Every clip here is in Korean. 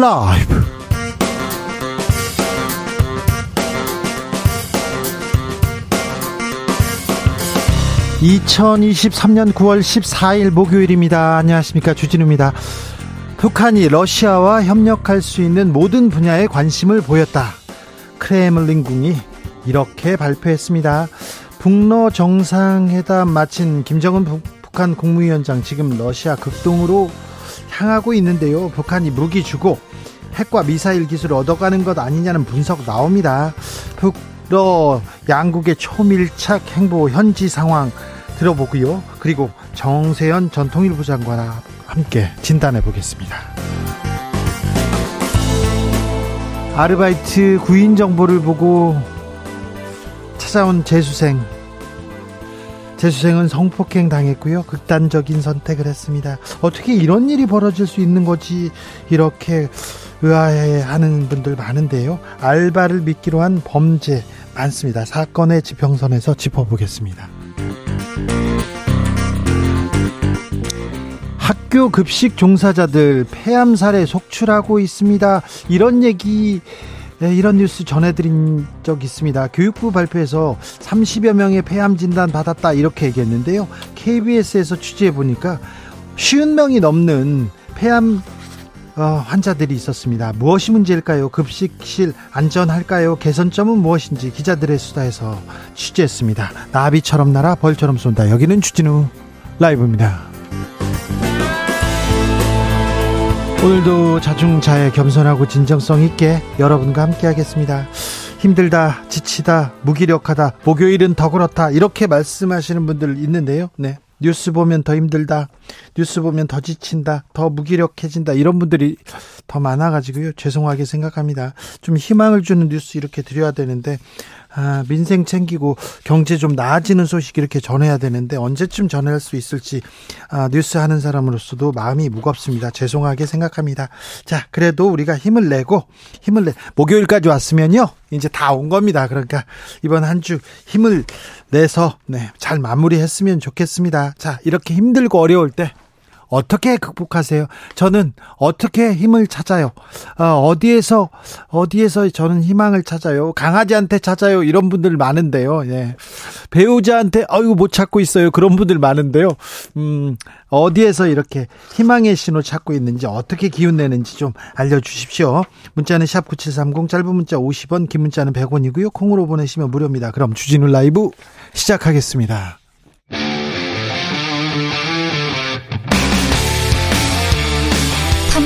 라이브. 2023년 9월 14일 목요일입니다. 안녕하십니까. 주진우입니다. 북한이 러시아와 협력할 수 있는 모든 분야에 관심을 보였다. 크레물린궁이 이렇게 발표했습니다. 북러 정상회담 마친 김정은 북한 국무위원장 지금 러시아 극동으로 향하고 있는데요. 북한이 무기 주고 핵과 미사일 기술을 얻어가는 것 아니냐는 분석 나옵니다. 북러 양국의 초밀착 행보 현지 상황 들어보고요. 그리고 정세현 전 통일부 장관과 함께 진단해 보겠습니다. 아르바이트 구인 정보를 보고 찾아온 재수생 재수생은 성폭행 당했고요. 극단적인 선택을 했습니다. 어떻게 이런 일이 벌어질 수 있는 거지? 이렇게 의아해 하는 분들 많은데요. 알바를 미끼로 한 범죄 많습니다. 사건의 지평선에서 짚어보겠습니다. 학교 급식 종사자들 폐암 사례 속출하고 있습니다. 이런 얘기 네, 이런 뉴스 전해드린 적 있습니다. 교육부 발표에서 30여 명의 폐암 진단 받았다 이렇게 얘기했는데요. KBS에서 취재해 보니까 50명이 넘는 폐암 어, 환자들이 있었습니다. 무엇이 문제일까요? 급식실 안전할까요? 개선점은 무엇인지 기자들의 수다에서 취재했습니다. 나비처럼 날아 벌처럼 쏜다. 여기는 주진우 라이브입니다. 오늘도 자중자애 겸손하고 진정성 있게 여러분과 함께 하겠습니다. 힘들다, 지치다, 무기력하다, 목요일은 더 그렇다, 이렇게 말씀하시는 분들 있는데요. 네. 뉴스 보면 더 힘들다, 뉴스 보면 더 지친다, 더 무기력해진다, 이런 분들이 더 많아가지고요. 죄송하게 생각합니다. 좀 희망을 주는 뉴스 이렇게 드려야 되는데, 아, 민생 챙기고 경제 좀 나아지는 소식 이렇게 전해야 되는데 언제쯤 전할 수 있을지 아, 뉴스 하는 사람으로서도 마음이 무겁습니다. 죄송하게 생각합니다. 자, 그래도 우리가 힘을 내고 힘을 내 목요일까지 왔으면요. 이제 다 온 겁니다. 그러니까 이번 한 주 힘을 내서 네, 잘 마무리했으면 좋겠습니다. 자, 이렇게 힘들고 어려울 때 어떻게 극복하세요? 저는 어떻게 힘을 찾아요? 어, 디에서 어디에서 저는 희망을 찾아요? 강아지한테 찾아요? 이런 분들 많은데요. 예. 배우자한테 어이구 못 찾고 있어요. 그런 분들 많은데요. 음, 어디에서 이렇게 희망의 신호 찾고 있는지 어떻게 기운 내는지 좀 알려 주십시오. 문자는 샵 9730 짧은 문자 50원, 긴 문자는 100원이고요. 콩으로 보내시면 무료입니다. 그럼 주진우 라이브 시작하겠습니다.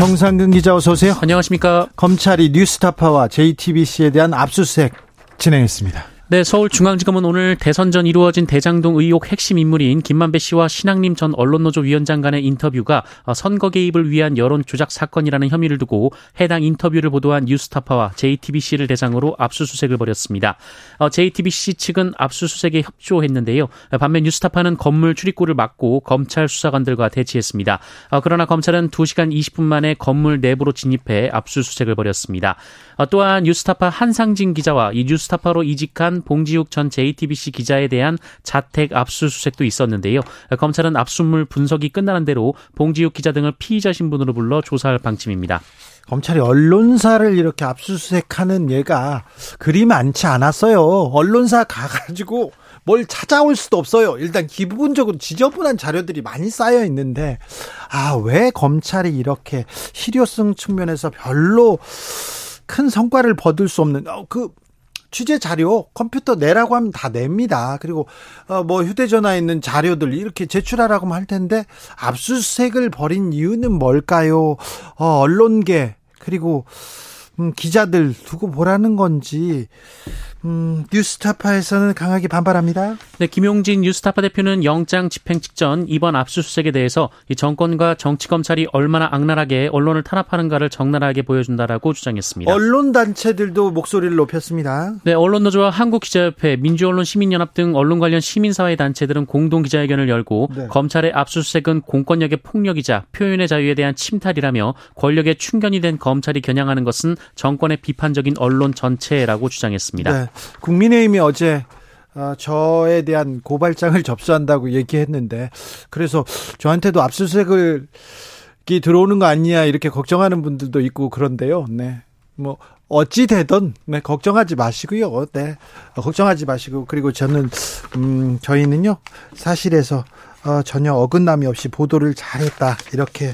정상근 기자 어서 오세요. 안녕하십니까. 검찰이 뉴스타파와 JTBC에 대한 압수수색 진행했습니다. 네, 서울중앙지검은 오늘 대선 전 이루어진 대장동 의혹 핵심 인물인 김만배 씨와 신학림 전 언론노조 위원장 간의 인터뷰가 선거 개입을 위한 여론 조작 사건이라는 혐의를 두고 해당 인터뷰를 보도한 뉴스타파와 JTBC를 대상으로 압수수색을 벌였습니다. JTBC 어, 측은 압수수색에 협조했는데요. 반면 뉴스타파는 건물 출입구를 막고 검찰 수사관들과 대치했습니다. 어, 그러나 검찰은 2시간 20분 만에 건물 내부로 진입해 압수수색을 벌였습니다. 어, 또한 뉴스타파 한상진 기자와 이 뉴스타파로 이직한 봉지욱 전 JTBC 기자에 대한 자택 압수수색도 있었는데요. 검찰은 압수물 분석이 끝나는 대로 봉지욱 기자 등을 피의자 신분으로 불러 조사할 방침입니다. 검찰이 언론사를 이렇게 압수수색하는 예가 그리 많지 않았어요. 언론사 가가지고 뭘 찾아올 수도 없어요. 일단 기본적으로 지저분한 자료들이 많이 쌓여 있는데, 아, 왜 검찰이 이렇게 실효성 측면에서 별로 큰 성과를 거둘 수 없는 어, 그 취재 자료 컴퓨터 내라고 하면 다 냅니다. 그리고 어뭐 휴대전화에 있는 자료들 이렇게 제출하라고 할 텐데 압수수색을 벌인 이유는 뭘까요? 어 언론계 그리고 음 기자들 두고 보라는 건지 음, 뉴스타파에서는 강하게 반발합니다. 네, 김용진 뉴스타파 대표는 영장 집행 직전 이번 압수수색에 대해서 이 정권과 정치 검찰이 얼마나 악랄하게 언론을 탄압하는가를 적나라하게 보여준다라고 주장했습니다. 언론 단체들도 목소리를 높였습니다. 네, 언론 노조와 한국기자협회, 민주언론 시민연합 등 언론 관련 시민사회 단체들은 공동 기자회견을 열고 네. 검찰의 압수수색은 공권력의 폭력이자 표현의 자유에 대한 침탈이라며 권력의 충견이 된 검찰이 겨냥하는 것은 정권의 비판적인 언론 전체라고 주장했습니다. 네. 국민의힘이 어제 어, 저에 대한 고발장을 접수한다고 얘기했는데 그래서 저한테도 압수수색을 들어오는 거 아니냐 이렇게 걱정하는 분들도 있고 그런데요. 네. 뭐 어찌 되든 네, 걱정하지 마시고요. 네. 걱정하지 마시고 그리고 저는 음 저희는요. 사실에서 어, 전혀 어긋남이 없이 보도를 잘했다. 이렇게 어,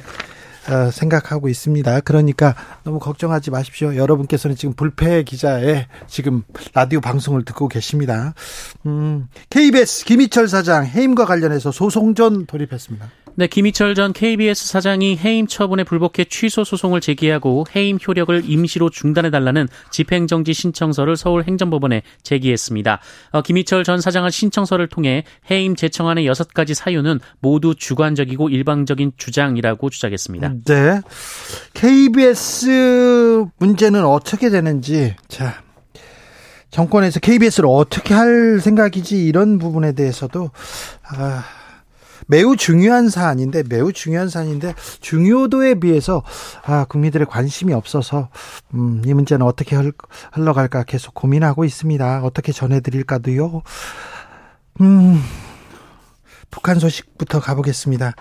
생각하고 있습니다. 그러니까 너무 걱정하지 마십시오. 여러분께서는 지금 불패 기자의 지금 라디오 방송을 듣고 계십니다. 음, KBS 김희철 사장 해임과 관련해서 소송전 돌입했습니다. 네, 김희철 전 KBS 사장이 해임 처분에 불복해 취소 소송을 제기하고 해임 효력을 임시로 중단해달라는 집행정지 신청서를 서울행정법원에 제기했습니다. 어, 김희철 전 사장은 신청서를 통해 해임 제청안의 여섯 가지 사유는 모두 주관적이고 일방적인 주장이라고 주장했습니다. 네. KBS 문제는 어떻게 되는지, 자, 정권에서 KBS를 어떻게 할 생각이지 이런 부분에 대해서도, 아, 매우 중요한 사안인데 매우 중요한 사안인데 중요도에 비해서 아, 국민들의 관심이 없어서 음, 이 문제는 어떻게 흘러갈까 계속 고민하고 있습니다. 어떻게 전해드릴까도요. 음. 북한 소식부터 가보겠습니다.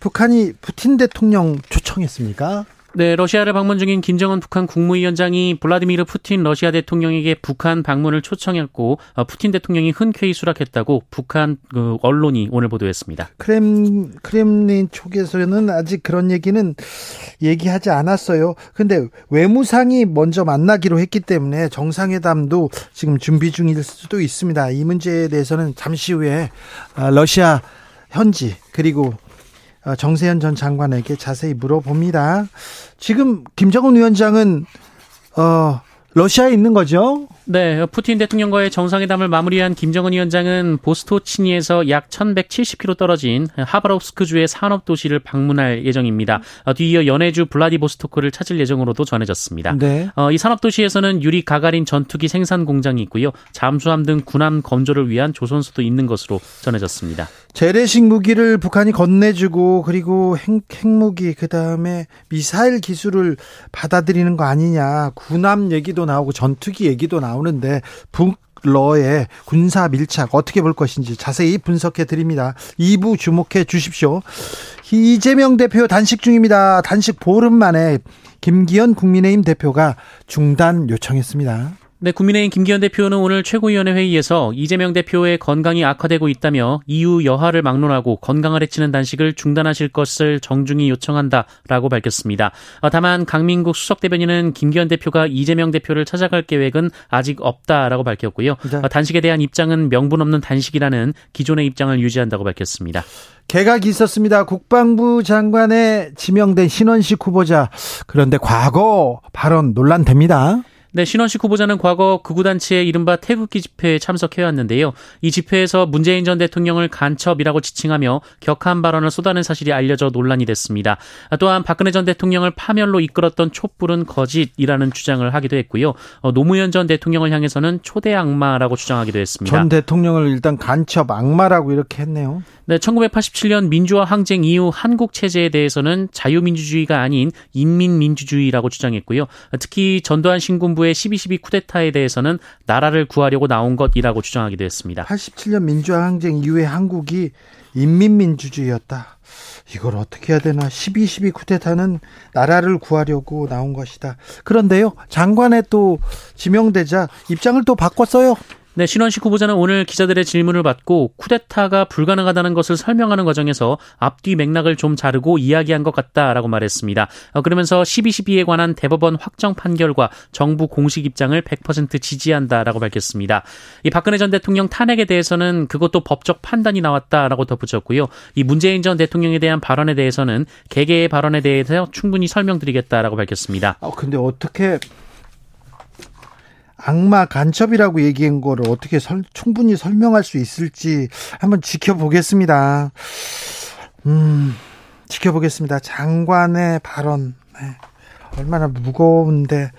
북한이 푸틴 대통령 초청했습니까? 네, 러시아를 방문 중인 김정은 북한 국무위원장이 블라디미르 푸틴 러시아 대통령에게 북한 방문을 초청했고 어, 푸틴 대통령이 흔쾌히 수락했다고 북한 그 언론이 오늘 보도했습니다. 크렘 크렘린 쪽에서는 아직 그런 얘기는 얘기하지 않았어요. 근데 외무상이 먼저 만나기로 했기 때문에 정상회담도 지금 준비 중일 수도 있습니다. 이 문제에 대해서는 잠시 후에 어, 러시아 현지 그리고 어, 정세현 전 장관에게 자세히 물어봅니다. 지금 김정은 위원장은 어 러시아에 있는 거죠? 네, 푸틴 대통령과의 정상회담을 마무리한 김정은 위원장은 보스토치니에서 약 1170km 떨어진 하바롭스크주의 산업 도시를 방문할 예정입니다. 어, 뒤이어 연해주 블라디보스토크를 찾을 예정으로도 전해졌습니다. 네. 어, 이 산업 도시에서는 유리 가가린 전투기 생산 공장이 있고요. 잠수함 등 군함 건조를 위한 조선소도 있는 것으로 전해졌습니다. 재래식 무기를 북한이 건네주고 그리고 핵, 핵무기 그다음에 미사일 기술을 받아들이는 거 아니냐 군함 얘기도 나오고 전투기 얘기도 나오 는데 북러의 군사 밀착 어떻게 볼 것인지 자세히 분석해 드립니다. 2부 주목해 주십시오. 이재명 대표 단식 중입니다. 단식 보름 만에 김기현 국민의힘 대표가 중단 요청했습니다. 네, 국민의힘 김기현 대표는 오늘 최고위원회 회의에서 이재명 대표의 건강이 악화되고 있다며 이후 여하를 막론하고 건강을 해치는 단식을 중단하실 것을 정중히 요청한다라고 밝혔습니다. 어, 다만 강민국 수석 대변인은 김기현 대표가 이재명 대표를 찾아갈 계획은 아직 없다라고 밝혔고요. 네. 어, 단식에 대한 입장은 명분 없는 단식이라는 기존의 입장을 유지한다고 밝혔습니다. 개각이 있었습니다. 국방부 장관에 지명된 신원식 후보자. 그런데 과거 발언 논란됩니다. 네, 신원식 후보자는 과거 극우단체의 이른바 태극기 집회에 참석해왔는데요. 이 집회에서 문재인 전 대통령을 간첩이라고 지칭하며 격한 발언을 쏟아낸 사실이 알려져 논란이 됐습니다. 또한 박근혜 전 대통령을 파멸로 이끌었던 촛불은 거짓이라는 주장을 하기도 했고요. 어, 노무현 전 대통령을 향해서는 초대 악마라고 주장하기도 했습니다. 전 대통령을 일단 간첩 악마라고 이렇게 했네요. 네, 1987년 민주화 항쟁 이후 한국 체제에 대해서는 자유민주주의가 아닌 인민민주주의라고 주장했고요. 특히 전두환 신군부의 12.12 쿠데타에 대해서는 나라를 구하려고 나온 것이라고 주장하기도 했습니다. 87년 민주화 항쟁 이후에 한국이 인민민주주의였다. 이걸 어떻게 해야 되나? 12.12 쿠데타는 나라를 구하려고 나온 것이다. 그런데요, 장관에 또 지명되자 입장을 또 바꿨어요. 네, 신원식 후보자는 오늘 기자들의 질문을 받고 쿠데타가 불가능하다는 것을 설명하는 과정에서 앞뒤 맥락을 좀 자르고 이야기한 것 같다라고 말했습니다. 어, 그러면서 12.12에 관한 대법원 확정 판결과 정부 공식 입장을 100% 지지한다라고 밝혔습니다. 이 박근혜 전 대통령 탄핵에 대해서는 그것도 법적 판단이 나왔다라고 덧붙였고요. 이 문재인 전 대통령에 대한 발언에 대해서는 개개의 발언에 대해서 충분히 설명드리겠다라고 밝혔습니다. 어, 근데 어떻게 악마 간첩이라고 얘기한 거를 어떻게 설, 충분히 설명할 수 있을지 한번 지켜보겠습니다. 음, 지켜보겠습니다. 장관의 발언. 네. 얼마나 무거운데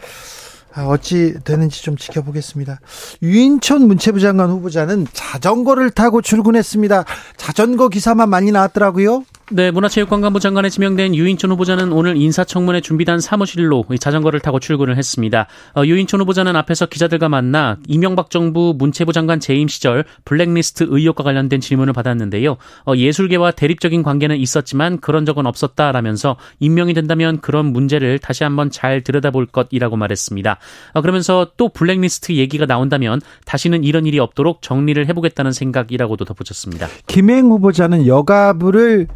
아, 어찌 되는지 좀 지켜보겠습니다. 유인촌 문체부 장관 후보자는 자전거를 타고 출근했습니다. 자전거 기사만 많이 나왔더라고요. 네, 문화체육관광부 장관에 지명된 유인촌 후보자는 오늘 인사청문회 준비단 사무실로 자전거를 타고 출근을 했습니다. 어, 유인촌 후보자는 앞에서 기자들과 만나 이명박 정부 문체부 장관 재임 시절 블랙리스트 의혹과 관련된 질문을 받았는데요. 어, 예술계와 대립적인 관계는 있었지만 그런 적은 없었다라면서 임명이 된다면 그런 문제를 다시 한번 잘 들여다볼 것이라고 말했습니다. 어, 그러면서 또 블랙리스트 얘기가 나온다면 다시는 이런 일이 없도록 정리를 해보겠다는 생각이라고도 덧붙였습니다. 김행 후보자는 여가부를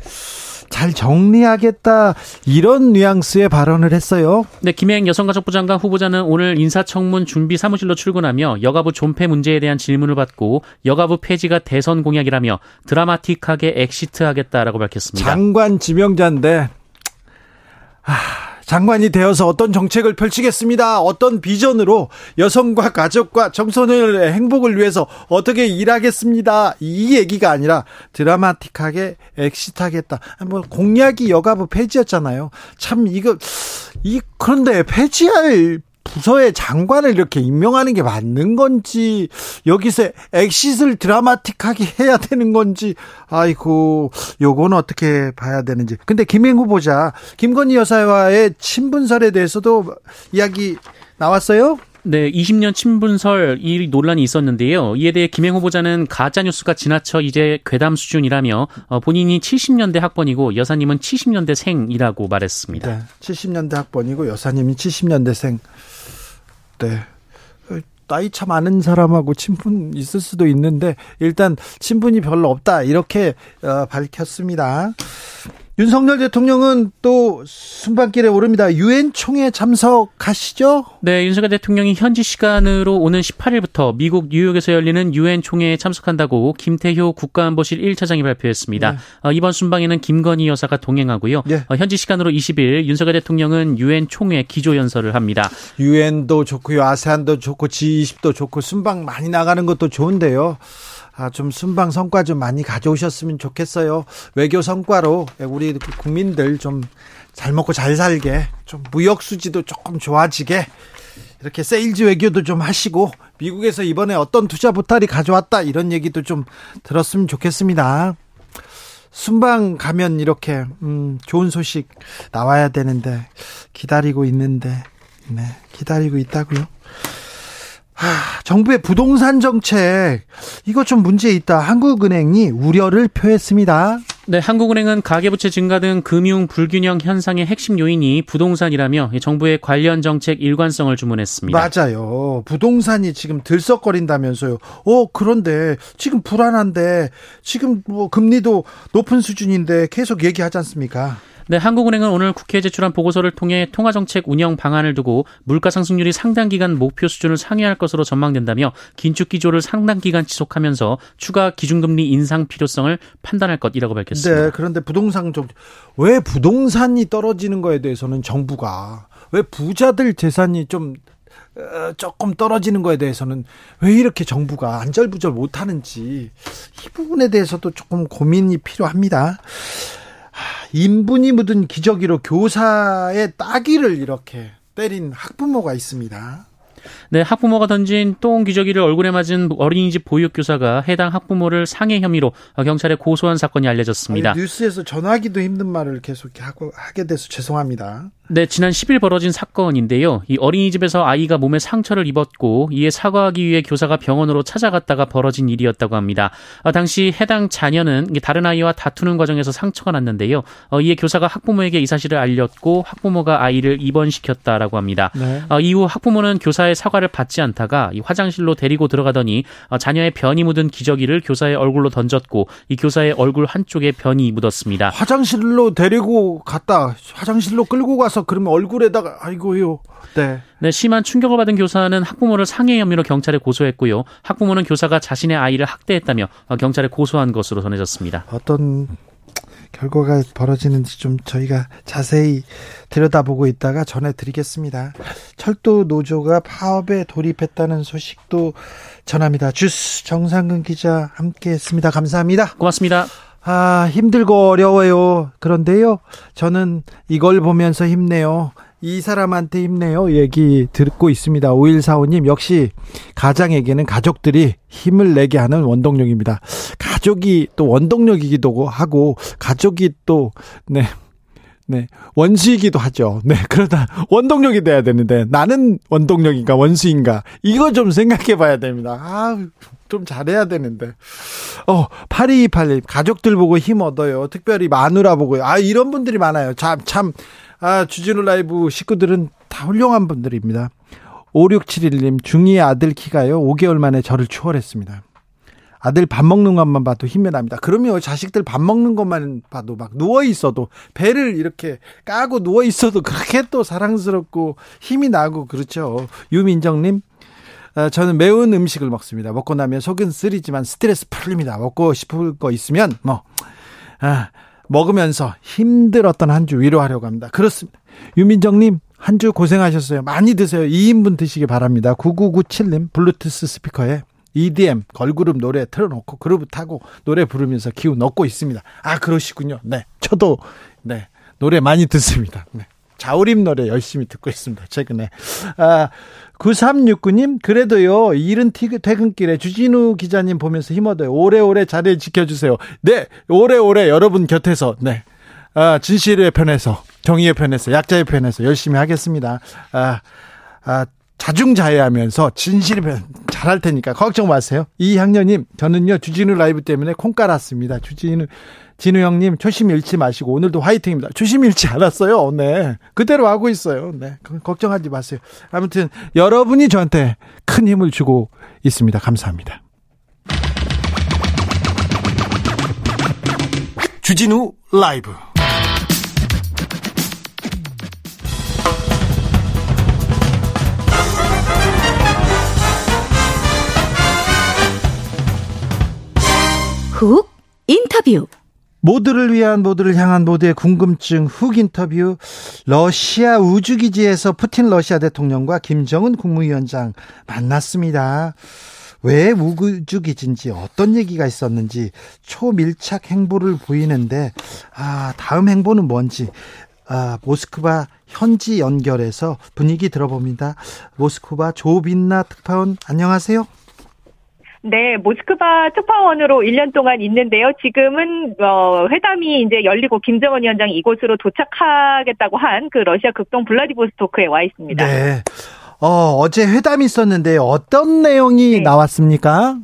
잘 정리하겠다 이런 뉘앙스의 발언을 했어요. 네, 김행 여성가족부 장관 후보자는 오늘 인사청문 준비 사무실로 출근하며 여가부 존폐 문제에 대한 질문을 받고 여가부 폐지가 대선 공약이라며 드라마틱하게 exit하겠다라고 밝혔습니다. 장관 지명자인데 하... 장관이 되어서 어떤 정책을 펼치겠습니다. 어떤 비전으로 여성과 가족과 청소년의 행복을 위해서 어떻게 일하겠습니다. 이 얘기가 아니라 드라마틱하게 exit하겠다. 뭐 공약이 여가부 폐지였잖아요. 참 이거 이 그런데 폐지할 부서의 장관을 이렇게 임명하는 게 맞는 건지 여기서 exit를 드라마틱하게 해야 되는 건지 아이고 요건 어떻게 봐야 되는지 근데 김행 후보자 김건희 여사와의 친분설에 대해서도 이야기 나왔어요? 네, 20년 친분설 이 논란이 있었는데요. 이에 대해 김행 후보자는 가짜 뉴스가 지나쳐 이제 괴담 수준이라며 어, 본인이 70년대 학번이고 여사님은 70년대 생이라고 말했습니다. 네, 70년대 학번이고 여사님이 70년대 생. 네. 나이 차 많은 사람하고 친분 있을 수도 있는데 일단 친분이 별로 없다 이렇게 어, 밝혔습니다. 윤석열 대통령은 또 순방길에 오릅니다. 유엔 총회 참석하시죠? 네, 윤석열 대통령이 현지 시간으로 오는 18일부터 미국 뉴욕에서 열리는 유엔 총회에 참석한다고 김태효 국가안보실 1차장이 발표했습니다. 네. 어, 이번 순방에는 김건희 여사가 동행하고요. 네. 어, 현지 시간으로 20일 윤석열 대통령은 유엔 총회 기조 연설을 합니다. 유엔도 좋고요. 아세안도 좋고 G20도 좋고 순방 많이 나가는 것도 좋은데요. 아, 좀 순방 성과 좀 많이 가져오셨으면 좋겠어요. 외교 성과로 우리 국민들 좀 잘 먹고 잘 살게, 좀 무역 수지도 조금 좋아지게, 이렇게 세일즈 외교도 좀 하시고, 미국에서 이번에 어떤 투자 보탈이 가져왔다, 이런 얘기도 좀 들었으면 좋겠습니다. 순방 가면 이렇게, 음, 좋은 소식 나와야 되는데, 기다리고 있는데, 네, 기다리고 있다고요. 하, 정부의 부동산 정책 이거 좀 문제 있다. 한국은행이 우려를 표했습니다. 네, 한국은행은 가계부채 증가 등 금융 불균형 현상의 핵심 요인이 부동산이라며 정부의 관련 정책 일관성을 주문했습니다. 맞아요. 부동산이 지금 들썩거린다면서요. 어, 그런데 지금 불안한데 지금 뭐 금리도 높은 수준인데 계속 얘기하지 않습니까? 네, 한국은행은 오늘 국회에 제출한 보고서를 통해 통화정책 운영 방안을 두고 물가 상승률이 상당 기간 목표 수준을 상회할 것으로 전망된다며 긴축 기조를 상당 기간 지속하면서 추가 기준금리 인상 필요성을 판단할 것이라고 밝혔습니다. 네, 그런데 부동산 좀왜 부동산이 떨어지는 거에 대해서는 정부가 왜 부자들 재산이 좀 어, 조금 떨어지는 거에 대해서는 왜 이렇게 정부가 안절부절 못하는지 이 부분에 대해서도 조금 고민이 필요합니다. 인분이 묻은 기저귀로 교사의 따귀를 이렇게 때린 학부모가 있습니다. 네, 학부모가 던진 똥 기저귀를 얼굴에 맞은 어린이집 보육교사가 해당 학부모를 상해 혐의로 경찰에 고소한 사건이 알려졌습니다. 아니, 뉴스에서 전하기도 힘든 말을 계속 하고 하게 돼서 죄송합니다. 네, 지난 10일 벌어진 사건인데요. 이 어린이집에서 아이가 몸에 상처를 입었고 이에 사과하기 위해 교사가 병원으로 찾아갔다가 벌어진 일이었다고 합니다. 어, 당시 해당 자녀는 다른 아이와 다투는 과정에서 상처가 났는데요. 어, 이에 교사가 학부모에게 이 사실을 알렸고 학부모가 아이를 입원시켰다라고 합니다. 네. 어, 이후 학부모는 교사의 사과를 받지 않다가 화장실로 데리고 들어가더니 어, 자녀의 변이 묻은 기저귀를 교사의 얼굴로 던졌고 이 교사의 얼굴 한쪽에 변이 묻었습니다. 화장실로 데리고 갔다 화장실로 끌고 가서 그러면 얼굴에다가 아이고요. 네. 네, 심한 충격을 받은 교사는 학부모를 상해 혐의로 경찰에 고소했고요. 학부모는 교사가 자신의 아이를 학대했다며 경찰에 고소한 것으로 전해졌습니다. 어떤 결과가 벌어지는지 좀 저희가 자세히 들여다보고 있다가 전해드리겠습니다. 철도 노조가 파업에 돌입했다는 소식도 전합니다. 주스 정상근 기자 함께했습니다. 감사합니다. 고맙습니다. 아 힘들고 어려워요. 그런데요, 저는 이걸 보면서 힘내요. 이 사람한테 힘내요. 얘기 듣고 있습니다. 5145님, 역시 가장에게는 가족들이 힘을 내게 하는 원동력입니다. 가족이 또 원동력이기도 하고, 가족이 또, 네, 네. 원수이기도 하죠. 네. 그러다 원동력이 돼야 되는데 나는 원동력인가 원수인가 이거 좀 생각해 봐야 됩니다. 아, 좀 잘해야 되는데. 어, 8228님 가족들 보고 힘 얻어요. 특별히 마누라 보고요. 아, 이런 분들이 많아요. 참 참. 아, 주진우 라이브 식구들은 다 훌륭한 분들입니다. 5671님, 중2 아들 키가요, 5개월 만에 저를 추월했습니다. 아들 밥 먹는 것만 봐도 힘이 납니다. 그러면 자식들 밥 먹는 것만 봐도 막 누워 있어도 배를 이렇게 까고 누워 있어도 그렇게 또 사랑스럽고 힘이 나고 그렇죠. 유민정님, 어, 저는 매운 음식을 먹습니다. 먹고 나면 속은 쓰리지만 스트레스 풀립니다. 먹고 싶을 거 있으면 뭐 아, 먹으면서 힘들었던 한 주 위로하려고 합니다. 그렇습니다. 유민정님, 한 주 고생하셨어요. 많이 드세요. 2인분 드시기 바랍니다. 9997님, 블루투스 스피커에 EDM, 걸그룹 노래 틀어놓고 그룹 타고 노래 부르면서 기운 얻고 있습니다. 아, 그러시군요. 네. 저도, 네. 노래 많이 듣습니다. 네. 자우림 노래 열심히 듣고 있습니다. 최근에. 아, 9369님, 그래도요, 이른 퇴근길에 주진우 기자님 보면서 힘 얻어요. 오래오래 자리 지켜주세요. 네, 오래오래 여러분 곁에서, 네. 아, 진실의 편에서, 정의의 편에서, 약자의 편에서 열심히 하겠습니다. 아, 아, 자중자애하면서 진실의 편 잘할 테니까 걱정 마세요. 이향년님, 저는요, 주진우 라이브 때문에 콩 깔았습니다. 주진우, 진우 형님 초심 잃지 마시고 오늘도 화이팅입니다. 초심 잃지 않았어요. 네. 그대로 하고 있어요. 네. 걱정하지 마세요. 아무튼 여러분이 저한테 큰 힘을 주고 있습니다. 감사합니다. 주진우 라이브 훅 인터뷰 모두를 위한 모두를 향한 모두의 궁금증 훅 인터뷰 러시아 우주기지에서 푸틴 러시아 대통령과 김정은 국무위원장 만났습니다. 왜 우주기지인지 어떤 얘기가 있었는지 초밀착 행보를 보이는데 아 다음 행보는 뭔지 아 모스크바 현지 연결해서 분위기 들어봅니다. 모스크바 조빈나 특파원 안녕하세요. 네, 모스크바 특파원으로 1년 동안 있는데요. 지금은 어, 회담이 이제 열리고 김정은 위원장이 이곳으로 도착하겠다고 한 그 러시아 극동 블라디보스토크에 와 있습니다. 네. 어, 어제 회담이 있었는데 어떤 내용이 네. 나왔습니까?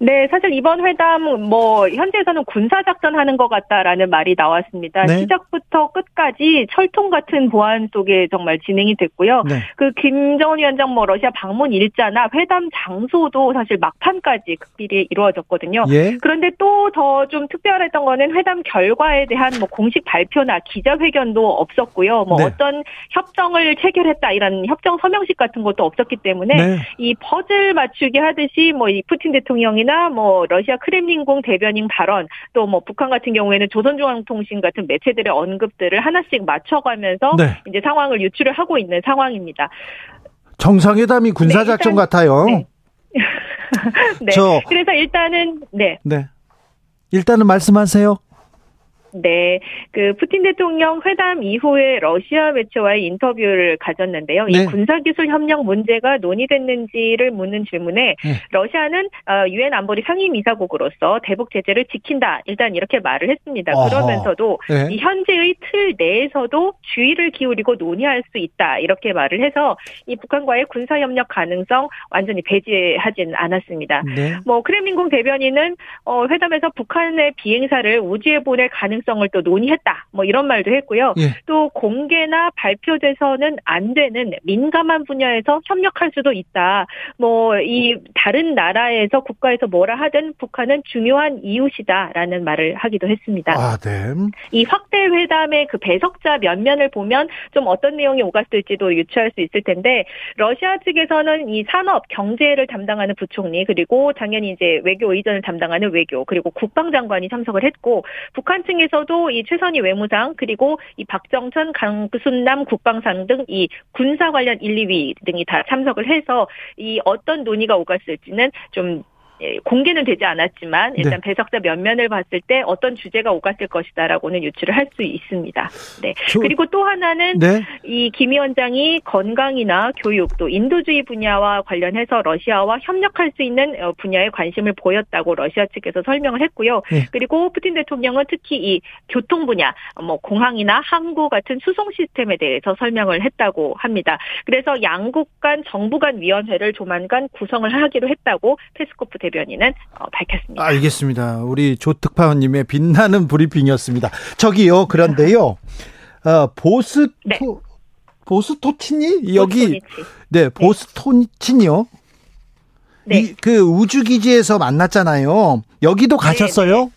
네, 사실 이번 회담 뭐 현재에서는 군사 작전하는 것 같다라는 말이 나왔습니다. 네. 시작부터 끝까지 철통 같은 보안 속에 정말 진행이 됐고요. 네. 그 김정은 위원장 뭐 러시아 방문 일자나 회담 장소도 사실 막판까지 극비리 이루어졌거든요. 예? 그런데 또 더 좀 특별했던 거는 회담 결과에 대한 뭐 공식 발표나 기자회견도 없었고요. 뭐 네. 어떤 협정을 체결했다 이런 협정 서명식 같은 것도 없었기 때문에 네. 이 퍼즐 맞추기 하듯이 뭐 이 푸틴 대통령이 이나 뭐 러시아 크렘린궁 대변인 발언 또 뭐 북한 같은 경우에는 조선중앙통신 같은 매체들의 언급들을 하나씩 맞춰가면서 네. 이제 상황을 유추를 하고 있는 상황입니다. 정상회담이 군사작전 네, 같아요. 네. 네. 저, 그래서 일단은 네. 네. 일단은 말씀하세요. 네, 그 푸틴 대통령 회담 이후에 러시아 매체와의 인터뷰를 가졌는데요. 네. 이 군사기술 협력 문제가 논의됐는지를 묻는 질문에 네. 러시아는 어, 유엔 안보리 상임이사국으로서 대북 제재를 지킨다. 일단 이렇게 말을 했습니다. 어허. 그러면서도 네. 이 현재의 틀 내에서도 주의를 기울이고 논의할 수 있다. 이렇게 말을 해서 이 북한과의 군사 협력 가능성 완전히 배제하진 않았습니다. 네. 뭐 크렘린궁 대변인은 어, 회담에서 북한의 비행사를 우주에 보낼 가능 가능성을 또 논의했다. 뭐 이런 말도 했고요. 예. 또 공개나 발표돼서는 안 되는 민감한 분야에서 협력할 수도 있다. 뭐 이 다른 나라에서 국가에서 뭐라 하든 북한은 중요한 이웃이다라는 말을 하기도 했습니다. 아, 네. 이 확대 회담의 그 배석자 면면을 보면 좀 어떤 내용이 오갔을지도 유추할 수 있을 텐데 러시아 측에서는 이 산업 경제를 담당하는 부총리 그리고 당연히 이제 외교 의전을 담당하는 외교 그리고 국방장관이 참석을 했고 북한 측에 중에서도 이 최선희 외무상 그리고 이 박정천, 강순남 국방상 등 이 군사 관련 1, 2위 등이 다 참석을 해서 이 어떤 논의가 오갔을지는 좀 예, 공개는 되지 않았지만 일단 네. 배석자 면면을 봤을 때 어떤 주제가 오갔을 것이다라고는 유추를 할 수 있습니다. 네. 저, 그리고 또 하나는 네. 이김 위원장이 건강이나 교육 또 인도주의 분야와 관련해서 러시아와 협력할 수 있는 어, 분야에 관심을 보였다고 러시아 측에서 설명을 했고요. 네. 그리고 푸틴 대통령은 특히 이 교통 분야, 뭐 공항이나 항구 같은 수송 시스템에 대해서 설명을 했다고 합니다. 그래서 양국 간 정부 간 위원회를 조만간 구성을 하기로 했다고 페스코프 대 변인은 어, 밝혔습니다. 알겠습니다. 우리 조특파원님의 빛나는 브리핑이었습니다. 저기요, 그런데요, 어, 보스토, 네. 보스토친이 여기, 네, 네. 보스토친이요. 네. 이, 그 우주 기지에서 만났잖아요. 여기도 네, 가셨어요? 네네.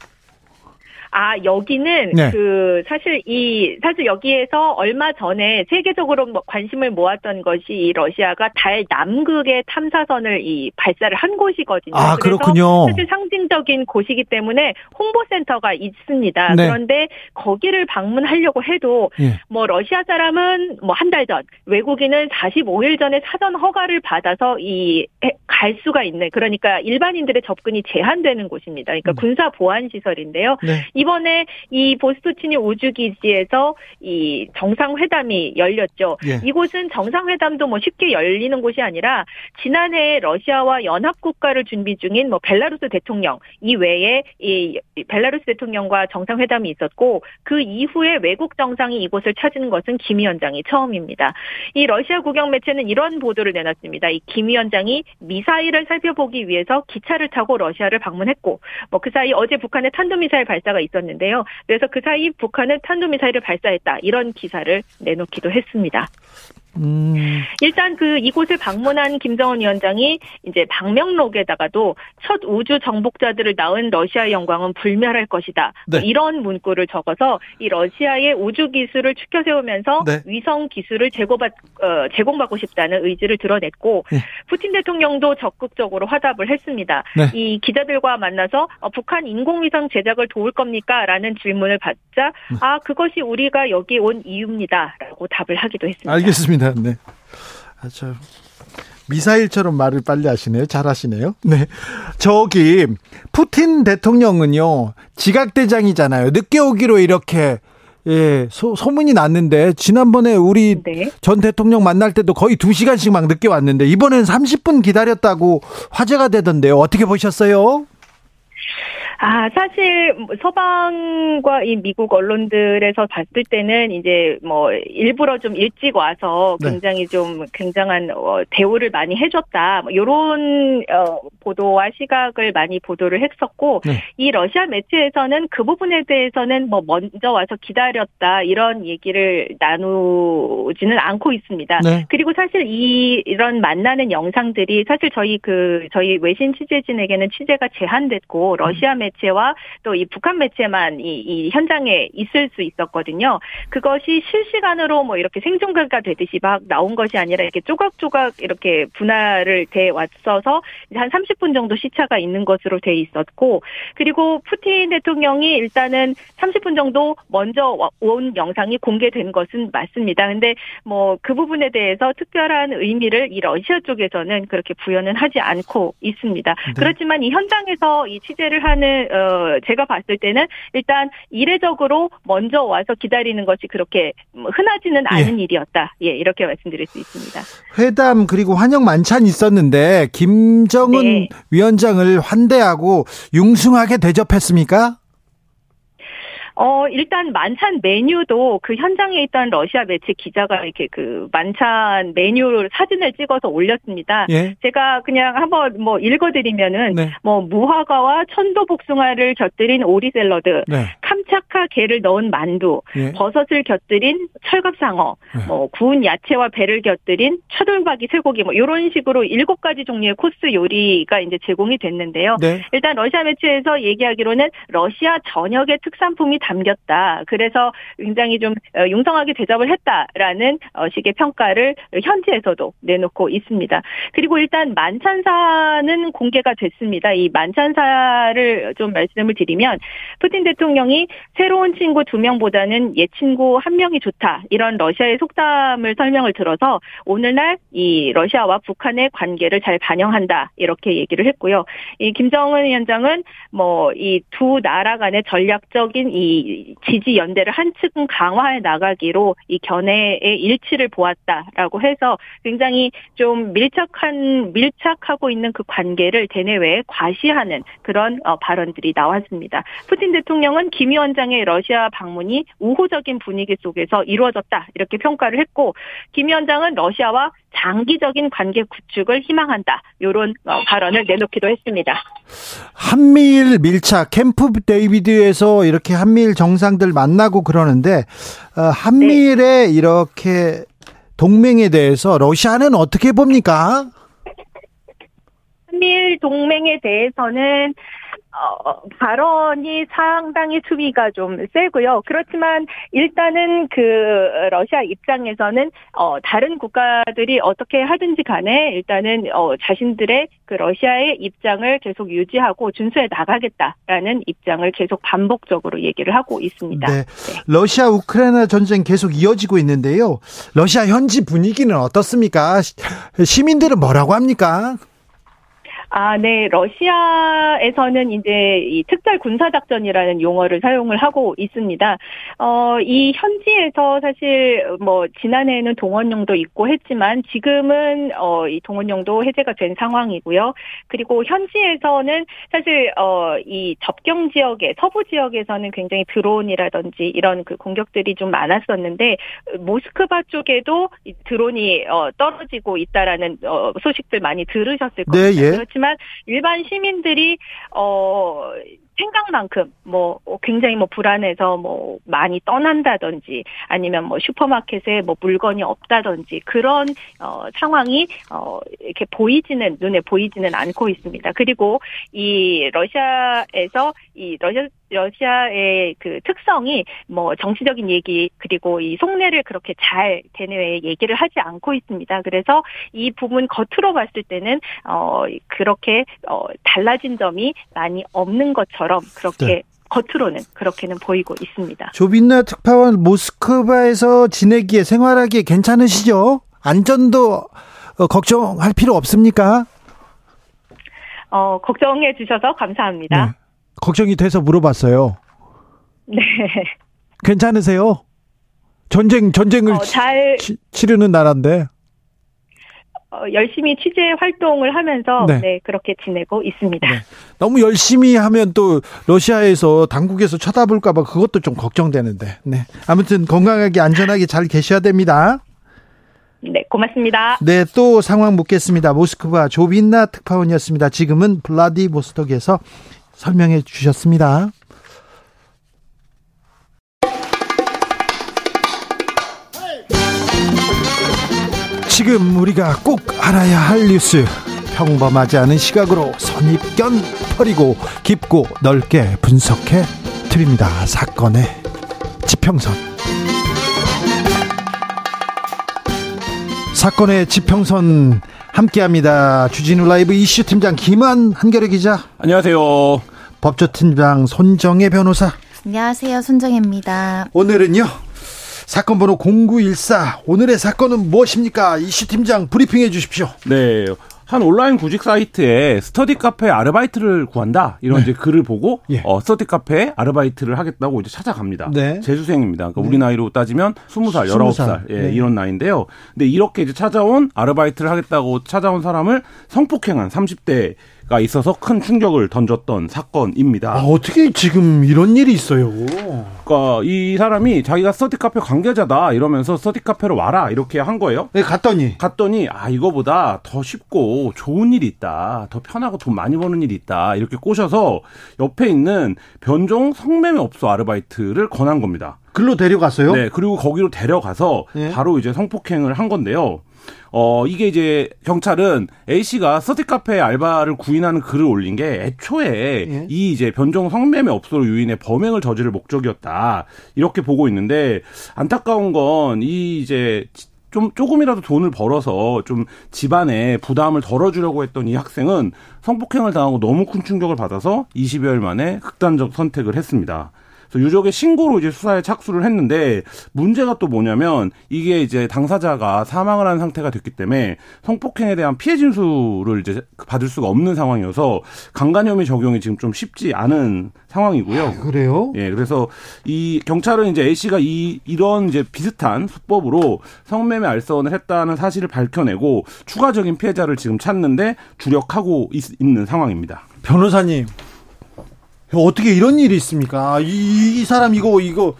아 여기는 네. 그 사실 이 사실 여기에서 얼마 전에 세계적으로 뭐 관심을 모았던 것이 이 러시아가 달 남극의 탐사선을 이 발사를 한 곳이거든요. 아 그렇군요. 사실 상징적인 곳이기 때문에 홍보센터가 있습니다. 네. 그런데 거기를 방문하려고 해도 네. 뭐 러시아 사람은 뭐 한 달 전, 외국인은 45일 전에 사전 허가를 받아서 이 갈 수가 있는 그러니까 일반인들의 접근이 제한되는 곳입니다. 그러니까 음. 군사 보안 시설인데요. 네. 이번에 이 보스토치니 우주기지에서 이 정상회담이 열렸죠. 예. 이곳은 정상회담도 뭐 쉽게 열리는 곳이 아니라 지난해 러시아와 연합국가를 준비 중인 뭐 벨라루스 대통령 이외에 이 벨라루스 대통령과 정상회담이 있었고 그 이후에 외국 정상이 이곳을 찾은 것은 김 위원장이 처음입니다. 이 러시아 국영 매체는 이런 보도를 내놨습니다. 이 김 위원장이 미사일을 살펴보기 위해서 기차를 타고 러시아를 방문했고 뭐 그 사이 어제 북한의 탄도미사일 발사가 있 있었는데요. 그래서 그 사이 북한은 탄도미사일을 발사했다. 이런 기사를 내놓기도 했습니다. 음. 일단 그 이곳을 방문한 김정은 위원장이 이제 방명록에다가도 첫 우주 정복자들을 낳은 러시아 영광은 불멸할 것이다. 네. 이런 문구를 적어서 이 러시아의 우주 기술을 추켜 세우면서 네. 위성 기술을 제공받 어, 제공받고 싶다는 의지를 드러냈고 네. 푸틴 대통령도 적극적으로 화답을 했습니다. 네. 이 기자들과 만나서 어, 북한 인공위성 제작을 도울 겁니까?라는 질문을 받자 네. 아 그것이 우리가 여기 온 이유입니다라고 답을 하기도 했습니다. 알겠습니다. 알겠습니다. 네. 아, 저 미사일처럼 말을 빨리 하시네요. 잘하시네요. 네. 저기 푸틴 대통령은요 지각 대장이잖아요. 늦게 오기로 이렇게 예 소, 소문이 났는데 지난번에 우리 네. 전 대통령 만날 때도 거의 2 시간씩 막 늦게 왔는데 이번엔 30분 기다렸다고 화제가 되던데요. 어떻게 보셨어요? 아, 사실 서방과 이 미국 언론들에서 봤을 때는 이제 뭐 일부러 좀 일찍 와서 네. 굉장히 네. 좀 굉장한 어, 대우를 많이 해줬다. 뭐 이런 어, 보도와 시각을 많이 보도를 했었고 네. 이 러시아 매체에서는 그 부분에 대해서는 뭐 먼저 와서 기다렸다 이런 얘기를 나누지는 않고 있습니다. 네. 그리고 사실 이 이런 만나는 영상들이 사실 저희 그 저희 외신 취재진에게는 취재가 제한됐고 러시아 매 매체와 또 이 북한 매체만 이, 이 현장에 있을 수 있었거든요. 그것이 실시간으로 뭐 이렇게 생중계가 되듯이 막 나온 것이 아니라 이렇게 조각조각 이렇게 분할을 돼 왔어서 한 30분 정도 시차가 있는 것으로 돼 있었고 그리고 푸틴 대통령이 일단은 30분 정도 먼저 온 영상이 공개된 것은 맞습니다. 근데 뭐 그 부분에 대해서 특별한 의미를 이 러시아 쪽에서는 그렇게 부여는 하지 않고 있습니다. 네. 그렇지만 이 현장에서 이 취재를 하는 어, 제가 봤을 때는 일단 이례적으로 먼저 와서 기다리는 것이 그렇게 흔하지는 않은 예. 일이었다. 예, 이렇게 말씀드릴 수 있습니다. 회담 그리고 환영 만찬 있었는데 김정은 네. 위원장을 환대하고 융숭하게 대접했습니까? 어, 일단 만찬 메뉴도 그 현장에 있던 러시아 매체 기자가 이렇게 그 만찬 메뉴 사진을 찍어서 올렸습니다. 예? 제가 그냥 한번 뭐 읽어드리면은 네. 뭐 무화과와 천도 복숭아를 곁들인 오리 샐러드, 네. 캄차카 게를 넣은 만두, 예? 버섯을 곁들인 철갑상어, 네. 뭐 구운 야채와 배를 곁들인 차돌박이 쇠고기 뭐 이런 식으로 일곱 가지 종류의 코스 요리가 이제 제공이 됐는데요. 네. 일단 러시아 매체에서 얘기하기로는 러시아 전역의 특산품이 담겼다. 그래서 굉장히 좀 어, 융성하게 대접을 했다라는 어, 식의 평가를 현지에서도 내놓고 있습니다. 그리고 일단 만찬사는 공개가 됐습니다. 이 만찬사를 좀 말씀을 드리면 푸틴 대통령이 새로운 친구 두 명보다는 옛 친구 한 명이 좋다. 이런 러시아의 속담을 설명을 들어서 오늘날 이 러시아와 북한의 관계를 잘 반영한다. 이렇게 얘기를 했고요. 이 김정은 위원장은 뭐 이 두 나라 간의 전략적인 이 지지 연대를 한층 강화해 나가기로 이 견해의 일치를 보았다라고 해서 굉장히 좀 밀착한 밀착하고 있는 그 관계를 대내외에 과시하는 그런 어, 발언들이 나왔습니다. 푸틴 대통령은 김 위원장의 러시아 방문이 우호적인 분위기 속에서 이루어졌다 이렇게 평가를 했고 김 위원장은 러시아와 장기적인 관계 구축을 희망한다 이런 어, 발언을 내놓기도 했습니다. 한미일 밀착 캠프 데이비드에서 이렇게 한미일 정상들 만나고 그러는데 어, 한미일의 네. 이렇게 동맹에 대해서 러시아는 어떻게 봅니까? 한미일 동맹에 대해서는 어, 발언이 상당히 수위가 좀 세고요. 그렇지만 일단은 그 러시아 입장에서는 어, 다른 국가들이 어떻게 하든지 간에 일단은 어, 자신들의 그 러시아의 입장을 계속 유지하고 준수해 나가겠다라는 입장을 계속 반복적으로 얘기를 하고 있습니다. 네. 네. 러시아 우크라이나 전쟁 계속 이어지고 있는데요. 러시아 현지 분위기는 어떻습니까? 시민들은 뭐라고 합니까? 아, 네. 러시아에서는 이제 이 특별 군사작전이라는 용어를 사용을 하고 있습니다. 어, 이 현지에서 사실 뭐 지난해에는 동원령도 있고 했지만 지금은 어, 이 동원령도 해제가 된 상황이고요. 그리고 현지에서는 사실 어, 이 접경 지역에 서부 지역에서는 굉장히 드론이라든지 이런 그 공격들이 좀 많았었는데 모스크바 쪽에도 드론이 어, 떨어지고 있다라는 어, 소식들 많이 들으셨을 겁니다. 네, 예. 그렇지만 그렇지만 일반 시민들이 어 생각만큼 뭐 굉장히 뭐 불안해서 뭐 많이 떠난다든지 아니면 뭐 슈퍼마켓에 뭐 물건이 없다든지 그런 어 상황이 어 이렇게 보이지는 눈에 보이지는 않고 있습니다. 그리고 이 러시아에서 이 러시아 러시아의 그 특성이 뭐 정치적인 얘기 그리고 이 속내를 그렇게 잘 대내외에 얘기를 하지 않고 있습니다. 그래서 이 부분 겉으로 봤을 때는 어 그렇게 어 달라진 점이 많이 없는 것처럼 그렇게 네. 겉으로는 그렇게는 보이고 있습니다. 조빈나 특파원 모스크바에서 지내기에 생활하기에 괜찮으시죠? 안전도 어, 걱정할 필요 없습니까? 어, 걱정해 주셔서 감사합니다. 네. 걱정이 돼서 물어봤어요. 네. 괜찮으세요? 전쟁 전쟁을 어, 잘 치, 치르는 나라인데. 어, 열심히 취재 활동을 하면서 네. 네 그렇게 지내고 있습니다. 네. 너무 열심히 하면 또 러시아에서 당국에서 쳐다볼까봐 그것도 좀 걱정되는데. 네. 아무튼 건강하게 안전하게 잘 계셔야 됩니다. 네, 고맙습니다. 네, 또 상황 묻겠습니다. 모스크바 조빈나 특파원이었습니다. 지금은 블라디보스톡에서 설명해 주셨습니다. 지금 우리가 꼭 알아야 할 뉴스 평범하지 않은 시각으로 선입견 버리고 깊고 넓게 분석해 드립니다. 사건의 지평선 사건의 지평선 함께합니다. 주진우 라이브 이슈 팀장 김한 한결의 기자. 안녕하세요. 법조팀장 손정혜 변호사. 안녕하세요. 손정혜입니다. 오늘은요. 사건 번호 0914 오늘의 사건은 무엇입니까? 이슈 팀장 브리핑해 주십시오. 네. 한 온라인 구직 사이트에 스터디 카페 아르바이트를 구한다 이런 네. 이제 글을 보고 예. 어, 스터디 카페 아르바이트를 하겠다고 이제 찾아갑니다. 네. 재수생입니다. 그러니까 네. 우리 나이로 따지면 20살, 19살 예, 네. 이런 나이인데요. 근데 이렇게 이제 찾아온 아르바이트를 하겠다고 찾아온 사람을 성폭행한 30대 가 있어서 큰 충격을 던졌던 사건입니다. 아, 어떻게 지금 이런 일이 있어요? 그러니까 이 사람이 자기가 스터디 카페 관계자다 이러면서 스터디 카페로 와라 이렇게 한 거예요. 네, 갔더니 갔더니 아 이거보다 더 쉽고 좋은 일이 있다, 더 편하고 돈 많이 버는 일이 있다 이렇게 꼬셔서 옆에 있는 변종 성매매 업소 아르바이트를 권한 겁니다. 글로 데려갔어요? 네, 그리고 거기로 데려가서 네. 바로 이제 성폭행을 한 건데요. 어, 이게 이제 경찰은 A씨가 스터디 카페 알바를 구인하는 글을 올린 게 애초에 예. 이 이제 변종 성매매 업소로 유인해 범행을 저지를 목적이었다. 이렇게 보고 있는데 안타까운 건 이 이제 좀 조금이라도 돈을 벌어서 좀 집안에 부담을 덜어주려고 했던 이 학생은 성폭행을 당하고 너무 큰 충격을 받아서 20여일 만에 극단적 선택을 했습니다. 그래서 유족의 신고로 이제 수사에 착수를 했는데 문제가 또 뭐냐면 이게 이제 당사자가 사망을 한 상태가 됐기 때문에 성폭행에 대한 피해 진술을 이제 받을 수가 없는 상황이어서 강간 혐의 적용이 지금 좀 쉽지 않은 상황이고요. 아, 그래요? 예, 그래서 이 경찰은 이제 A 씨가 이 이런 이제 비슷한 수법으로 성매매 알선을 했다는 사실을 밝혀내고 추가적인 피해자를 지금 찾는데 주력하고 있, 있는 상황입니다. 변호사님 어떻게 이런 일이 있습니까? 이, 이 사람 이거 이거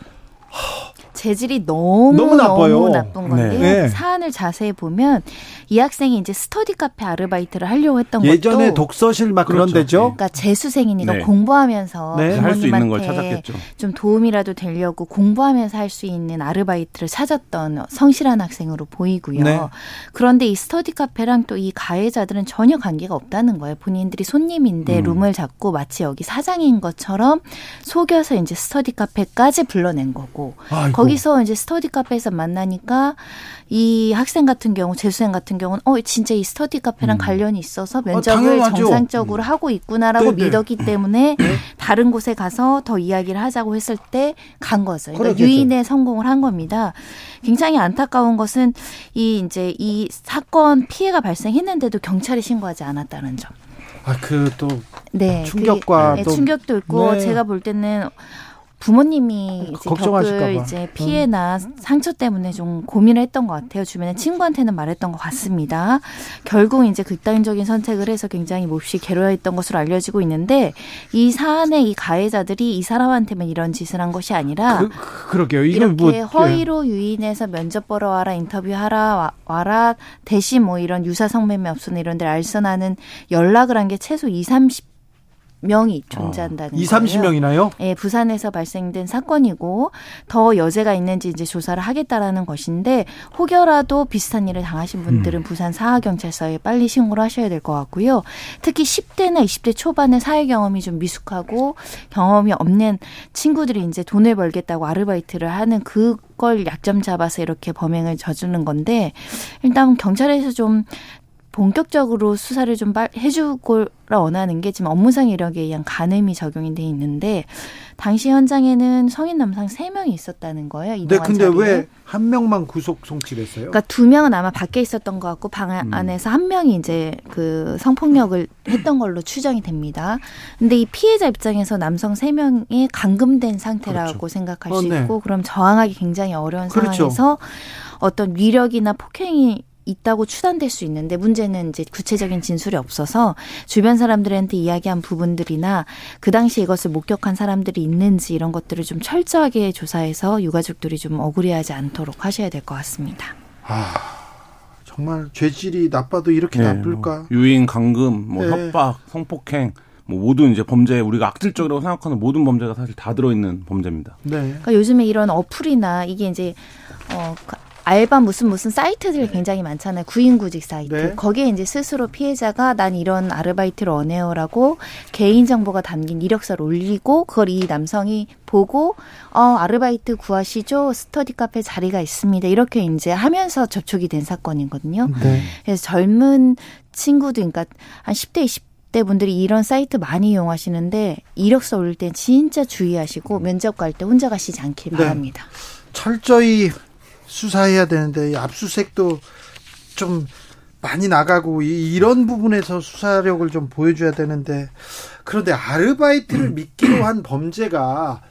재질이 너무 너무 나빠요. 너무 나쁜 건데 네. 사안을 자세히 보면 이 학생이 이제 스터디 카페 아르바이트를 하려고 했던 예전에 것도 예전에 독서실 막 그렇죠. 그런 데죠. 그러니까 재수생이니까 네. 공부하면서 네. 부모님한테 좀 도움이라도 되려고 공부하면서 할 수 있는 아르바이트를 찾았던 성실한 학생으로 보이고요. 네. 그런데 이 스터디 카페랑 또 이 가해자들은 전혀 관계가 없다는 거예요. 본인들이 손님인데 음. 룸을 잡고 마치 여기 사장인 것처럼 속여서 이제 스터디 카페까지 불러낸 거고 아이고. 거기서 이제 스터디 카페에서 만나니까 이 학생 같은 경우 재수생 같은 경우는 어 진짜 이 스터디 카페랑 음. 관련이 있어서 아, 면접을 아, 정상적으로 음. 하고 있구나라고 네네. 믿었기 때문에 네. 다른 곳에 가서 더 이야기를 하자고 했을 때 간 거죠. 그러니까 유인에 성공을 한 겁니다. 굉장히 안타까운 것은 이 이제 이 사건 피해가 발생했는데도 경찰에 신고하지 않았다는 점. 아, 그 또 네, 충격과 네, 충격도 있고 네. 제가 볼 때는 부모님이 이제 겪을 이제 피해나 음. 상처 때문에 좀 고민을 했던 것 같아요. 주변에 친구한테는 말했던 것 같습니다. 결국 이제 극단적인 선택을 해서 굉장히 몹시 괴로워했던 것으로 알려지고 있는데 이 사안의 이 가해자들이 이 사람한테만 이런 짓을 한 것이 아니라 그, 러게요 이렇게 뭐, 허위로 유인해서 면접 보러 와라 인터뷰하라 와, 라 대신 뭐 이런 유사 성매매 없으나 이런 데를 알선하는 연락을 한 게 최소 2, 30 명이 존재한다는 어. 2, 30명이나요? 예, 부산에서 발생된 사건이고 더 여죄가 있는지 이제 조사를 하겠다라는 것인데 혹여라도 비슷한 일을 당하신 분들은 음. 부산 사하경찰서에 빨리 신고를 하셔야 될 것 같고요. 특히 10대나 20대 초반의 사회 경험이 좀 미숙하고 경험이 없는 친구들이 이제 돈을 벌겠다고 아르바이트를 하는 그걸 약점 잡아서 이렇게 범행을 저지르는 건데 일단 경찰에서 좀 본격적으로 수사를 좀 해주고 원하는 게 지금 업무상 이력에 의한 간음이 적용이 돼 있는데 당시 현장에는 성인 남성 세명이 있었다는 거예요. 네, 근데 왜 한 명만 구속 송치됐어요? 그러니까 두 명은 아마 밖에 있었던 것 같고 방 음. 안에서 한 명이 이제 그 성폭력을 했던 걸로 추정이 됩니다. 근데 이 피해자 입장에서 남성 세명이 감금된 상태라고 그렇죠. 생각할 수 어, 네. 있고 그럼 저항하기 굉장히 어려운 그렇죠. 상황에서 어떤 위력이나 폭행이 있다고 추단될 수 있는데 문제는 이제 구체적인 진술이 없어서 주변 사람들한테 이야기한 부분들이나 그 당시 이것을 목격한 사람들이 있는지 이런 것들을 좀 철저하게 조사해서 유가족들이 좀 억울해하지 않도록 하셔야 될 것 같습니다. 아. 정말 죄질이 나빠도 이렇게 네, 나쁠까? 뭐 유인, 강금, 뭐 네. 협박, 성폭행, 뭐 모든 이제 범죄 우리가 악질적이라고 생각하는 모든 범죄가 사실 다 들어있는 범죄입니다. 네. 그러니까 요즘에 이런 어플이나 이게 이제 어 알바 무슨 무슨 사이트들이 네. 굉장히 많잖아요. 구인구직 사이트. 네. 거기에 이제 스스로 피해자가 난 이런 아르바이트를 원해요라고 개인 정보가 담긴 이력서를 올리고 그걸 이 남성이 보고 어 아르바이트 구하시죠. 스터디 카페 자리가 있습니다. 이렇게 이제 하면서 접촉이 된 사건이거든요. 네. 그래서 젊은 친구들 그러니까 한 10대 20대 분들이 이런 사이트 많이 이용하시는데 이력서 올릴 땐 진짜 주의하시고 면접 갈 때 혼자 가시지 않길 네. 바랍니다. 철저히 수사해야 되는데 압수색도 좀 많이 나가고 이런 부분에서 수사력을 좀 보여줘야 되는데 그런데 아르바이트를 음. 믿기로 한 범죄가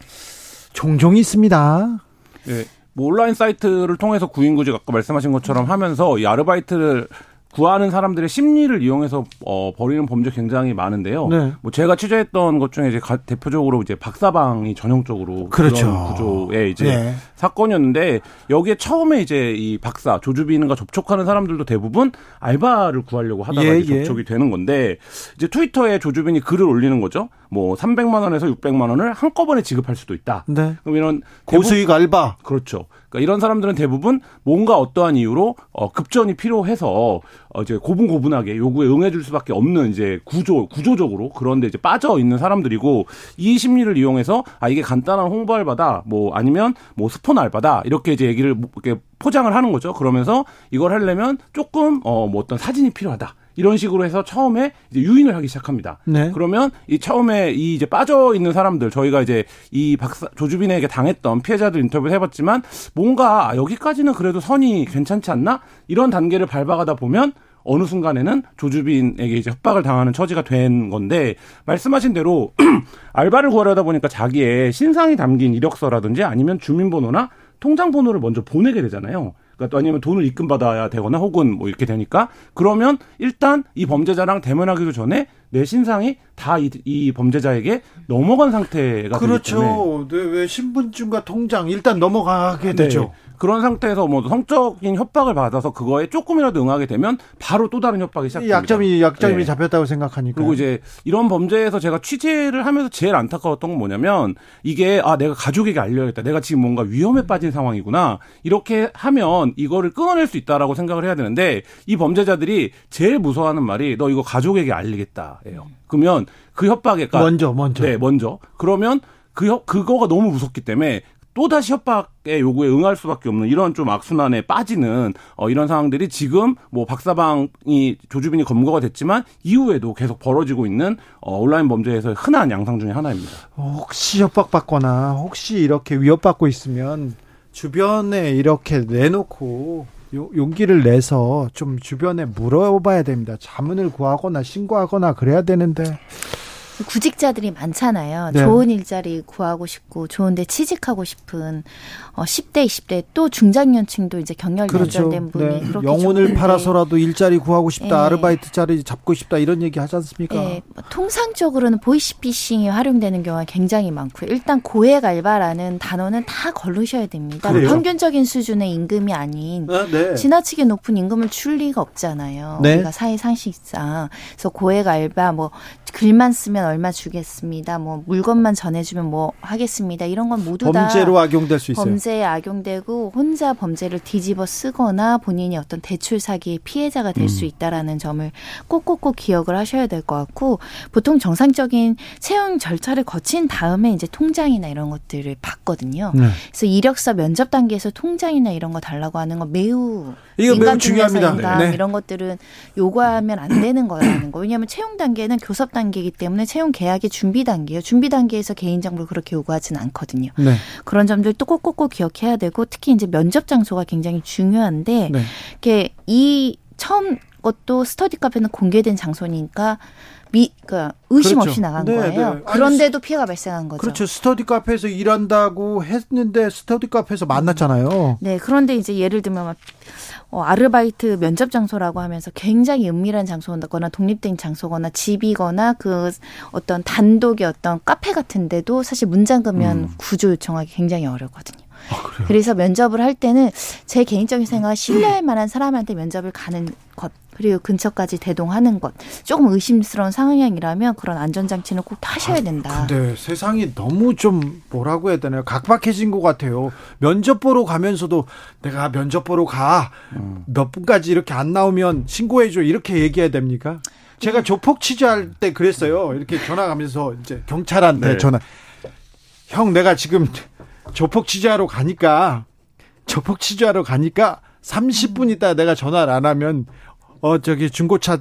종종 있습니다. 네. 뭐 온라인 사이트를 통해서 구인구직 아까 말씀하신 것처럼 하면서 이 아르바이트를 구하는 사람들의 심리를 이용해서 어, 벌이는 범죄 굉장히 많은데요. 네. 뭐 제가 취재했던 것 중에 이제 가, 대표적으로 이제 박사방이 전형적으로 그렇죠. 그런 구조의 이제 네. 사건이었는데 여기에 처음에 이제 이 박사 조주빈과 접촉하는 사람들도 대부분 알바를 구하려고 하다가 예, 이제 예. 접촉이 예. 되는 건데 이제 트위터에 조주빈이 글을 올리는 거죠. 뭐 300만 원에서 600만 원을 한꺼번에 지급할 수도 있다. 네. 그럼 이런 고수익 알바 그렇죠. 그러니까 이런 사람들은 대부분 뭔가 어떠한 이유로 어, 급전이 필요해서 어, 이제 고분고분하게 요구에 응해줄 수밖에 없는 이제 구조 구조적으로 그런데 이제 빠져 있는 사람들이고 이 심리를 이용해서 아 이게 간단한 홍보 알바다 뭐 아니면 뭐 스폰 알바다 이렇게 이제 얘기를 뭐 이렇게 포장을 하는 거죠. 그러면서 이걸 하려면 조금 어 뭐 어떤 사진이 필요하다. 이런 식으로 해서 처음에 이제 유인을 하기 시작합니다. 네. 그러면 이 처음에 이 이제 빠져 있는 사람들 저희가 이제 이 박사 조주빈에게 당했던 피해자들 인터뷰를 해봤지만 뭔가 여기까지는 그래도 선이 괜찮지 않나 이런 단계를 밟아가다 보면 어느 순간에는 조주빈에게 이제 협박을 당하는 처지가 된 건데 말씀하신 대로 알바를 구하려다 보니까 자기의 신상이 담긴 이력서라든지 아니면 주민번호나 통장 번호를 먼저 보내게 되잖아요. 그러니까 아니면 돈을 입금 받아야 되거나 혹은 뭐 이렇게 되니까 그러면 일단 이 범죄자랑 대면하기도 전에 내 신상이 다이 범죄자에게 넘어간 상태가 그렇죠. 네, 왜 신분증과 통장 일단 넘어가게 되죠. 네. 그런 상태에서 뭐 성적인 협박을 받아서 그거에 조금이라도 응하게 되면 바로 또 다른 협박이 시작됩니다. 약점이 약점이 네. 잡혔다고 생각하니까. 그리고 이제 이런 범죄에서 제가 취재를 하면서 제일 안타까웠던 건 뭐냐면 이게 아 내가 가족에게 알려야겠다. 내가 지금 뭔가 위험에 빠진 상황이구나. 이렇게 하면 이거를 끊어낼 수 있다라고 생각을 해야 되는데 이 범죄자들이 제일 무서워하는 말이 너 이거 가족에게 알리겠다 예요. 그러면 그 협박에 먼저 먼저 네 먼저 그러면 그 그거가 너무 무섭기 때문에 또다시 협박의 요구에 응할 수밖에 없는 이런 좀 악순환에 빠지는 어, 이런 상황들이 지금 뭐 박사방이 조주빈이 검거가 됐지만 이후에도 계속 벌어지고 있는 어, 온라인 범죄에서 흔한 양상 중의 하나입니다. 혹시 협박받거나 혹시 이렇게 위협받고 있으면 주변에 이렇게 내놓고 용기를 내서 좀 주변에 물어봐야 됩니다. 자문을 구하거나 신고하거나 그래야 되는데 구직자들이 많잖아요. 네. 좋은 일자리 구하고 싶고 좋은데 취직하고 싶은 어 10대, 20대 또 중장년층도 이제 경력 그렇죠. 연장된 분이 네. 그렇게 영혼을 좋은데. 팔아서라도 일자리 구하고 싶다, 네. 아르바이트 자리 잡고 싶다 이런 얘기 하지 않습니까? 네. 뭐 통상적으로는 보이시피싱이 활용되는 경우가 굉장히 많고요. 일단 고액 알바라는 단어는 다 걸르셔야 됩니다. 그래요? 평균적인 수준의 임금이 아닌 아, 네. 지나치게 높은 임금을 줄 리가 없잖아요. 네. 우리가 사회 상식상 그래서 고액 알바 뭐 글만 쓰면 얼마 주겠습니다. 뭐 물건만 전해주면 뭐 하겠습니다. 이런 건 모두 다 범죄로 악용될 수 있어요. 범죄에 악용되고 혼자 범죄를 뒤집어 쓰거나 본인이 어떤 대출 사기의 피해자가 될수 음. 있다라는 점을 꼭꼭꼭 기억을 하셔야 될 것 같고 보통 정상적인 채용 절차를 거친 다음에 이제 통장이나 이런 것들을 받거든요. 네. 그래서 이력서 면접 단계에서 통장이나 이런 거 달라고 하는 건 매우 이거 매우 중요합니다. 네. 이런 것들은 요구하면 안 되는 거라는 거. 왜냐하면 채용 단계는 교섭 단계이기 때문에 채용 계약의 준비 단계예요. 준비 단계에서 개인 정보를 그렇게 요구하지는 않거든요. 네. 그런 점들 또 꼭꼭꼭 기억해야 되고 특히 이제 면접 장소가 굉장히 중요한데 네. 이게 이 처음 것도 스터디 카페는 공개된 장소니까 미, 그 의심 그렇죠. 없이 나간 네, 거예요. 네. 그런데도 아니, 피해가 발생한 거죠. 그렇죠. 스터디 카페에서 일한다고 했는데 스터디 카페에서 만났잖아요. 네, 그런데 이제 예를 들면 어, 아르바이트 면접 장소라고 하면서 굉장히 은밀한 장소거나 독립된 장소거나 집이거나 그 어떤 단독의 어떤 카페 같은데도 사실 문 잠그면 음. 구조 요청하기 굉장히 어렵거든요. 아, 그래서 면접을 할 때는 제 개인적인 생각 신뢰할 만한 사람한테 면접을 가는 것 그리고 근처까지 대동하는 것 조금 의심스러운 상황이라면 그런 안전장치는 꼭 타셔야 아, 된다. 근데 세상이 너무 좀 뭐라고 해야 되나요? 각박해진 것 같아요. 면접 보러 가면서도 내가 면접 보러 가. 음. 몇 분까지 이렇게 안 나오면 신고해줘. 이렇게 얘기해야 됩니까? 제가 조폭 취재할 때 그랬어요. 이렇게 전화 가면서 이제 경찰한테 네. 전화. 형, 내가 지금 조폭 취재하러 가니까 조폭 취재하러 가니까 30분 있다 내가 전화를 안 하면 어 저기 중고차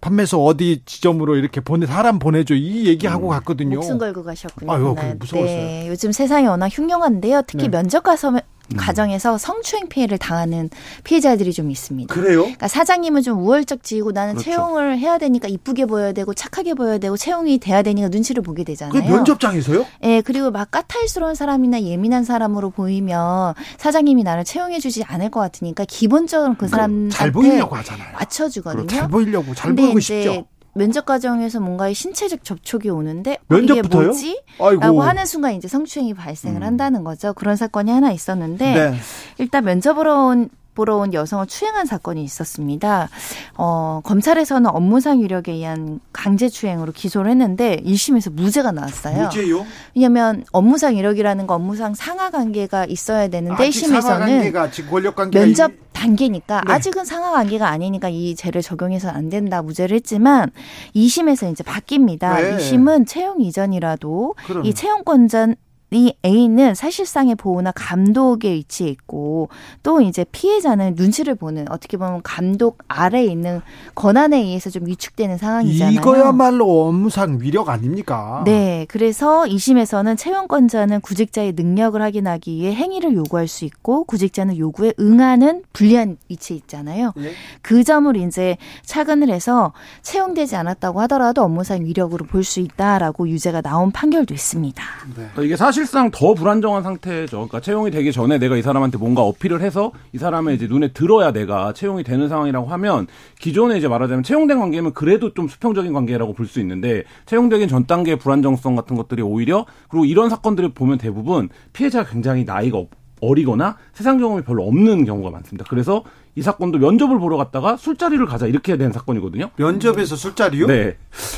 판매소 어디 지점으로 이렇게 보내 사람 보내줘 이 얘기하고 음. 갔거든요. 목숨 걸고 가셨군요. 아유, 무서웠어요. 네, 요즘 세상이 워낙 흉흉한데요. 특히 네. 면접 가서 음. 가정에서 성추행 피해를 당하는 피해자들이 좀 있습니다. 그래요? 그러니까 사장님은 좀 우월적지고 나는 그렇죠. 채용을 해야 되니까 이쁘게 보여야 되고 착하게 보여야 되고 채용이 돼야 되니까 눈치를 보게 되잖아요. 그 면접장에서요? 네, 그리고 막 까탈스러운 사람이나 예민한 사람으로 보이면 사장님이 나를 채용해 주지 않을 것 같으니까 기본적으로 그 사람 잘 보이려고 하잖아요. 맞춰 주거든요. 잘 보이려고 잘 보이고 싶죠. 면접 과정에서 뭔가의 신체적 접촉이 오는데 면접부터요? 이게 뭐지? 아이고. 라고 하는 순간 이제 성추행이 발생을 음. 한다는 거죠. 그런 사건이 하나 있었는데 네. 일단 면접으로 온 보러 온 여성을 추행한 사건이 있었습니다. 어, 검찰에서는 업무상 유력에 의한 강제 추행으로 기소를 했는데 1심에서 무죄가 나왔어요. 무죄요? 왜냐하면 업무상 유력이라는 거 업무상 상하 관계가 있어야 되는데 1심에서는 면접 단계니까 네. 아직은 상하 관계가 아니니까 이 죄를 적용해서 안 된다 무죄를 했지만 2심에서 이제 바뀝니다. 네. 2심은 채용 이전이라도 그러면. 이 채용권자 이 A는 사실상의 보호나 감독에 위치해 있고 또 이제 피해자는 눈치를 보는 어떻게 보면 감독 아래에 있는 권한에 의해서 좀 위축되는 상황이잖아요. 이거야말로 업무상 위력 아닙니까? 네. 그래서 2심에서는 채용권자는 구직자의 능력을 확인하기 위해 행위를 요구할 수 있고 구직자는 요구에 응하는 불리한 위치에 있잖아요. 예? 그 점을 이제 차근을 해서 채용되지 않았다고 하더라도 업무상 위력으로 볼 수 있다라고 유죄가 나온 판결도 있습니다. 네. 이게 사실 사실상 더 불안정한 상태죠. 그러니까 채용이 되기 전에 내가 이 사람한테 뭔가 어필을 해서 이 사람의 이제 눈에 들어야 내가 채용이 되는 상황이라고 하면 기존에 이제 말하자면 채용된 관계면 그래도 좀 수평적인 관계라고 볼 수 있는데 채용되기 전 단계의 불안정성 같은 것들이 오히려 그리고 이런 사건들을 보면 대부분 피해자가 굉장히 나이가 어리거나 세상 경험이 별로 없는 경우가 많습니다. 그래서 이 사건도 면접을 보러 갔다가 술자리를 가자 이렇게 된 사건이거든요. 면접에서 술자리요? 네.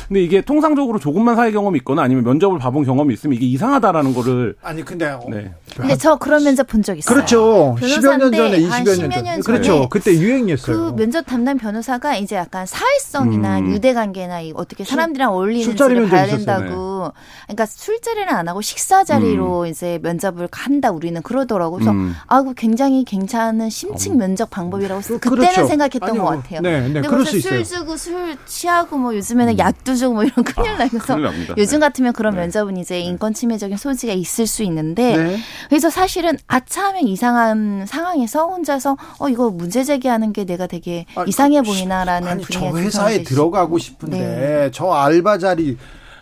근데 이게 통상적으로 조금만 사회 경험이 있거나 아니면 면접을 봐본 경험이 있으면 이게 이상하다는 거를 아니 근데 어, 네. 근데 저 그런 면접 본 적 있어요. 그렇죠. 10여 년 전에 20여 년, 전. 그렇죠. 그때 유행이었어요. 그 면접 담당 변호사가 이제 약간 사회성이나 음. 유대 관계나 어떻게 사람들이랑 어울리는지를 봐야 된다고. 네. 그러니까 술자리는 안 하고 식사 자리로 음. 이제 면접을 간다 우리는 그러더라고. 그래서 음. 아그 굉장히 괜찮은 심층 면접 방법이 방법이라고 그, 그때는 그렇죠. 생각했던 아니요. 것 같아요. 네, 네, 근데 있어요. 술 주고 술 취하고 뭐 요즘에는 음. 약도 주고 뭐 이런 큰일 아, 나서 요즘 네. 같으면 그런 네. 면접은 이제 네. 인권 침해적인 소지가 있을 수 있는데 네. 그래서 사실은 아차하면 이상한 상황에서 혼자서 어 이거 문제 제기하는 게 내가 되게 아니, 이상해 보이나라는 분위기가 저 회사에 들어가고 싶은데 네. 저 알바 자리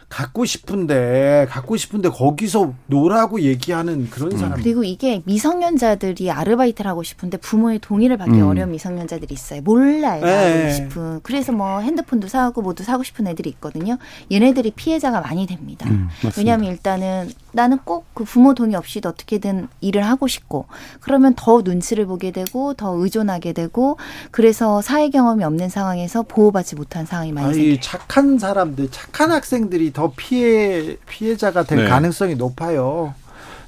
갖고 싶은데 갖고 싶은데 거기서 no라고 얘기하는 그런 음. 사람. 그리고 이게 미성년자들이 아르바이트를 하고 싶은데 부모의 동의를 받기 음. 어려운 미성년자들이 있어요. 몰라요. 네. 하고 싶은. 그래서 뭐 핸드폰도 사고 뭐도 사고 싶은 애들이 있거든요. 얘네들이 피해자가 많이 됩니다. 음, 왜냐하면 일단은 나는 꼭 그 부모 동의 없이도 어떻게든 일을 하고 싶고 그러면 더 눈치를 보게 되고 더 의존하게 되고 그래서 사회 경험이 없는 상황에서 보호받지 못한 상황이 많이 생겨요. 착한 사람들, 착한 학생들이 더 피해 피해자가 될 네. 가능성이 높아요.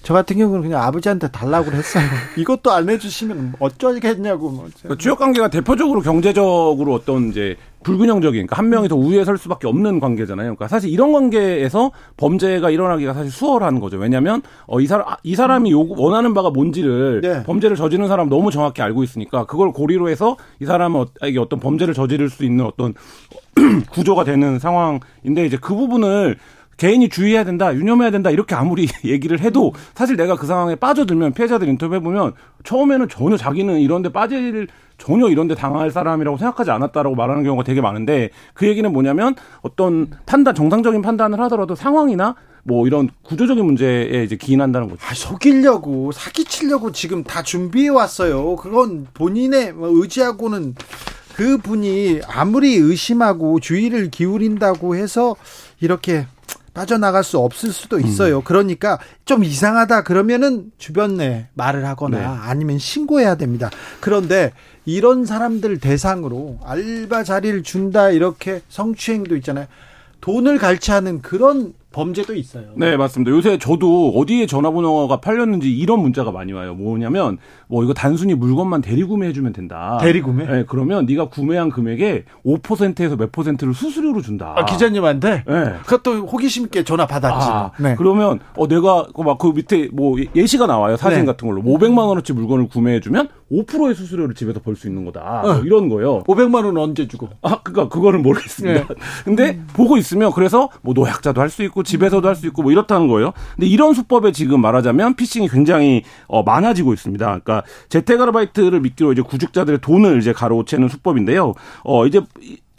저 같은 경우는 그냥 아버지한테 달라고 했어요. 이것도 안 해주시면 어쩌겠냐고. 뭐. 그러니까 주역 관계가 대표적으로 경제적으로 어떤 이제 불균형적인, 그러니까 한 명이 더 우위에 설 수밖에 없는 관계잖아요. 그러니까 사실 이런 관계에서 범죄가 일어나기가 사실 수월한 거죠. 왜냐하면 어, 이 사람 이 사람이 요구 원하는 바가 뭔지를 네. 범죄를 저지르는 사람 너무 정확히 알고 있으니까 그걸 고리로 해서 이 사람은 이게 어떤 범죄를 저지를 수 있는 어떤 구조가 되는 상황인데 이제 그 부분을 개인이 주의해야 된다, 유념해야 된다 이렇게 아무리 얘기를 해도 사실 내가 그 상황에 빠져들면 피해자들 인터뷰해 보면 처음에는 전혀 자기는 이런데 빠질 전혀 이런데 당할 사람이라고 생각하지 않았다라고 말하는 경우가 되게 많은데 그 얘기는 뭐냐면 어떤 판단 정상적인 판단을 하더라도 상황이나 뭐 이런 구조적인 문제에 이제 기인한다는 거죠. 아, 속이려고 사기치려고 지금 다 준비해 왔어요. 그건 본인의 의지하고는 그 분이 아무리 의심하고 주의를 기울인다고 해서 이렇게 빠져나갈 수 없을 수도 있어요. 음. 그러니까 좀 이상하다 그러면은 주변에 말을 하거나 네. 아니면 신고해야 됩니다. 그런데 이런 사람들 대상으로 알바 자리를 준다 이렇게 성추행도 있잖아요. 돈을 갈취하는 그런 범죄도 있어요. 네, 맞습니다. 요새 저도 어디에 전화번호가 팔렸는지 이런 문자가 많이 와요. 뭐냐면 뭐 이거 단순히 물건만 대리 구매해 주면 된다. 대리 구매? 네, 그러면 네가 구매한 금액의 5%에서 몇 퍼센트를 수수료로 준다. 아, 기자님한테? 네. 그것도 호기심 있게 전화 받았지. 아, 네. 그러면 어 내가 막그 그 밑에 뭐 예시가 나와요. 사진 네. 같은 걸로. 500만 뭐 원어치 물건을 구매해 주면 5%의 수수료를 집에서 벌 수 있는 거다. 어. 뭐 이런 거예요. 500만 원은 언제 주고? 아, 그니까 그거는 모르겠습니다. 네. 근데 음. 보고 있으면 그래서 뭐 노약자도 할 수 있고 집에서도 할 수 있고 뭐 이렇다는 거예요. 근데 이런 수법에 지금 말하자면 피싱이 굉장히 어 많아지고 있습니다. 그러니까 재택 아르바이트를 미끼로 이제 구직자들의 돈을 이제 가로채는 수법인데요. 어 이제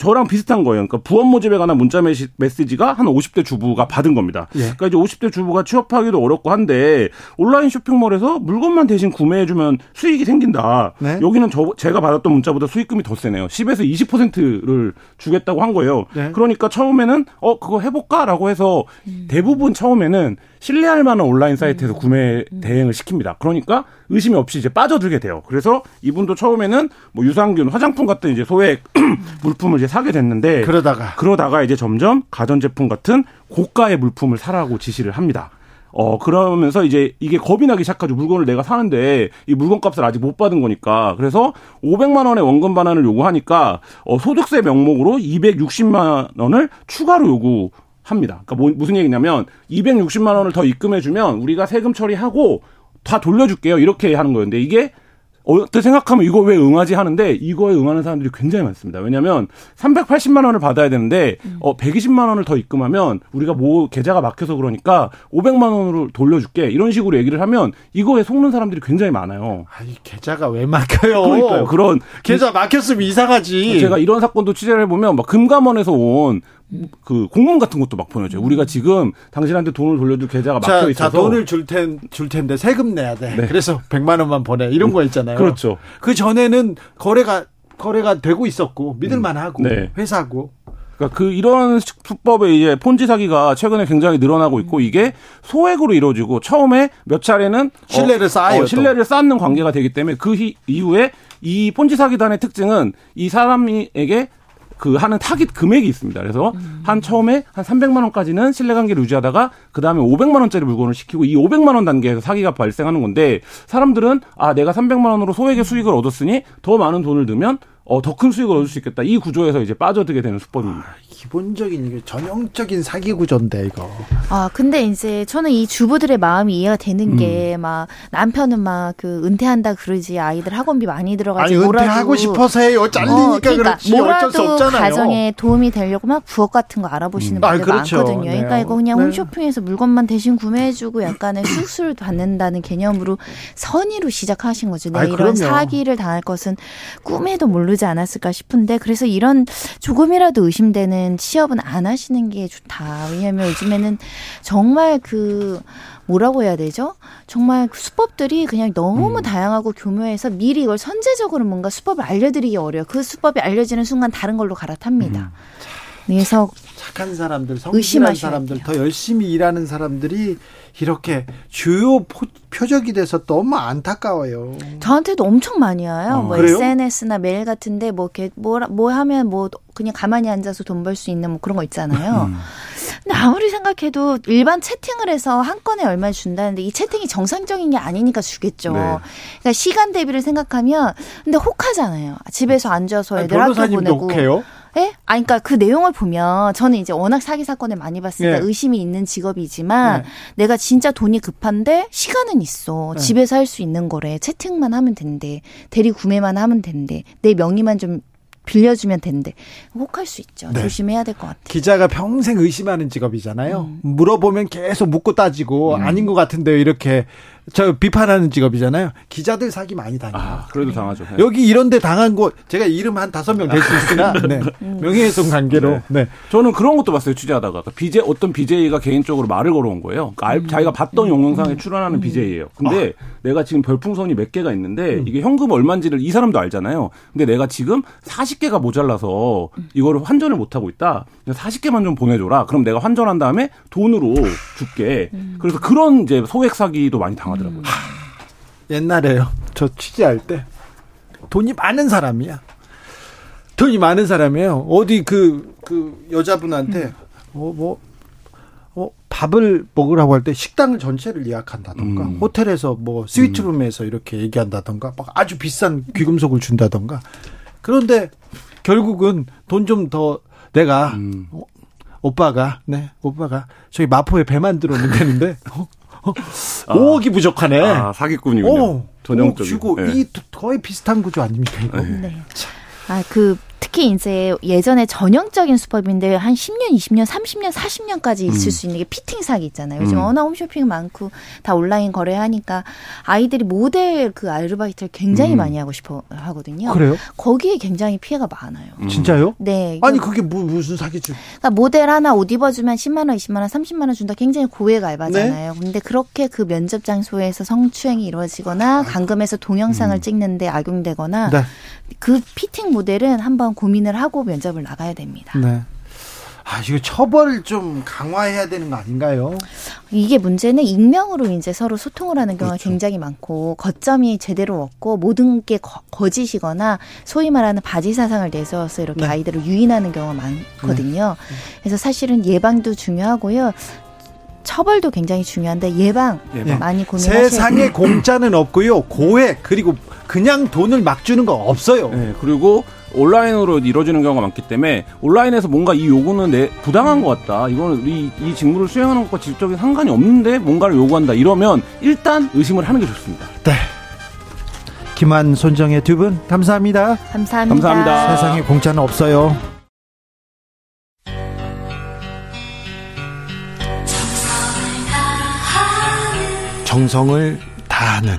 저랑 비슷한 거예요. 그러니까 부업 모집에 관한 문자 메시지가 한 50대 주부가 받은 겁니다. 예. 그러니까 이제 50대 주부가 취업하기도 어렵고 한데 온라인 쇼핑몰에서 물건만 대신 구매해주면 수익이 생긴다. 네? 여기는 저 제가 받았던 문자보다 수익금이 더 세네요. 10에서 20%를 주겠다고 한 거예요. 네. 그러니까 처음에는 어 그거 해볼까라고 해서 음. 대부분 처음에는 신뢰할 만한 온라인 사이트에서 음. 구매 음. 대행을 시킵니다. 그러니까 의심이 없이 이제 빠져들게 돼요. 그래서 이분도 처음에는 뭐 유산균, 화장품 같은 이제 소액 물품을 이제 사게 됐는데 그러다가 그러다가 이제 점점 가전제품 같은 고가의 물품을 사라고 지시를 합니다. 어, 그러면서 이제 이게 겁이 나기 시작하죠. 물건을 내가 사는데 이 물건 값을 아직 못 받은 거니까. 그래서 500만 원의 원금 반환을 요구하니까 어, 소득세 명목으로 260만 원을 추가로 요구 합니다. 그러니까 뭐, 무슨 얘기냐면 260만 원을 더 입금해 주면 우리가 세금 처리하고 다 돌려줄게요. 이렇게 하는 거였는데 이게 어떻게 생각하면 이거 왜 응하지 하는데 이거에 응하는 사람들이 굉장히 많습니다. 왜냐하면 380만 원을 받아야 되는데 음. 어 120만 원을 더 입금하면 우리가 뭐 계좌가 막혀서 그러니까 500만 원으로 돌려줄게 이런 식으로 얘기를 하면 이거에 속는 사람들이 굉장히 많아요. 아니 계좌가 왜 막혀요? 그러니까요. 그런 계좌 막혔으면 이상하지. 제가 이런 사건도 취재를 해보면 막 금감원에서 온그 공문 같은 것도 막 보내줘요. 우리가 지금 당신한테 돈을 돌려줄 계좌가 막혀 있어서 자, 돈을 줄, 텐, 줄 텐데 세금 내야 돼. 네. 그래서 100만 원만 보내. 이런 거 있잖아요. 그렇죠. 그 전에는 거래가 거래가 되고 있었고 믿을만하고 음. 네. 회사고 그러니까 그 이런 수법의 이제 폰지 사기가 최근에 굉장히 늘어나고 있고 이게 소액으로 이루어지고 처음에 몇 차례는 신뢰를 어, 쌓아요. 어, 신뢰를 쌓는 관계가 되기 때문에 그 이후에 이 폰지 사기단의 특징은 이 사람에게 그 하는 타깃 금액이 있습니다. 그래서 음. 한 처음에 한 300만 원까지는 신뢰 관계를 유지하다가 그 다음에 500만 원짜리 물건을 시키고 이 500만 원 단계에서 사기가 발생하는 건데 사람들은 아 내가 300만 원으로 소액의 수익을 얻었으니 더 많은 돈을 넣으면 어, 더 큰 수익을 얻을 수 있겠다. 이 구조에서 이제 빠져들게 되는 수법입니다. 아, 기본적인 이게 전형적인 사기 구조인데 이거. 아 근데 이제 저는 이 주부들의 마음이 이해가 되는 음. 게막 남편은 막 그 은퇴한다 그러지 아이들 학원비 많이 들어가지 아니 은퇴하고 싶어서 해요. 잘리니까 어, 그러니까 그렇지 어쩔 수 없잖아요. 가정에 도움이 되려고 막 부엌 같은 거 알아보시는 음. 분들 아, 그렇죠. 많거든요. 그러니까 네. 그러니까 이거 그냥 네. 홈쇼핑에서 물건만 대신 구매해주고 약간의 수수를 받는다는 개념으로 선의로 시작하신 거죠. 네, 아, 이런 그럼요. 사기를 당할 것은 꿈에도 모르지 않았을까 싶은데 그래서 이런 조금이라도 의심되는 취업은 안 하시는 게 좋다. 왜냐하면 요즘에는 정말 그 뭐라고 해야 되죠? 정말 그 수법들이 그냥 너무 음. 다양하고 교묘해서 미리 이걸 선제적으로 뭔가 수법을 알려드리기 어려요. 그 수법이 알려지는 순간 다른 걸로 갈아탑니다. 음. 그래서 착한 사람들, 성실한 사람들, 돼요. 더 열심히 일하는 사람들이 이렇게 주요 포, 표적이 돼서 너무 안타까워요. 저한테도 엄청 많이 와요. 어, 뭐 그래요? SNS나 메일 같은데 뭐 이렇게 뭐, 뭐 하면 뭐 그냥 가만히 앉아서 돈 벌 수 있는 뭐 그런 거 있잖아요. 음. 근데 아무리 생각해도 일반 채팅을 해서 한 건에 얼마 준다는데 이 채팅이 정상적인 게 아니니까 주겠죠. 네. 그러니까 시간 대비를 생각하면 근데 혹하잖아요. 집에서 앉아서 애들 학교 보내고. 혹해요? 예? 아, 그러니까 그 내용을 보면 저는 이제 워낙 사기 사건을 많이 봤으니까 네. 의심이 있는 직업이지만 네. 내가 진짜 돈이 급한데 시간은 있어. 네. 집에서 할 수 있는 거래. 채팅만 하면 된대. 대리 구매만 하면 된대. 내 명의만 좀 빌려주면 된대. 혹할 수 있죠. 네. 조심해야 될 것 같아요. 기자가 평생 의심하는 직업이잖아요. 음. 물어보면 계속 묻고 따지고 음. 아닌 것 같은데요. 이렇게 저 비판하는 직업이잖아요. 기자들 사기 많이 당해요. 아, 그래도 당하죠. 네. 여기 이런데 당한 곳 제가 이름 한 다섯 명 될 수 있으나 네. 음. 명예훼손 관계로. 네. 네. 저는 그런 것도 봤어요. 취재하다가 BJ 어떤 BJ가 개인적으로 말을 걸어온 거예요. 그러니까 음. 자기가 봤던 음. 영상에 출연하는 음. BJ예요. 근데 아. 내가 지금 별풍선이 몇 개가 있는데 음. 이게 현금 얼마인지를 이 사람도 알잖아요. 근데 내가 지금 40개가 모자라서 이거를 환전을 못 하고 있다. 40개만 좀 보내줘라. 그럼 내가 환전한 다음에 돈으로 줄게. 그래서 그런 이제 소액 사기도 많이 당하 더라고요. 옛날에요. 저 취재할 때 돈이 많은 사람이야. 돈이 많은 사람이에요. 어디 그, 그 여자분한테, 음. 어, 뭐, 어, 밥을 먹으라고 할 때 식당을 전체를 예약한다던가, 음. 호텔에서 뭐 스위트룸에서 음. 이렇게 얘기한다던가, 막 아주 비싼 귀금속을 준다던가. 그런데 결국은 돈 좀 더 내가, 음. 어, 오빠가, 네, 오빠가 저기 마포에 배 만들어 어, 어, 5억이 부족하네. 아, 사기꾼이군요. 어, 전형적인. 주고 네. 이 거의 비슷한 구조 아닙니까 이거? 네. 네. 아, 그 특히 이제 예전에 전형적인 수법인데 한 10년, 20년, 30년, 40년까지 있을 음. 수 있는 게 피팅 사기 있잖아요. 요즘 음. 워낙 홈쇼핑 많고 다 온라인 거래하니까 아이들이 모델 그 아르바이트를 굉장히 음. 많이 하고 싶어 하거든요. 그래요? 거기에 굉장히 피해가 많아요. 음. 진짜요? 네. 아니 그게 무, 무슨 사기죠? 그러니까 모델 하나 옷 입어주면 10만 원, 20만 원, 30만 원 준다. 굉장히 고액 알바잖아요. 네? 근데 그렇게 그 면접 장소에서 성추행이 이루어지거나 강금에서 동영상을 음. 찍는데 악용되거나 네. 그 피팅 모델은 한번 고민을 하고 면접을 나가야 됩니다. 네. 아, 이거 처벌을 좀 강화해야 되는 거 아닌가요? 이게 문제는 익명으로 이제 서로 소통을 하는 경우가 그렇죠. 굉장히 많고 거점이 제대로 없고 모든 게 거, 짓이거나 소위 말하는 바지 사상을 내세워서 이렇게 네. 아이들을 유인하는 경우가 많거든요. 네. 그래서 사실은 예방도 중요하고요. 처벌도 굉장히 중요한데 예방, 예방. 많이 고민하셔야 세상에 공짜는 없고요. 고액 그리고 그냥 돈을 막 주는 거 없어요. 네, 그리고 온라인으로 이루어지는 경우가 많기 때문에 온라인에서 뭔가 이 요구는 내 부당한 것 같다. 이거는 이, 이 직무를 수행하는 것과 직접적인 상관이 없는데 뭔가를 요구한다. 이러면 일단 의심을 하는 게 좋습니다. 네. 김한 손정의 두 분 감사합니다. 감사합니다. 감사합니다. 세상에 공짜는 없어요. 정성을 다하는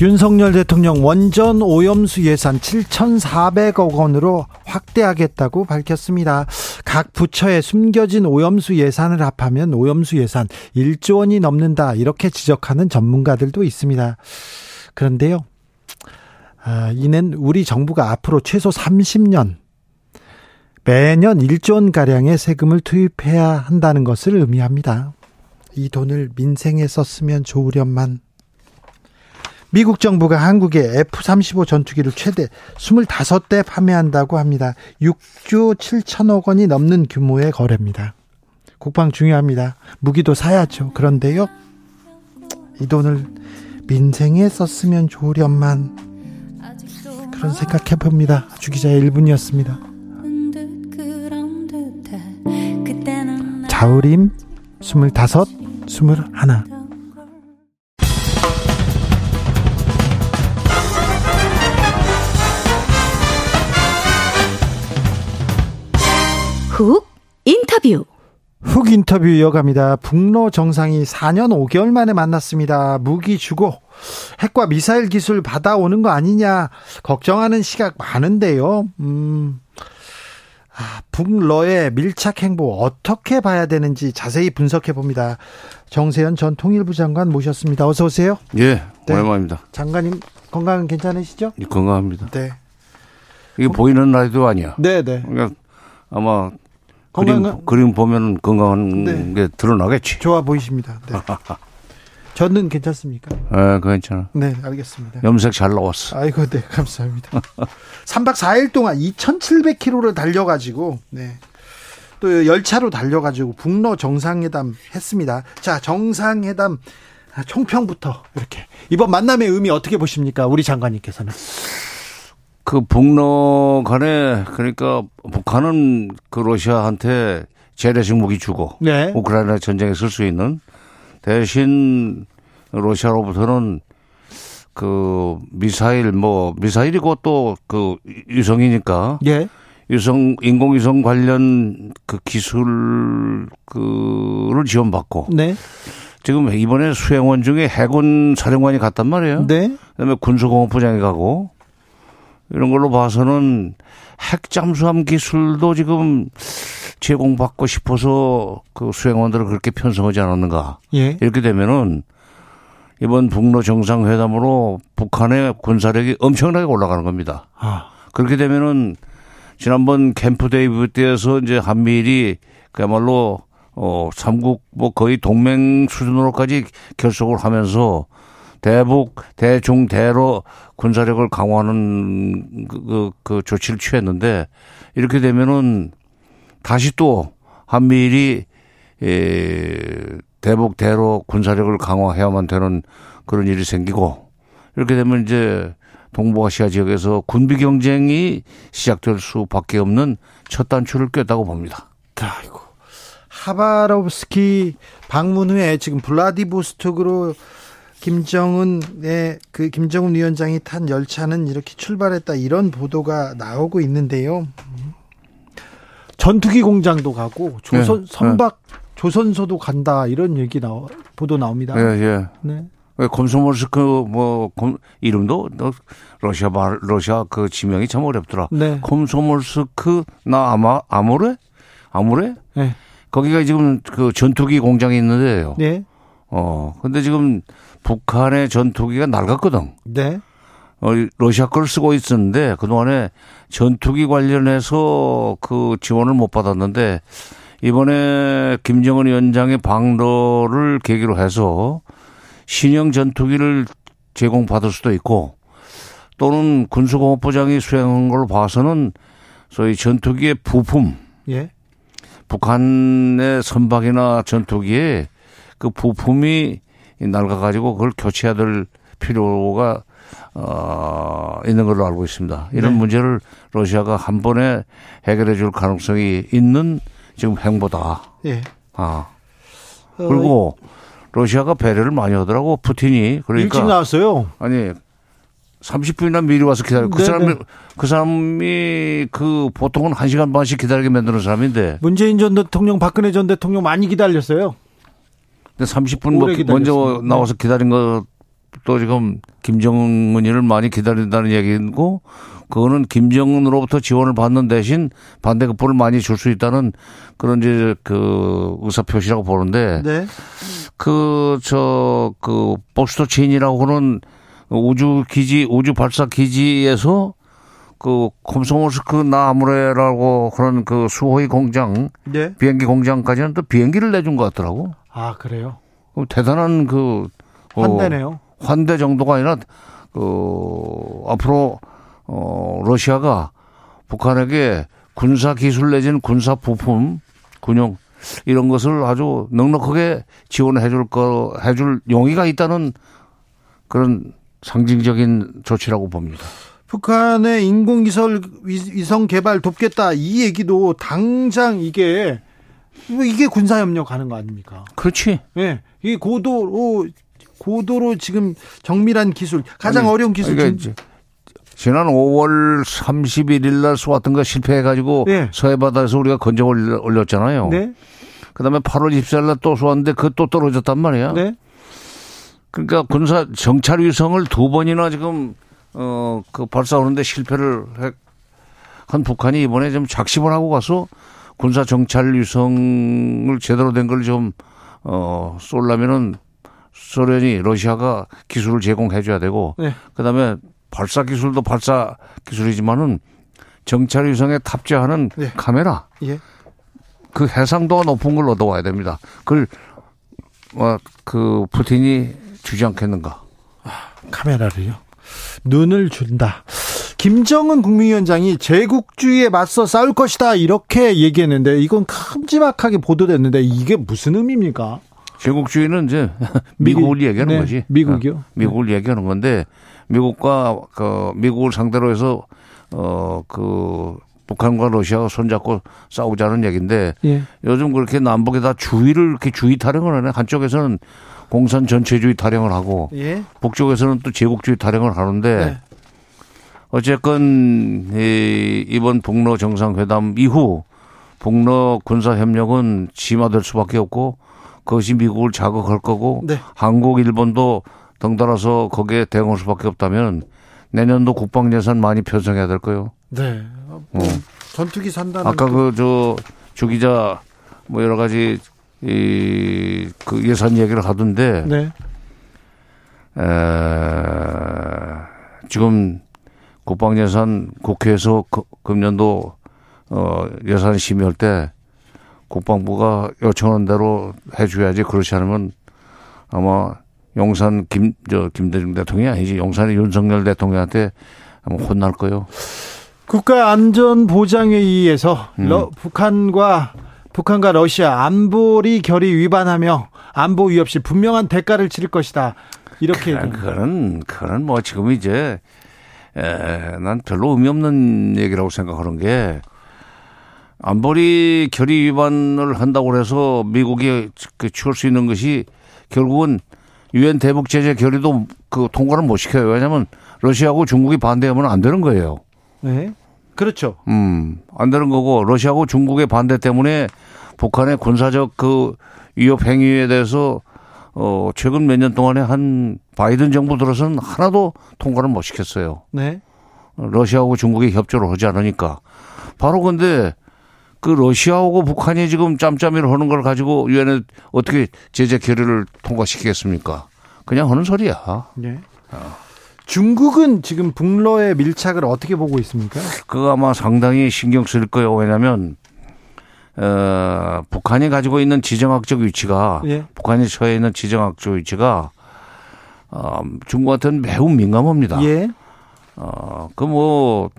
윤석열 대통령 원전 오염수 예산 7,400억 원으로 확대하겠다고 밝혔습니다. 각 부처에 숨겨진 오염수 예산을 합하면 오염수 예산 1조 원이 넘는다. 이렇게 지적하는 전문가들도 있습니다. 그런데요. 아, 이는 우리 정부가 앞으로 최소 30년 매년 1조 원가량의 세금을 투입해야 한다는 것을 의미합니다. 이 돈을 민생에 썼으면 좋으련만 미국 정부가 한국에 F-35 전투기를 최대 25대 판매한다고 합니다. 6조 7천억 원이 넘는 규모의 거래입니다. 국방 중요합니다. 무기도 사야죠. 그런데요. 이 돈을 민생에 썼으면 좋으련만 그런 생각해 봅니다. 주 기자의 1분이었습니다. 자우림 25, 21 훅 인터뷰. 훅 인터뷰 이어갑니다. 북로 정상이 4년 5개월 만에 만났습니다. 무기 주고 핵과 미사일 기술 받아오는 거 아니냐 걱정하는 시각 많은데요. 음. 아, 북러의 밀착 행보 어떻게 봐야 되는지 자세히 분석해 봅니다. 정세현 전 통일부 장관 모셨습니다. 어서 오세요. 예, 네. 오랜만입니다. 장관님 건강 괜찮으시죠? 예, 건강합니다. 네. 이게 어? 보이는 라디오 아니야. 네, 네. 그러니까 아마 그림, 그림 보면 건강한 네. 게 드러나겠지. 좋아 보이십니다. 네. 저는 괜찮습니까? 네, 괜찮아. 네, 알겠습니다. 염색 잘 나왔어. 아이고, 네, 감사합니다. 3박 4일 동안 2,700km를 달려가지고, 네. 또 열차로 달려가지고 북러 정상회담 했습니다. 자, 정상회담 총평부터 이렇게. 이번 만남의 의미 어떻게 보십니까? 우리 장관님께서는. 그 북러 간에 그러니까 북한은 그 러시아한테 재래식 무기 주고 네. 우크라이나 전쟁에 쓸 수 있는 대신 러시아로부터는 그 미사일 뭐 미사일이고 또 그 유성이니까 예. 유성 인공위성 관련 그 기술 그를 지원받고 네. 지금 이번에 수행원 중에 해군 사령관이 갔단 말이에요. 네. 그다음에 군수공업부장이 가고 이런 걸로 봐서는 핵 잠수함 기술도 지금 제공받고 싶어서 그 수행원들을 그렇게 편성하지 않았는가. 예. 이렇게 되면은 이번 북러 정상회담으로 북한의 군사력이 엄청나게 올라가는 겁니다. 아. 그렇게 되면은 지난번 캠프 데이비드에서 이제 한미일이 그야말로 어 삼국 뭐 거의 동맹 수준으로까지 결속을 하면서 대북, 대중, 대로 군사력을 강화하는 그, 그, 그 조치를 취했는데 이렇게 되면은 다시 또 한미일이 에, 대북, 대로 군사력을 강화해야만 되는 그런 일이 생기고 이렇게 되면 이제 동북아시아 지역에서 군비 경쟁이 시작될 수밖에 없는 첫 단추를 꿰다고 봅니다. 아이고. 하바rov스키 방문 후에 지금 블라디보스톡으로 김정은의 그 김정은 위원장이 탄 열차는 이렇게 출발했다 이런 보도가 나오고 있는데요. 전투기 공장도 가고 조선 네, 선박 네. 조선소도 간다 이런 얘기 나오 보도 나옵니다. 예, 예. 네. 콤소몰스크 뭐 이름도 러시아 말 러시아 그 지명이 참 어렵더라. 네. 콤소몰스크 나 아마 아모레 아모레? 네. 거기가 지금 그 전투기 공장이 있는데요. 네. 어 근데 지금 북한의 전투기가 낡았거든. 네. 어, 러시아 걸 쓰고 있었는데 그동안에 전투기 관련해서 그 지원을 못 받았는데 이번에 김정은 위원장의 방로를 계기로 해서 신형 전투기를 제공받을 수도 있고 또는 군수공업부장이 수행한 걸로 봐서는 소위 전투기의 부품, 예. 북한의 선박이나 전투기에 그 부품이 낡아가지고 그걸 교체해야 될 필요가 어, 있는 걸로 알고 있습니다. 이런 네. 문제를 러시아가 한 번에 해결해 줄 가능성이 있는 지금 행보다. 예. 아. 어, 그리고 러시아가 배려를 많이 하더라고 푸틴이 그러니까 일찍 나왔어요. 아니 30분이나 미리 와서 기다려. 그 사람이 네. 그 사람이 그 보통은 1시간 반씩 기다리게 만드는 사람인데. 문재인 전 대통령, 박근혜 전 대통령 많이 기다렸어요. 근데 30분 뭐 먼저 나와서 기다린 것도 지금 김정은이를 많이 기다린다는 얘기고 그거는 김정은으로부터 지원을 받는 대신 반대급부를 많이 줄 수 있다는 그런 이제 그 의사 표시라고 보는데 네. 그저그 그 보스토친이라고 하는 우주 기지 우주 발사 기지에서 그 콤소모스크 나무레라고 그런 그 수호의 공장 네. 비행기 공장까지는 또 비행기를 내준 것 같더라고. 아 그래요? 대단한 그 어, 환대네요. 환대 정도가 아니라 그 앞으로 어 러시아가 북한에게 군사 기술 내지는 군사 부품 군용 이런 것을 아주 넉넉하게 지원해 줄 거, 해줄 용의가 있다는 그런 상징적인 조치라고 봅니다. 북한의 인공위성 위성 개발 돕겠다 이 얘기도 당장 이게 이게 군사협력 가는 거 아닙니까? 그렇지. 예. 네, 이게 고도로 고도로 지금 정밀한 기술 가장 아니, 어려운 기술. 그러니까 지난 5월 31일 날 쏘았던 거 실패해가지고 네. 서해바다에서 우리가 건져 올렸잖아요. 네. 그 다음에 8월 24일 날 또 쏘았는데 그거 또 떨어졌단 말이야. 네. 그러니까 군사 정찰 위성을 두 번이나 지금 어 그 발사하는데 실패를 한 북한이 이번에 좀 작심을 하고 가서 군사 정찰 위성을 제대로 된 걸 좀 어 쏠라면은 소련이 러시아가 기술을 제공해 줘야 되고 네. 그다음에 발사 기술도 발사 기술이지만은 정찰 위성에 탑재하는 네. 카메라 예. 그 해상도가 높은 걸 얻어와야 됩니다. 그걸 어 그 푸틴이 주지 않겠는가? 아, 카메라를요? 눈을 준다. 김정은 국무위원장이 제국주의에 맞서 싸울 것이다 이렇게 얘기했는데 이건 큼지막하게 보도됐는데 이게 무슨 의미입니까? 제국주의는 이제 미국을 얘기하는 네, 거지. 미국이요? 어, 미국을 네. 얘기하는 건데 미국과 그 미국을 상대로 해서 어 그 북한과 러시아가 손잡고 싸우자는 얘기인데 예. 요즘 그렇게 남북에 다 주의를 이렇게 주의 타령을 하네. 한쪽에서는 공산 전체주의 타령을 하고 예. 북쪽에서는 또 제국주의 타령을 하는데 네. 어쨌건 이 이번 북러 정상회담 이후 북러 군사 협력은 심화될 수밖에 없고 그것이 미국을 자극할 거고 네. 한국 일본도 덩달아서 거기에 대응할 수밖에 없다면 내년도 국방 예산 많이 편성해야 될 거예요. 네. 뭐 어. 전투기 산다는 아까 그 저 주기자 뭐 여러 가지 이 그 예산 얘기를 하던데 네. 에, 지금 국방 예산 국회에서 그, 금년도 어 예산 심의할 때 국방부가 요청한 대로 해줘야지 그렇지 않으면 아마 용산 김 저 김대중 대통령이 아니지 용산의 윤석열 대통령한테 아마 혼날 거예요. 국가안전보장회의에서 음. 러, 북한과 북한과 러시아 안보리 결의 위반하며 안보 위협 시 분명한 대가를 치를 것이다. 이렇게 그건 그거는 뭐 지금 이제 에, 난 별로 의미 없는 얘기라고 생각하는 게 안보리 결의 위반을 한다고 해서 미국이 그 취할 수 있는 것이 결국은 유엔 대북 제재 결의도 그 통과를 못 시켜요. 왜냐하면 러시아하고 중국이 반대하면 안 되는 거예요. 네. 그렇죠. 음, 안 되는 거고 러시아하고 중국의 반대 때문에 북한의 군사적 그 위협 행위에 대해서 어 최근 몇 년 동안에 한 바이든 정부 들어서는 하나도 통과를 못 시켰어요. 네. 러시아하고 중국이 협조를 하지 않으니까. 바로 근데 그 러시아하고 북한이 지금 짬짬이를 하는 걸 가지고 유엔에 어떻게 제재 결의를 통과시키겠습니까? 그냥 하는 소리야. 네. 어. 중국은 지금 북러의 밀착을 어떻게 보고 있습니까? 그거 아마 상당히 신경 쓸 거예요. 왜냐하면 어, 북한이 가지고 있는 지정학적 위치가 예. 북한이 처해 있는 지정학적 위치가 어, 중국한테는 매우 민감합니다. 예. 어, 그 뭐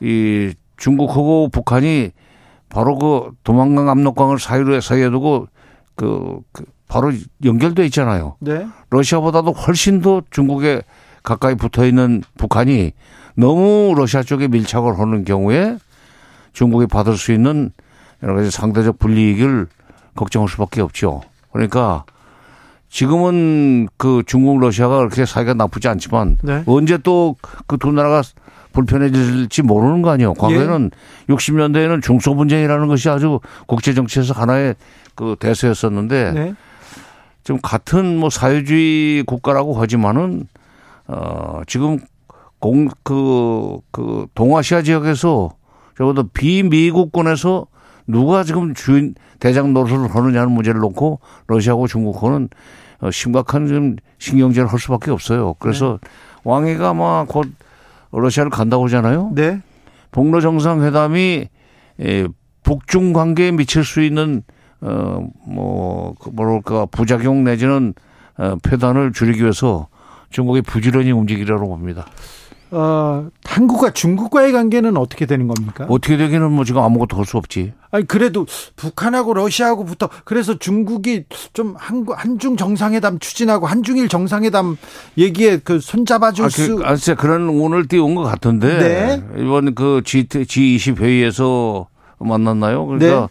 이 중국하고 북한이 바로 그 도망강 압록강을 사이로 사이에 두고 그, 그 바로 연결돼 있잖아요. 네. 러시아보다도 훨씬 더 중국에 가까이 붙어 있는 북한이 너무 러시아 쪽에 밀착을 하는 경우에 중국이 받을 수 있는 여러 가지 상대적 불이익을 걱정할 수밖에 없죠. 그러니까 지금은 그 중국 러시아가 그렇게 사이가 나쁘지 않지만 네. 언제 또 그 두 나라가 불편해질지 모르는 거 아니에요. 과거에는 예. 60년대에는 중소 분쟁이라는 것이 아주 국제 정치에서 하나의 그 대세였었는데 네. 좀 같은 뭐 사회주의 국가라고 하지만은 어 지금 공 그그 그 동아시아 지역에서 적어도 비미국권에서 누가 지금 주인 대장 노릇을 하느냐는 문제를 놓고 러시아하고 중국하고는 어, 심각한 좀 신경전을 할 수밖에 없어요. 그래서 네. 왕이가 아마 곧 러시아를 간다고 하잖아요. 네. 북러 정상회담이 예, 북중 관계에 미칠 수 있는 어뭐 그 뭐랄까 부작용 내지는 어, 폐단을 줄이기 위해서 중국이 부지런히 움직이려고 봅니다. 어, 한국과 중국과의 관계는 어떻게 되는 겁니까? 어떻게 되기는 뭐 지금 아무것도 할 수 없지. 아니 그래도 북한하고 러시아하고부터 그래서 중국이 좀 한국 한중 정상회담 추진하고 한중일 정상회담 얘기에 그 손잡아줄 아, 그, 수. 아, 진짜 그런 오늘 띄운 것 같은데. 네. 이번 그 G G20 회의에서 만났나요? 그러니까 네.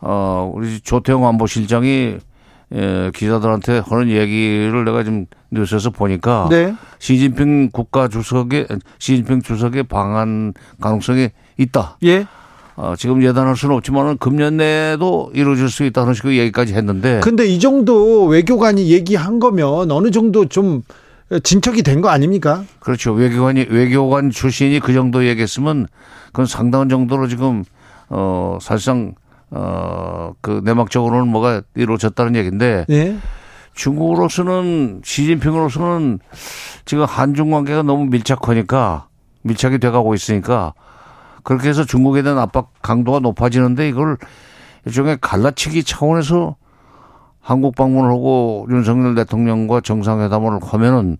어 우리 조태영 안보실장이 예, 기자들한테 하는 얘기를 내가 지금 뉴스에서 보니까 네. 시진핑 국가 주석의 시진핑 주석의 방한 가능성이 있다. 예. 어, 지금 예단할 수는 없지만은 금년 내에도 이루어질 수 있다는 식으로 얘기까지 했는데. 근데 이 정도 외교관이 얘기한 거면 어느 정도 좀 진척이 된 거 아닙니까? 그렇죠. 외교관이 외교관 출신이 그 정도 얘기했으면 그건 상당한 정도로 지금 어 사실상 어, 그 내막적으로는 뭐가 이루어졌다는 얘기인데 예? 중국으로서는 시진핑으로서는 지금 한중 관계가 너무 밀착하니까 밀착이 돼가고 있으니까 그렇게 해서 중국에 대한 압박 강도가 높아지는데 이걸 일종의 갈라치기 차원에서 한국 방문을 하고 윤석열 대통령과 정상회담을 하면은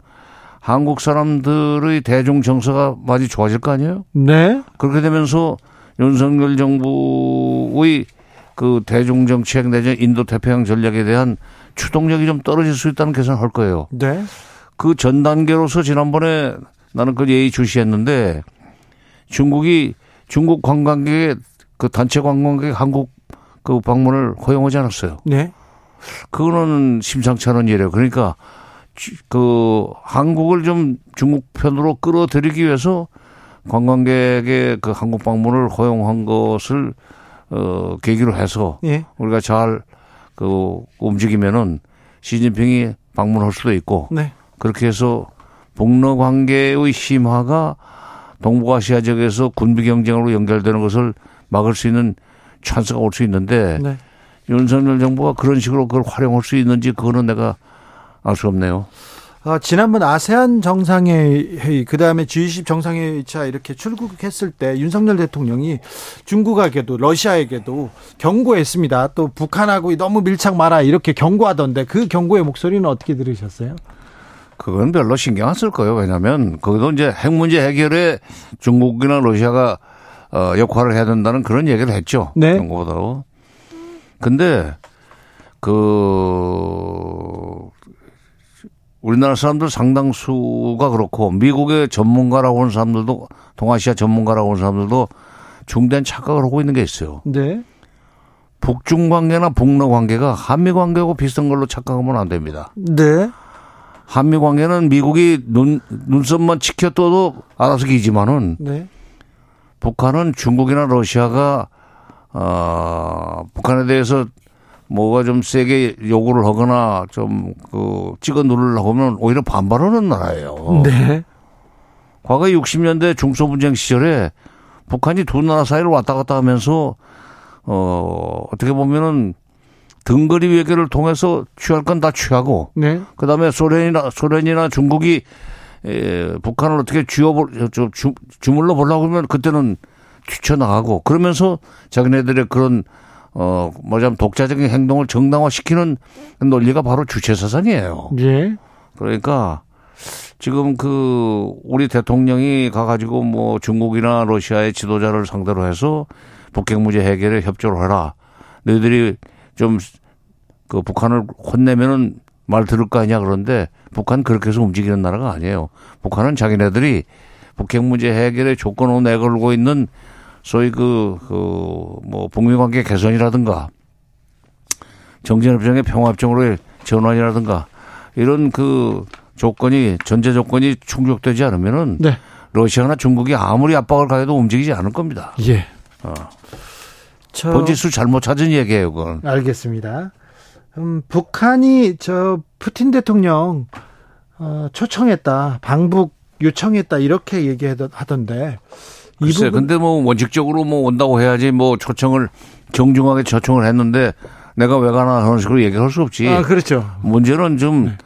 한국 사람들의 대중 정서가 많이 좋아질 거 아니에요? 네. 그렇게 되면서 윤석열 정부의 그 대중 정책 내지 인도 태평양 전략에 대한 추동력이 좀 떨어질 수 있다는 계산을 할 거예요. 네. 그 전 단계로서 지난번에 나는 그 예의 주시했는데 중국이 중국 관광객의 그 단체 관광객 한국 그 방문을 허용하지 않았어요. 네. 그거는 심상치 않은 일이에요. 그러니까 그 한국을 좀 중국 편으로 끌어들이기 위해서 관광객의 그 한국 방문을 허용한 것을 어, 계기로 해서 예. 우리가 잘 그 움직이면은 시진핑이 방문할 수도 있고 네. 그렇게 해서 북러 관계의 심화가 동북아시아 지역에서 군비 경쟁으로 연결되는 것을 막을 수 있는 찬스가 올 수 있는데 네. 윤석열 정부가 그런 식으로 그걸 활용할 수 있는지 그거는 내가 알 수 없네요. 어, 지난번 아세안 정상회의, 그 다음에 G20 정상회의 차 이렇게 출국했을 때 윤석열 대통령이 중국에게도 러시아에게도 경고했습니다. 또 북한하고 너무 밀착 마라 이렇게 경고하던데 그 경고의 목소리는 어떻게 들으셨어요? 그건 별로 신경 안 쓸 거예요. 왜냐하면 그것도 이제 핵 문제 해결에 중국이나 러시아가 어, 역할을 해야 된다는 그런 얘기를 했죠. 네. 경고보다도. 근데 그 우리나라 사람들 상당수가 그렇고 미국의 전문가라고 하는 사람들도 동아시아 전문가라고 하는 사람들도 중대한 착각을 하고 있는 게 있어요. 네. 북중 관계나 북러 관계가 한미 관계하고 비슷한 걸로 착각하면 안 됩니다. 네. 한미 관계는 미국이 눈 눈썹만 치켜떠도 알아서 기지만은 네. 북한은 중국이나 러시아가 어 북한에 대해서 뭐가 좀 세게 요구를 하거나 좀 그 찍어 누르려고 하면 오히려 반발하는 나라예요. 네. 과거 60년대 중소 분쟁 시절에 북한이 두 나라 사이를 왔다 갔다 하면서 어 어떻게 보면은 등거리 외교를 통해서 취할 건 다 취하고 네. 그다음에 소련이나 소련이나 중국이 에, 북한을 어떻게 쥐어 주, 주, 주물러 보려고 하면 그때는 튀쳐나가고 그러면서 자기네들의 그런 어, 뭐냐면 독자적인 행동을 정당화시키는 논리가 바로 주체사상이에요. 예. 그러니까 지금 그 우리 대통령이 가가지고 뭐 중국이나 러시아의 지도자를 상대로 해서 북핵 문제 해결에 협조를 해라. 너희들이 좀 그 북한을 혼내면은 말 들을 거 아니냐 그런데 북한 그렇게 해서 움직이는 나라가 아니에요. 북한은 자기네들이 북핵 문제 해결의 조건으로 내걸고 있는 소위 그, 그, 뭐, 북미 관계 개선이라든가, 정전협정의 평화협정으로의 전환이라든가, 이런 그 조건이, 전제 조건이 충족되지 않으면은, 네. 러시아나 중국이 아무리 압박을 가해도 움직이지 않을 겁니다. 예. 어. 저... 번지수 잘못 찾은 얘기예요, 그건. 알겠습니다. 음, 북한이 저 푸틴 대통령 어, 초청했다, 방북 요청했다 이렇게 얘기하던데 글쎄, 부분... 근데 뭐 원칙적으로 뭐 온다고 해야지 뭐 초청을 정중하게 초청을 했는데 내가 왜 가나 하는 식으로 얘기할 수 없지. 아, 그렇죠. 문제는 좀 네.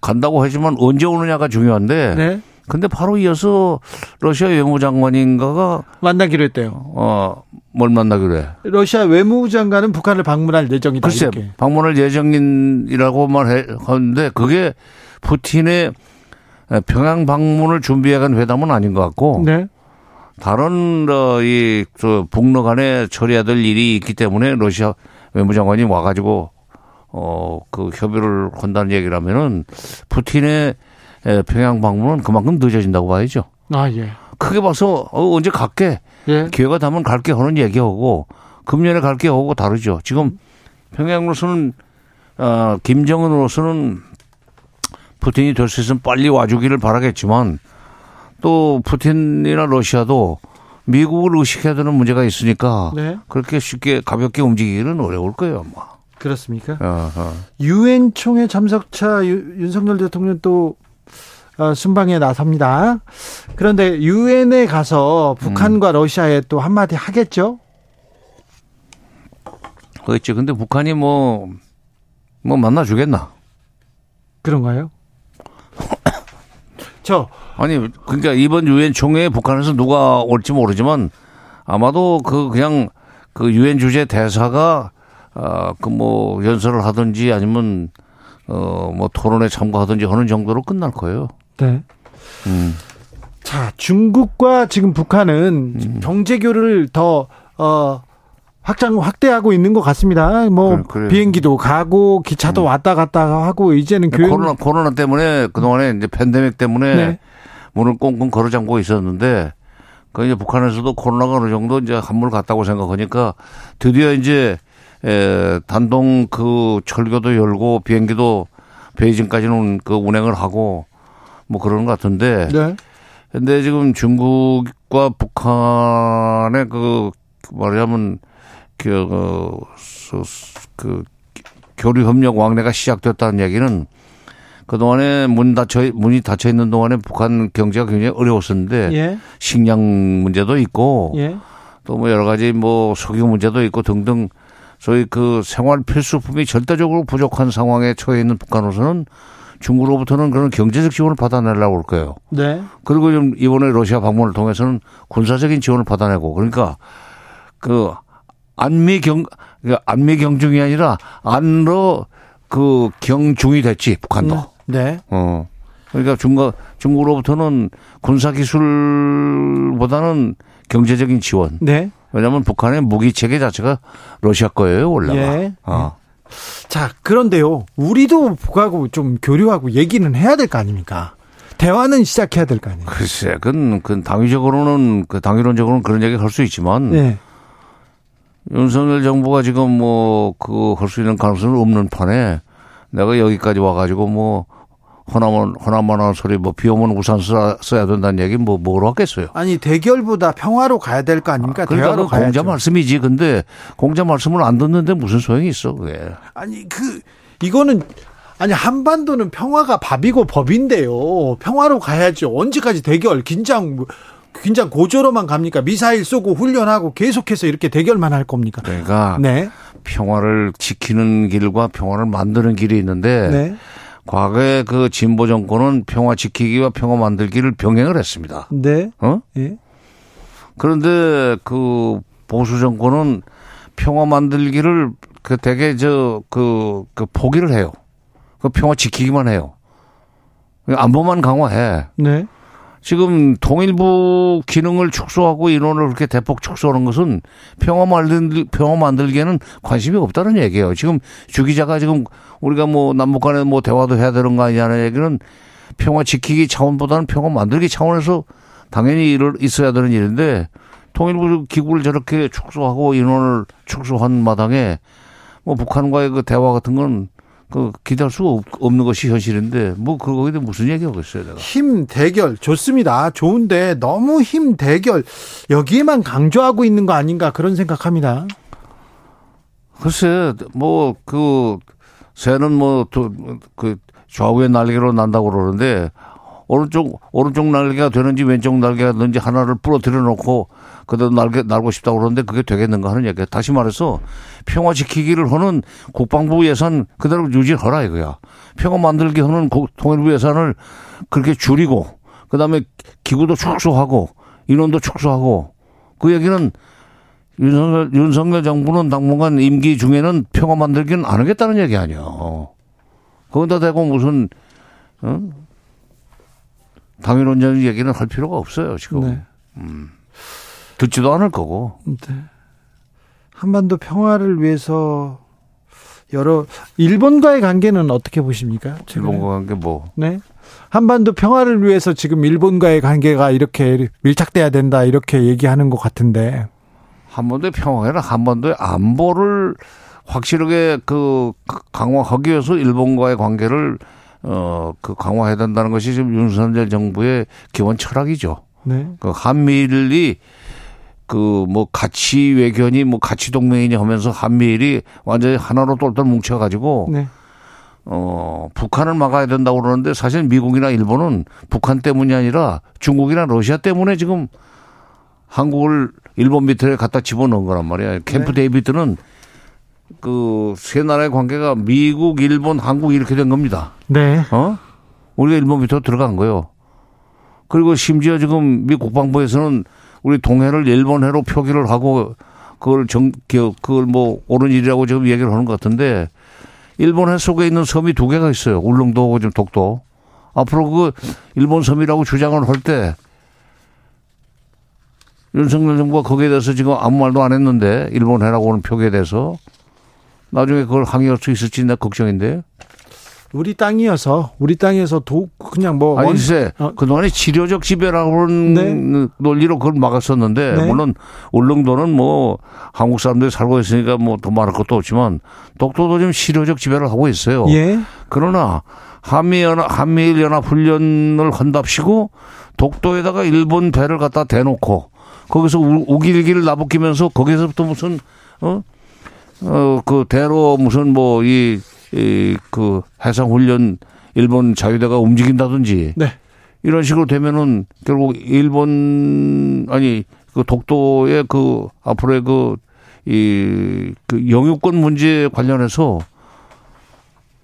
간다고 하지만 언제 오느냐가 중요한데. 네. 근데 바로 이어서 러시아 외무장관인가가 만나기로 했대요. 어, 뭘 만나기로 해? 러시아 외무장관은 북한을 방문할 예정이다. 글쎄, 이렇게. 방문할 예정이라고만 해, 하는데 그게 푸틴의 평양 방문을 준비해간 회담은 아닌 것 같고. 네. 다른 어, 이저 북러 간에 처리해야 될 일이 있기 때문에 러시아 외무장관이 와가지고 어 그 협의를 한다는 얘기를 하면은 푸틴의 평양 방문은 그만큼 늦어진다고 봐야죠. 아 예. 크게 봐서 어, 언제 갈게 예. 기회가 되면 갈게 하는 얘기하고 금년에 갈게 하고 다르죠. 지금 평양으로서는 어 김정은으로서는 푸틴이 될 수 있으면 빨리 와주기를 바라겠지만 또 푸틴이나 러시아도 미국을 의식해야 되는 문제가 있으니까 네. 그렇게 쉽게 가볍게 움직이기는 어려울 거예요, 아마. 그렇습니까? 유엔 총회 참석차 유, 윤석열 대통령 또 어, 순방에 나섭니다. 그런데 유엔에 가서 북한과 음. 러시아에 또 한마디 하겠죠? 그렇죠. 근데 북한이 뭐, 뭐 만나주겠나? 그런가요? 저 아니 그러니까 이번 유엔 총회에 북한에서 누가 올지 모르지만 아마도 그 그냥 그 유엔 주재 대사가 아그 뭐 연설을 하든지 아니면 어뭐 토론에 참가하든지 하는 정도로 끝날 거예요. 네. 음. 자 중국과 지금 북한은 음. 경제교를 더 어 확장 확대하고 있는 것 같습니다. 뭐 그래, 비행기도 가고 기차도 음. 왔다 갔다 하고 이제는 교육 코로나 코로나 때문에 그 동안에 이제 팬데믹 때문에 네. 문을 꽁꽁 걸어 잠고 있었는데 그 이제 북한에서도 코로나가 어느 정도 이제 한물 갔다고 생각하니까 드디어 이제 에 단동 그 철교도 열고 비행기도 베이징까지는 그 운행을 하고 뭐 그런 것 같은데. 네. 근데 지금 중국과 북한의 그 말하자면 그, 그, 그 교류 협력 왕래가 시작됐다는 얘기는 그동안에 문 닫혀, 문이 닫혀 있는 동안에 북한 경제가 굉장히 어려웠었는데 예. 식량 문제도 있고 예. 또뭐 여러 가지 뭐 석유 문제도 있고 등등 소위 그 생활 필수품이 절대적으로 부족한 상황에 처해 있는 북한으로서는 중국으로부터는 그런 경제적 지원을 받아내려고 할 거예요. 네. 그리고 좀 이번에 러시아 방문을 통해서는 군사적인 지원을 받아내고 그러니까 그 안미 경, 그러니까 안미 경중이 아니라 안로 그 경중이 됐지, 북한도. 음, 네. 어. 그러니까 중국, 중국으로부터는 군사기술보다는 경제적인 지원. 네. 왜냐하면 북한의 무기 체계 자체가 러시아 거예요, 원래가. 예. 어. 자, 그런데요. 우리도 북하고 좀 교류하고 얘기는 해야 될 거 아닙니까? 대화는 시작해야 될 거 아니에요. 글쎄, 그건, 그 당위적으로는, 그 당위론적으로는 그런 얘기 할 수 있지만. 네. 윤석열 정부가 지금 뭐 그거 할수 있는 가능성은 없는 판에 내가 여기까지 와가지고 뭐 허나만 허나만한 소리 뭐 비 오면 우산 써야, 써야 된다는 얘기 뭐 뭐로 하겠어요? 아니 대결보다 평화로 가야 될 거 아닙니까? 아, 그러니까 대화로 가야죠. 공자 말씀이지. 근데 공자 말씀을 안 듣는데 무슨 소용이 있어? 그게. 아니 그 이거는 아니 한반도는 평화가 밥이고 법인데요. 평화로 가야죠. 언제까지 대결 긴장 뭐 긴장 고조로만 갑니까? 미사일 쏘고 훈련하고 계속해서 이렇게 대결만 할 겁니까? 그러니까 네. 평화를 지키는 길과 평화를 만드는 길이 있는데 네. 과거에 그 진보 정권은 평화 지키기와 평화 만들기를 병행을 했습니다. 네. 어? 예. 그런데 그 보수 정권은 평화 만들기를 그 되게 저그 그 포기를 해요. 그 평화 지키기만 해요. 안보만 강화해. 네. 지금 통일부 기능을 축소하고 인원을 그렇게 대폭 축소하는 것은 평화 만들 평화 만들기에는 관심이 없다는 얘기예요. 지금 주 기자가 지금 우리가 뭐 남북 간에 뭐 대화도 해야 되는 거 아니냐는 얘기는 평화 지키기 차원보다는 평화 만들기 차원에서 당연히 일을 있어야 되는 일인데 통일부 기구를 저렇게 축소하고 인원을 축소한 마당에 뭐 북한과의 그 대화 같은 건 그 기대할 수가 없 는 것이 현실인데 뭐 그거에 대해 무슨 얘기하겠어요 내가? 힘 대결. 좋습니다. 좋은데 너무 힘 대결. 여기에만 강조하고 있는 거 아닌가 그런 생각합니다. 글쎄 뭐 그 새는 뭐그 좌우의 날개로 난다고 그러는데 오른쪽 오른쪽 날개가 되는지 왼쪽 날개가 되는지 하나를 부러뜨려 놓고 그대로 날개 날고 싶다고 그러는데 그게 되겠는가 하는 얘기야. 다시 말해서 평화 지키기를 하는 국방부 예산 그대로 유지하라 이거야. 평화 만들기 하는 통일부 예산을 그렇게 줄이고 그다음에 기구도 축소하고 인원도 축소하고 그 얘기는 윤석열, 윤석열 정부는 당분간 임기 중에는 평화 만들기는 안 하겠다는 얘기 아니야. 거기다 대고 무슨 어? 당일 원전 얘기는 할 필요가 없어요 지금. 네. 음. 듣지도 않을 거고. 네. 한반도 평화를 위해서 여러 일본과의 관계는 어떻게 보십니까? 일본과 관계 뭐? 네. 한반도 평화를 위해서 지금 일본과의 관계가 이렇게 밀착돼야 된다 이렇게 얘기하는 것 같은데. 한반도의 평화가 한반도의 안보를 확실하게 그 강화하기 위해서 일본과의 관계를 어 그 강화해야 된다는 것이 지금 윤석열 정부의 기본 철학이죠. 네. 그 한미일이 그 뭐 가치 외견이 뭐 가치 동맹이냐 하면서 한미일이 완전히 하나로 똘똘 뭉쳐가지고 네. 어 북한을 막아야 된다고 그러는데 사실 미국이나 일본은 북한 때문이 아니라 중국이나 러시아 때문에 지금 한국을 일본 밑에 갖다 집어넣은 거란 말이야. 캠프 네. 데이비드는 그 세 나라의 관계가 미국, 일본, 한국 이렇게 된 겁니다. 네. 어? 우리가 일본 밑으로 들어간 거요. 그리고 심지어 지금 미 국방부에서는 우리 동해를 일본해로 표기를 하고 그걸 정, 그걸 뭐 옳은 일이라고 지금 얘기를 하는 것 같은데 일본 해 속에 있는 섬이 두 개가 있어요. 울릉도하고 지금 독도. 앞으로 그 일본 섬이라고 주장을 할 때 윤석열 정부가 거기에 대해서 지금 아무 말도 안 했는데 일본 해라고 하는 표기에 대해서 나중에 그걸 항의할 수 있을지 내 걱정인데. 우리 땅이어서 우리 땅에서 도 그냥 뭐 아니 글쎄 어. 그동안에 치료적 지배라고는 네. 논리로 그걸 막았었는데 네. 물론 울릉도는 뭐 한국 사람들이 살고 있으니까 뭐 더 말할 것도 없지만 독도도 지금 치료적 지배를 하고 있어요. 예. 그러나 한미 연합 한미일 연합 훈련을 한답시고 독도에다가 일본 배를 갖다 대놓고 거기서 우길기를 나부끼면서 거기서부터 무슨 어 어, 그 대로 무슨 뭐이 이그 해상 훈련 일본 자유대가 움직인다든지 네. 이런 식으로 되면은 결국 일본 아니 그 독도의 그 앞으로의 그 이 그 영유권 문제 관련해서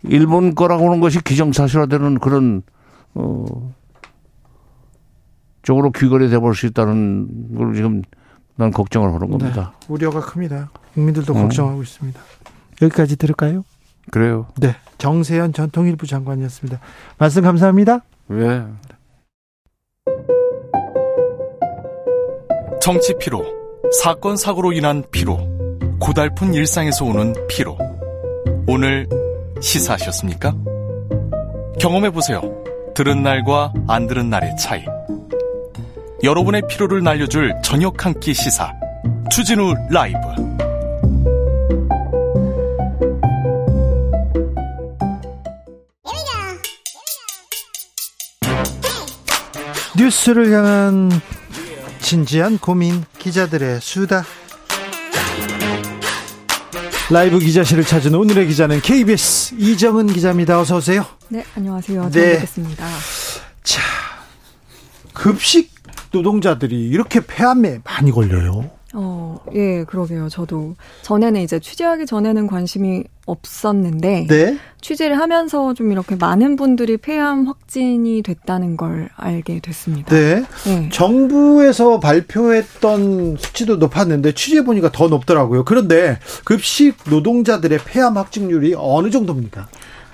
일본 거라고 하는 것이 기정사실화되는 그런 어 쪽으로 귀걸이 돼볼 수 있다는 걸 지금 난 걱정을 하는 겁니다. 네, 우려가 큽니다. 국민들도 음. 걱정하고 있습니다. 여기까지 들을까요? 그래요. 네. 정세현 전 통일부 장관이었습니다. 말씀 감사합니다. 네. 정치 피로, 사건 사고로 인한 피로, 고달픈 일상에서 오는 피로. 오늘 시사하셨습니까? 경험해 보세요. 들은 날과 안 들은 날의 차이. 여러분의 피로를 날려줄 저녁 한 끼 시사. 추진우 라이브. 뉴스를 향한 진지한 고민 기자들의 수다 라이브 기자실을 찾은 오늘의 기자는 KBS 이정은 기자입니다. 어서 오세요. 네, 안녕하세요. 잘 네. 뵙겠습니다. 자, 급식 노동자들이 이렇게 폐암에 많이 걸려요. 어, 예, 그러게요. 저도 전에는 이제 취재하기 전에는 관심이 없었는데 네? 취재를 하면서 좀 이렇게 많은 분들이 폐암 확진이 됐다는 걸 알게 됐습니다. 네. 네. 정부에서 발표했던 수치도 높았는데 취재 보니까 더 높더라고요. 그런데 급식 노동자들의 폐암 확진율이 어느 정도입니까?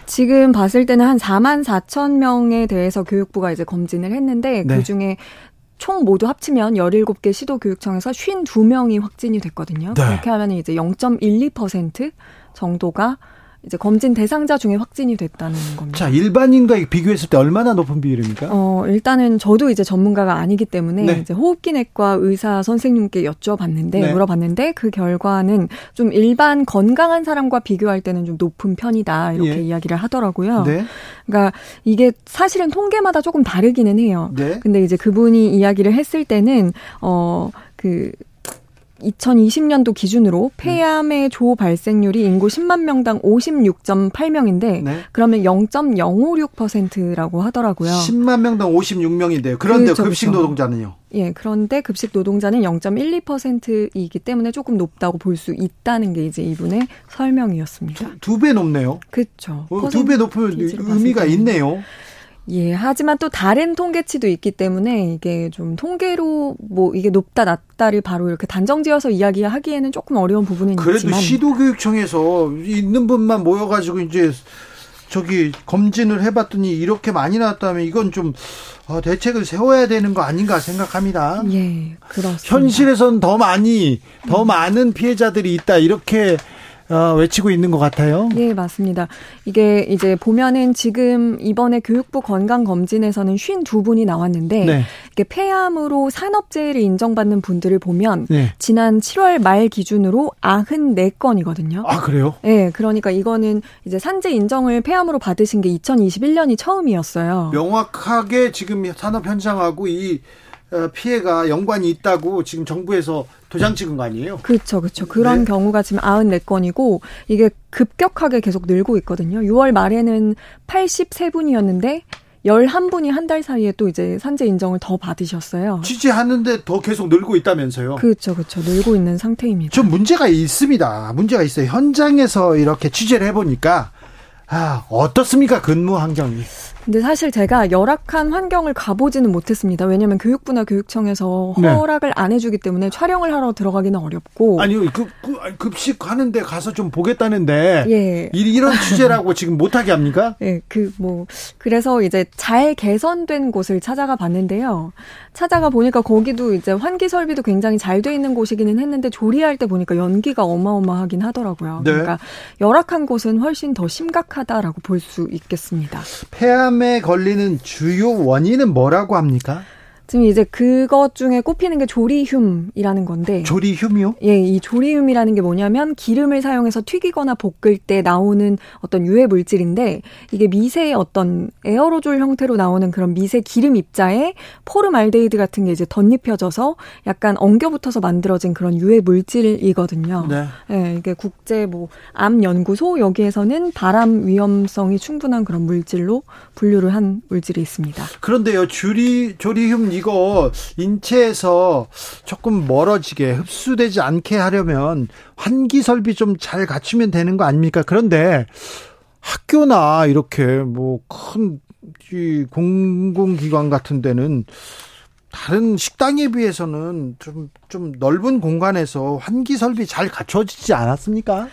지금 봤을 때는 한 4만 4천 명에 대해서 교육부가 이제 검진을 했는데 네. 그 중에 총 모두 합치면 17개 시도 교육청에서 52명이 확진이 됐거든요. 네. 그렇게 하면 이제 0.12% 정도가 이제 검진 대상자 중에 확진이 됐다는 겁니다. 자, 일반인과 비교했을 때 얼마나 높은 비율입니까? 어, 일단은 저도 이제 전문가가 아니기 때문에 네. 이제 호흡기 내과 의사 선생님께 여쭤봤는데 네. 물어봤는데 그 결과는 좀 일반 건강한 사람과 비교할 때는 좀 높은 편이다 이렇게 예. 이야기를 하더라고요. 네. 그러니까 이게 사실은 통계마다 조금 다르기는 해요. 네. 근데 이제 그분이 이야기를 했을 때는 어그 2020년도 기준으로 폐암의 조 발생률이 인구 10만 명당 56.8명인데 네. 그러면 0.056%라고 하더라고요. 10만 명당 56명인데요. 그런데 그렇죠, 급식 그렇죠. 노동자는요? 예, 그런데 급식 노동자는 0.12%이기 때문에 조금 높다고 볼 수 있다는 게 이제 이분의 설명이었습니다. 두 배 높네요. 그렇죠. 어, 두배 높은 의미가 있네요. 예, 하지만 또 다른 통계치도 있기 때문에 이게 좀 통계로 뭐 이게 높다 낮다를 바로 이렇게 단정지어서 이야기하기에는 조금 어려운 부분은 그래도 있지만 그래도 시도교육청에서 있는 분만 모여가지고 이제 저기 검진을 해봤더니 이렇게 많이 나왔다면 이건 좀 어, 대책을 세워야 되는 거 아닌가 생각합니다. 예, 그렇습니다. 현실에선 더 많이 더 음. 많은 피해자들이 있다 이렇게 어, 외치고 있는 것 같아요. 네, 맞습니다. 이게 이제 보면은 지금 이번에 교육부 건강검진에서는 52분이 나왔는데 네. 이게 폐암으로 산업재해를 인정받는 분들을 보면 네. 지난 7월 말 기준으로 94건이거든요. 아, 그래요? 네, 그러니까 이거는 이제 산재 인정을 폐암으로 받으신 게 2021년이 처음이었어요. 명확하게 지금 산업 현장하고 이 어, 피해가 연관이 있다고 지금 정부에서 도장 찍은 거 아니에요? 그렇죠, 그렇죠. 그런 네. 경우가 지금 94건이고 이게 급격하게 계속 늘고 있거든요. 6월 말에는 83분이었는데 11분이 한 달 사이에 또 이제 산재 인정을 더 받으셨어요. 취재하는데 더 계속 늘고 있다면서요? 그렇죠, 그렇죠. 늘고 있는 상태입니다. 좀 문제가 있습니다. 문제가 있어요. 현장에서 이렇게 취재를 해보니까 아, 어떻습니까? 근무 환경이. 근데 사실 제가 열악한 환경을 가보지는 못했습니다. 왜냐하면 교육부나 교육청에서 네. 허락을 네. 안 해주기 때문에 촬영을 하러 들어가기는 어렵고. 아니요, 급, 그, 급식 하는데 가서 좀 보겠다는데. 예. 이런 취재라고 지금 못하게 합니까? 예, 그, 뭐. 그래서 이제 잘 개선된 곳을 찾아가 봤는데요. 찾아가 보니까 거기도 이제 환기 설비도 굉장히 잘 돼 있는 곳이기는 했는데 조리할 때 보니까 연기가 어마어마하긴 하더라고요. 네. 그러니까 열악한 곳은 훨씬 더 심각하다라고 볼 수 있겠습니다. 폐암 폐암에 걸리는 주요 원인은 뭐라고 합니까? 지금 이제 그것 중에 꼽히는 게 조리흄이라는 건데. 조리흄이요? 예, 이 조리흄이라는 게 뭐냐면 기름을 사용해서 튀기거나 볶을 때 나오는 어떤 유해 물질인데 이게 미세의 어떤 에어로졸 형태로 나오는 그런 미세 기름 입자에 포름알데히드 같은 게 이제 덧입혀져서 약간 엉겨붙어서 만들어진 그런 유해 물질이거든요. 네. 예, 이게 국제 뭐 암 연구소 여기에서는 발암 위험성이 충분한 그런 물질로 분류를 한 물질이 있습니다. 그런데요, 조리 조리흉 이거 인체에서 조금 멀어지게 흡수되지 않게 하려면 환기 설비 좀 잘 갖추면 되는 거 아닙니까? 그런데 학교나 이렇게 뭐 큰 공공기관 같은 데는 다른 식당에 비해서는 좀, 좀 넓은 공간에서 환기 설비 잘 갖춰지지 않았습니까?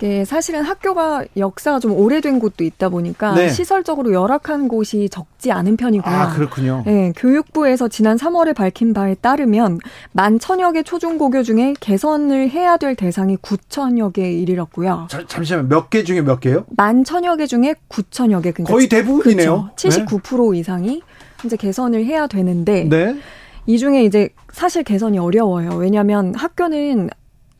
이게 사실은 학교가 역사가 좀 오래된 곳도 있다 보니까 네. 시설적으로 열악한 곳이 적지 않은 편이고요. 아, 그렇군요. 네, 교육부에서 지난 3월에 밝힌 바에 따르면 만 천여 개 초중고교 중에 개선을 해야 될 대상이 9천여 개에 이르렀고요. 자, 잠시만 몇 개 중에 몇 개요? 만 천여 개 중에 9천여 개. 그러니까 거의 대부분이네요. 그렇죠. 79% 네. 이상이 이제 개선을 해야 되는데 네. 이 중에 이제 사실 개선이 어려워요. 왜냐하면 학교는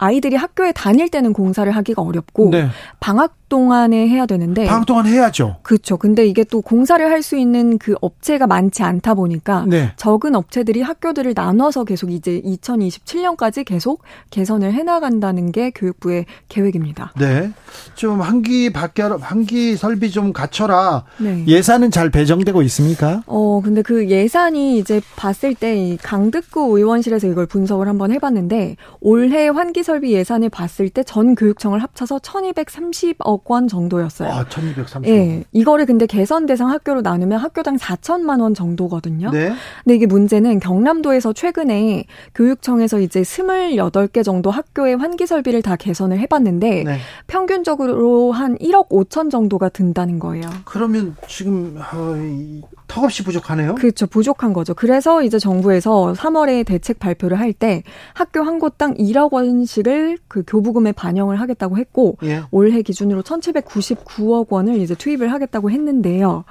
아이들이 학교에 다닐 때는 공사를 하기가 어렵고 네. 방학 동안에 해야 되는데 방학 동안 해야죠. 그렇죠. 근데 이게 또 공사를 할 수 있는 그 업체가 많지 않다 보니까 네. 적은 업체들이 학교들을 나눠서 계속 이제 2027년까지 계속 개선을 해 나간다는 게 교육부의 계획입니다. 네. 좀 한기 바뀌어 한기 설비 좀 갖춰라. 네. 예산은 잘 배정되고 있습니까? 어, 근데 그 예산이 이제 봤을 때 강득구 의원실에서 이걸 분석을 한번 해 봤는데 올해 환기 설비 예산을 봤을 때 전 교육청을 합쳐서 1230억 원 정도였어요. 아, 1230억. 네. 이거를 근데 개선 대상 학교로 나누면 학교당 4천만 원 정도거든요. 네. 근데 이게 문제는 경남도에서 최근에 교육청에서 이제 28개 정도 학교의 환기 설비를 다 개선을 해 봤는데 네. 평균적으로 한 1억 5천 정도가 든다는 거예요. 그러면 지금 어, 턱없이 부족하네요. 그렇죠. 부족한 거죠. 그래서 이제 정부에서 3월에 대책 발표를 할 때 학교 한 곳당 1억 원씩을 그 교부금에 반영을 하겠다고 했고 예. 올해 기준으로 1,799억 원을 이제 투입을 하겠다고 했는데요.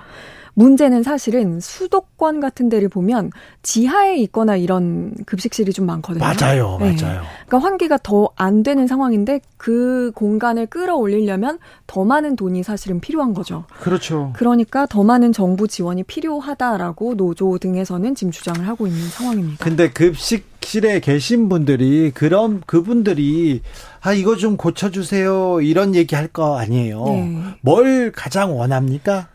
문제는 사실은 수도권 같은 데를 보면 지하에 있거나 이런 급식실이 좀 많거든요. 맞아요, 네. 맞아요. 그러니까 환기가 더 안 되는 상황인데 그 공간을 끌어올리려면 더 많은 돈이 사실은 필요한 거죠. 그렇죠. 그러니까 더 많은 정부 지원이 필요하다라고 노조 등에서는 지금 주장을 하고 있는 상황입니다. 근데 급식실에 계신 분들이 그럼 그분들이 아 이거 좀 고쳐주세요 이런 얘기 할 거 아니에요. 네. 뭘 가장 원합니까?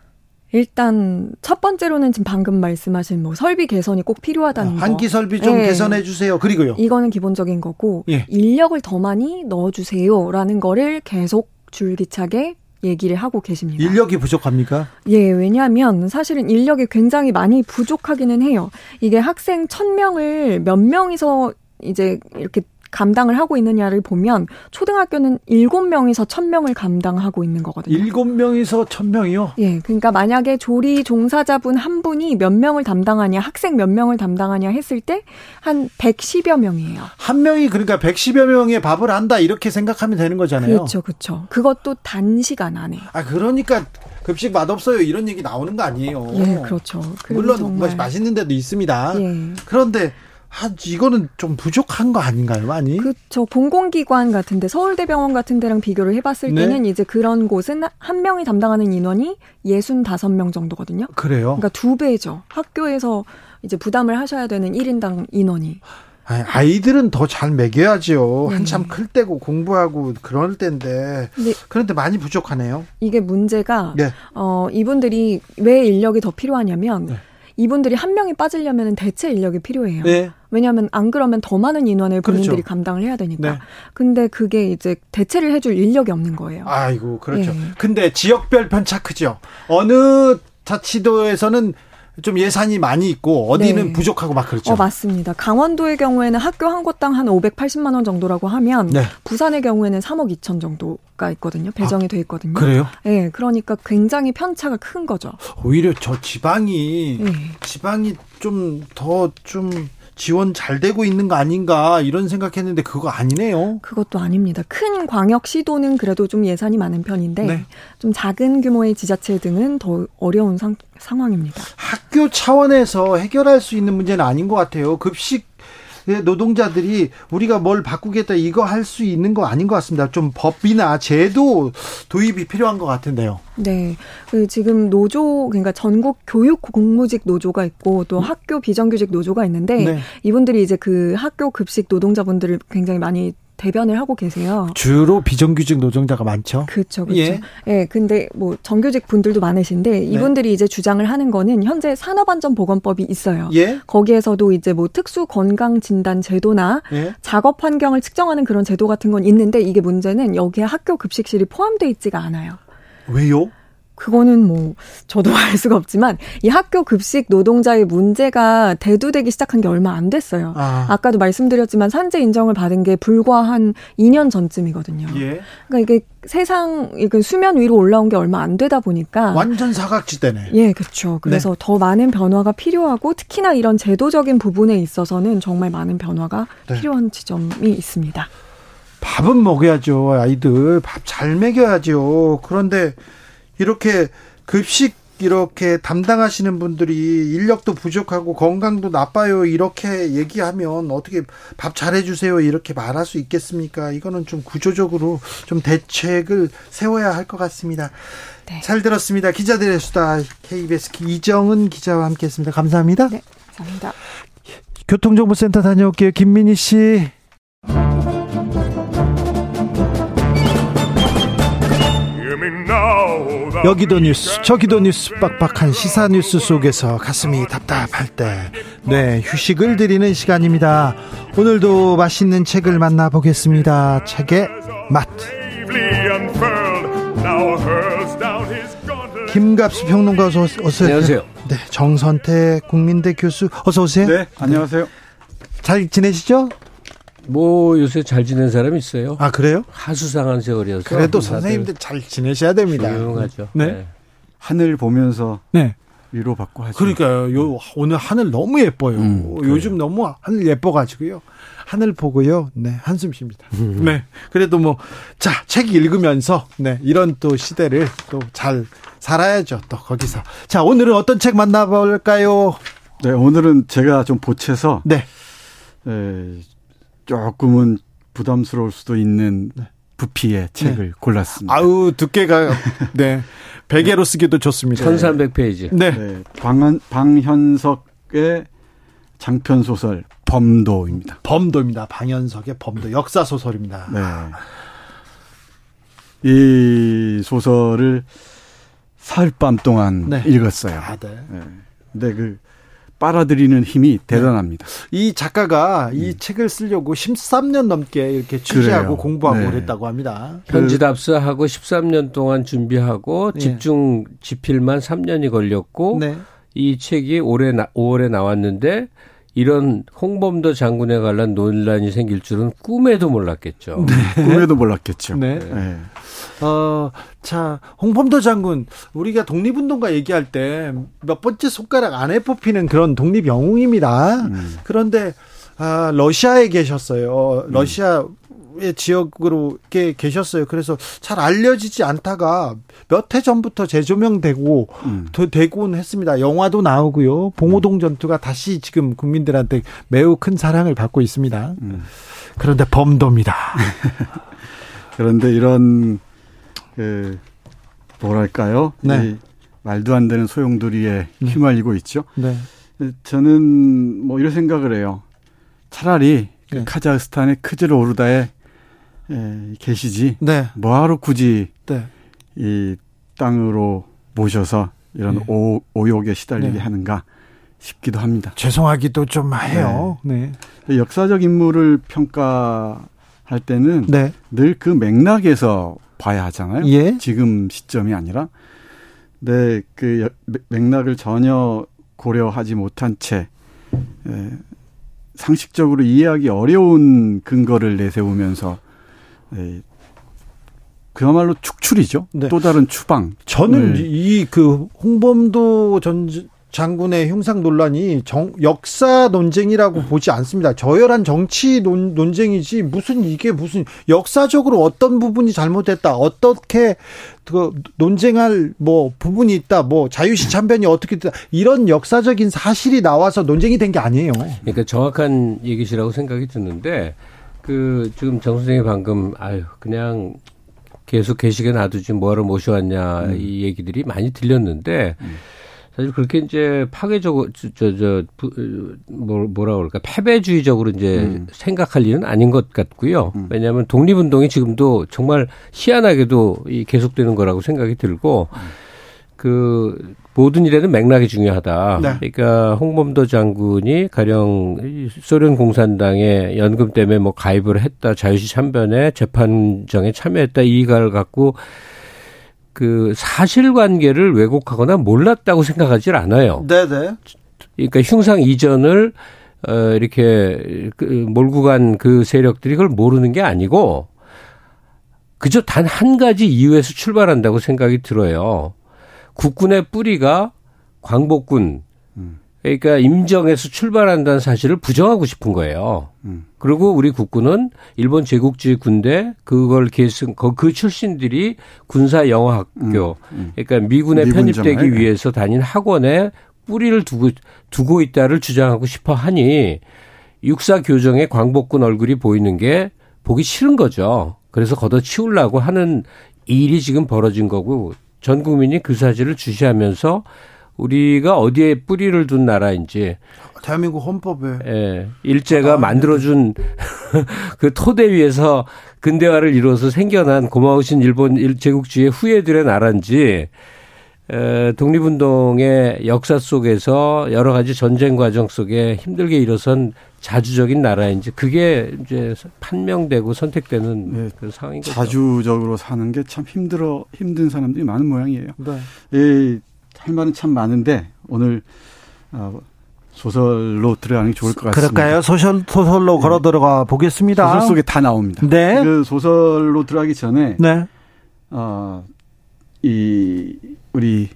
일단 첫 번째로는 지금 방금 말씀하신 뭐 설비 개선이 꼭 필요하다는 거. 한기 설비 좀 네. 개선해 주세요. 그리고요. 이거는 기본적인 거고 예. 인력을 더 많이 넣어 주세요라는 거를 계속 줄기차게 얘기를 하고 계십니다. 인력이 부족합니까? 예, 왜냐하면 사실은 인력이 굉장히 많이 부족하기는 해요. 이게 학생 1000명을 몇 명이서 이제 이렇게 감당을 하고 있느냐를 보면 초등학교는 7명에서 1000명을 감당하고 있는 거거든요. 7명에서 1000명이요? 예. 그러니까 만약에 조리 종사자분 한 분이 몇 명을 담당하냐, 학생 몇 명을 담당하냐 했을 때 한 110여 명이에요. 한 명이 그러니까 110여 명의 밥을 한다 이렇게 생각하면 되는 거잖아요. 그렇죠. 그렇죠. 그것도 단시간 안에. 아, 그러니까 급식 맛없어요 이런 얘기 나오는 거 아니에요. 예, 그렇죠. 물론 정말... 맛있는 데도 있습니다. 예. 그런데 한 이거는 좀 부족한 거 아닌가요, 많이? 그렇죠. 공공기관 같은데 서울대병원 같은 데랑 비교를 해봤을 네. 때는 이제 그런 곳은 한 명이 담당하는 인원이 65명 정도거든요. 그래요? 그러니까 두 배죠. 학교에서 이제 부담을 하셔야 되는 1인당 인원이. 아이들은 더 잘 먹여야죠. 네. 한참 클 때고 공부하고 그럴 때인데. 네. 그런데 많이 부족하네요. 이게 문제가 네. 어 이분들이 왜 인력이 더 필요하냐면 네. 이분들이 한 명이 빠지려면 대체 인력이 필요해요. 네. 왜냐하면 안 그러면 더 많은 인원을 본인들이 그렇죠. 감당을 해야 되니까. 네. 근데 그게 이제 대체를 해줄 인력이 없는 거예요. 아이고 그렇죠. 네. 근데 지역별 편차 크죠. 어느 자치도에서는 좀 예산이 많이 있고 어디는 네. 부족하고 막 그렇죠. 어, 맞습니다. 강원도의 경우에는 학교 한 곳당 한 580만 원 정도라고 하면 네. 부산의 경우에는 3억 2천 정도가 있거든요. 배정이 아, 돼 있거든요. 그래요? 네, 그러니까 굉장히 편차가 큰 거죠. 오히려 저 지방이 네. 지방이 좀 더좀 좀 지원 잘 되고 있는 거 아닌가 이런 생각했는데 그거 아니네요. 그것도 아닙니다. 큰 광역 시도는 그래도 좀 예산이 많은 편인데 네. 좀 작은 규모의 지자체 등은 더 어려운 상, 상황입니다. 학교 차원에서 해결할 수 있는 문제는 아닌 것 같아요. 급식 예, 노동자들이 우리가 뭘 바꾸겠다 이거 할 수 있는 거 아닌 것 같습니다. 좀 법이나 제도 도입이 필요한 것 같은데요. 네. 그 지금 노조, 그러니까 전국 교육 공무직 노조가 있고 또 음? 학교 비정규직 노조가 있는데 네. 이분들이 이제 그 학교 급식 노동자분들을 굉장히 많이 대변을 하고 계세요. 주로 비정규직 노동자가 많죠. 그렇죠, 그렇죠. 예. 예, 근데 뭐 정규직 분들도 많으신데 네. 이분들이 네. 이제 주장을 하는 거는 현재 산업안전보건법이 있어요. 예. 거기에서도 이제 뭐 특수 건강 진단 제도나 예. 작업 환경을 측정하는 그런 제도 같은 건 있는데 이게 문제는 여기에 학교 급식실이 포함되어 있지가 않아요. 왜요? 그거는 뭐 저도 알 수가 없지만 이 학교 급식 노동자의 문제가 대두되기 시작한 게 얼마 안 됐어요. 아. 까도 말씀드렸지만 산재 인정을 받은 게 불과 한 2년 전쯤이거든요. 예. 그러니까 이게 세상 이게 수면 위로 올라온 게 얼마 안 되다 보니까 완전 사각지대네. 예, 그렇죠. 그래서 네. 더 많은 변화가 필요하고 특히나 이런 제도적인 부분에 있어서는 정말 많은 변화가 네. 필요한 지점이 있습니다. 밥은 먹여야죠, 아이들. 밥 잘 먹여야죠. 그런데 이렇게 급식 이렇게 담당하시는 분들이 인력도 부족하고 건강도 나빠요 이렇게 얘기하면 어떻게 밥 잘해주세요 이렇게 말할 수 있겠습니까? 이거는 좀 구조적으로 좀 대책을 세워야 할 것 같습니다. 네. 잘 들었습니다. 기자들의 수다 KBS 이정은 기자와 함께했습니다. 감사합니다. 네, 감사합니다. 교통정보센터 다녀올게요. 김민희 씨. 여기도 뉴스 저기도 뉴스 빡빡한 시사 뉴스 속에서 가슴이 답답할 때 네, 휴식을 드리는 시간입니다. 오늘도 맛있는 책을 만나보겠습니다. 책의 맛. 김갑수 평론가 어서 오세요. 안녕하세요. 네, 정선태 국민대 교수 어서 오세요. 네, 안녕하세요. 잘 지내시죠? 뭐 요새 잘 지낸 사람이 있어요. 아 그래요? 하수상한 세월이어서. 그래도 선생님들 잘 지내셔야 됩니다. 조용하죠. 네. 네. 하늘 보면서 네. 위로 받고 하죠. 그러니까요. 요 오늘 하늘 너무 예뻐요. 음, 요즘 너무 하늘 예뻐가지고요. 하늘 보고요. 네 한숨 쉽니다. 음. 네. 그래도 뭐 자 책 읽으면서 네 이런 또 시대를 또 잘 살아야죠. 또 거기서 자 오늘은 어떤 책 만나볼까요? 네 오늘은 제가 좀 보채서 네. 에, 조금은 부담스러울 수도 있는 네. 부피의 책을 네. 골랐습니다. 아우 두께가 네 베개로 쓰기도 좋습니다. 1300페이지. 네. 네. 방, 방현석의 장편 소설 범도입니다. 범도입니다. 방현석의 범도 역사 소설입니다. 네. 이 소설을 사흘 밤 동안 네. 읽었어요. 아, 네. 네. 근데 그 빨아들이는 힘이 대단합니다. 네. 이 작가가 음. 이 책을 쓰려고 13년 넘게 이렇게 취재하고 그래요. 공부하고 네. 그랬다고 합니다. 현지 답사하고 13년 동안 준비하고 네. 집중 집필만 3년이 걸렸고 네. 이 책이 올해 나, 5월에 나왔는데 이런 홍범도 장군에 관한 논란이 생길 줄은 꿈에도 몰랐겠죠. 네. 꿈에도 몰랐겠죠. 네. 네. 어, 자, 홍범도 장군, 우리가 독립운동가 얘기할 때 몇 번째 손가락 안에 뽑히는 그런 독립 영웅입니다. 음. 그런데, 아, 러시아에 계셨어요. 러시아 음. 의 지역으로 이렇게 계셨어요. 그래서 잘 알려지지 않다가 몇 해 전부터 재조명되고 음. 되곤 했습니다. 영화도 나오고요. 봉오동 전투가 다시 지금 국민들한테 매우 큰 사랑을 받고 있습니다. 음. 그런데 범도입니다. 그런데 이런 그 뭐랄까요? 네. 말도 안 되는 소용돌이에 네. 휘말리고 있죠. 네. 저는 뭐 이런 생각을 해요. 차라리 그 네. 카자흐스탄의 크즈르 오르다에 에, 계시지. 네. 뭐하러 굳이 네. 이 땅으로 모셔서 이런 네. 오, 오욕에 시달리게 네. 하는가 싶기도 합니다. 죄송하기도 좀 해요. 네. 네. 역사적 인물을 평가 할 때는 네. 늘그 맥락에서 봐야 하잖아요. 예. 지금 시점이 아니라. 네, 그 맥락을 전혀 고려하지 못한 채 에, 상식적으로 이해하기 어려운 근거를 내세우면서 네. 그야말로 축출이죠. 네. 또 다른 추방. 저는 네. 이그 홍범도 전 장군의 흉상 논란이 정, 역사 논쟁이라고 보지 않습니다. 저열한 정치 논, 논쟁이지 무슨 이게 무슨 역사적으로 어떤 부분이 잘못됐다 어떻게 그 논쟁할 뭐 부분이 있다 뭐 자유시 참변이 어떻게 됐다 이런 역사적인 사실이 나와서 논쟁이 된 게 아니에요. 그러니까 정확한 얘기시라고 생각이 드는데 그 지금 정 선생이 방금 아유 그냥 계속 계시게 놔두지 뭐하러 모셔왔냐 음. 이 얘기들이 많이 들렸는데 음. 사실 그렇게 이제 파괴적으로 저저 뭐 뭐라 그럴까 패배주의적으로 이제 음. 생각할 일은 아닌 것 같고요. 음. 왜냐하면 독립운동이 지금도 정말 희한하게도 이 계속되는 거라고 생각이 들고 음. 그 모든 일에는 맥락이 중요하다. 네. 그러니까 홍범도 장군이 가령 소련 공산당에 연금 때문에 뭐 가입을 했다, 자유시 참변에 재판정에 참여했다 이걸 갖고 그 사실관계를 왜곡하거나 몰랐다고 생각하지 않아요. 네네. 그러니까 흉상 이전을 어 이렇게 그 몰고 간 그 세력들이 그걸 모르는 게 아니고 그저 단 한 가지 이유에서 출발한다고 생각이 들어요. 국군의 뿌리가 광복군 음. 그러니까 임정에서 출발한다는 사실을 부정하고 싶은 거예요. 음. 그리고 우리 국군은 일본 제국주의 군대 그걸 계승 그 출신들이 군사 영어 학교 음. 음. 그러니까 미군에 편입되기 위해서 다닌 학원에 뿌리를 두고 두고 있다를 주장하고 싶어 하니 육사 교정의 광복군 얼굴이 보이는 게 보기 싫은 거죠. 그래서 걷어치우려고 하는 일이 지금 벌어진 거고 전 국민이 그 사실을 주시하면서 우리가 어디에 뿌리를 둔 나라인지 대한민국 헌법에 예, 일제가 아, 만들어준 그 토대 위에서 근대화를 이루어서 생겨난 고마우신 일본 제국주의 후예들의 나라인지 에, 독립운동의 역사 속에서 여러 가지 전쟁 과정 속에 힘들게 일어선 자주적인 나라인지 그게 이제 판명되고 선택되는 네, 그 상황인 거죠. 자주적으로 사는 게 참 힘들어 힘든 사람들이 많은 모양이에요. 네. 예, 할 말은 참 많은데 오늘 어, 소설로 들어가는 게 좋을 것 같습니다. 그럴까요? 소설 소설로 네. 걸어 들어가 보겠습니다. 소설 속에 다 나옵니다. 네. 그 소설로 들어가기 전에 네. 어, 이 우리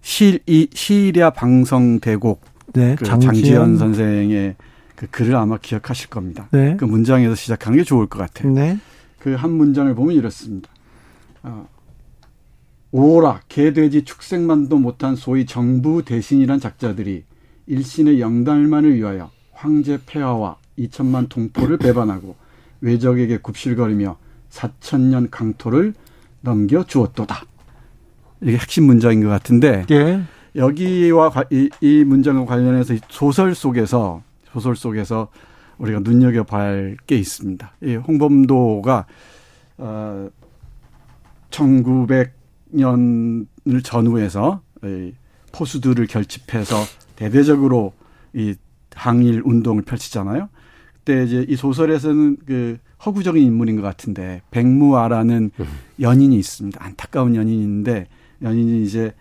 시, 이 시리아 방송대곡 네, 그 장지연. 장지연 선생의 그 글을 아마 기억하실 겁니다. 네. 그 문장에서 시작하는 게 좋을 것 같아요. 네. 그 한 문장을 보면 이렇습니다. 어, 오라 개돼지 축생만도 못한 소위 정부 대신이란 작자들이 일신의 영달만을 위하여 황제 폐하와 2천만 동포를 배반하고 외적에게 굽실거리며 4천년 강토를 넘겨 주었도다. 이게 핵심 문장인 것 같은데 예. 여기와 이, 이 문장과 관련해서 소설 속에서 소설 속에서 우리가 눈여겨 봐야 할게 있습니다. 이 홍범도가 어 1900 년을 전후해서 이 포수들을 결집해서 대대적으로 이 항일 운동을 펼치잖아요. 그때 이제 이 소설에서는 그 허구적인 인물인 것 같은데 백무아라는 음. 연인이 있습니다. 안타까운 연인인데 연인이 이제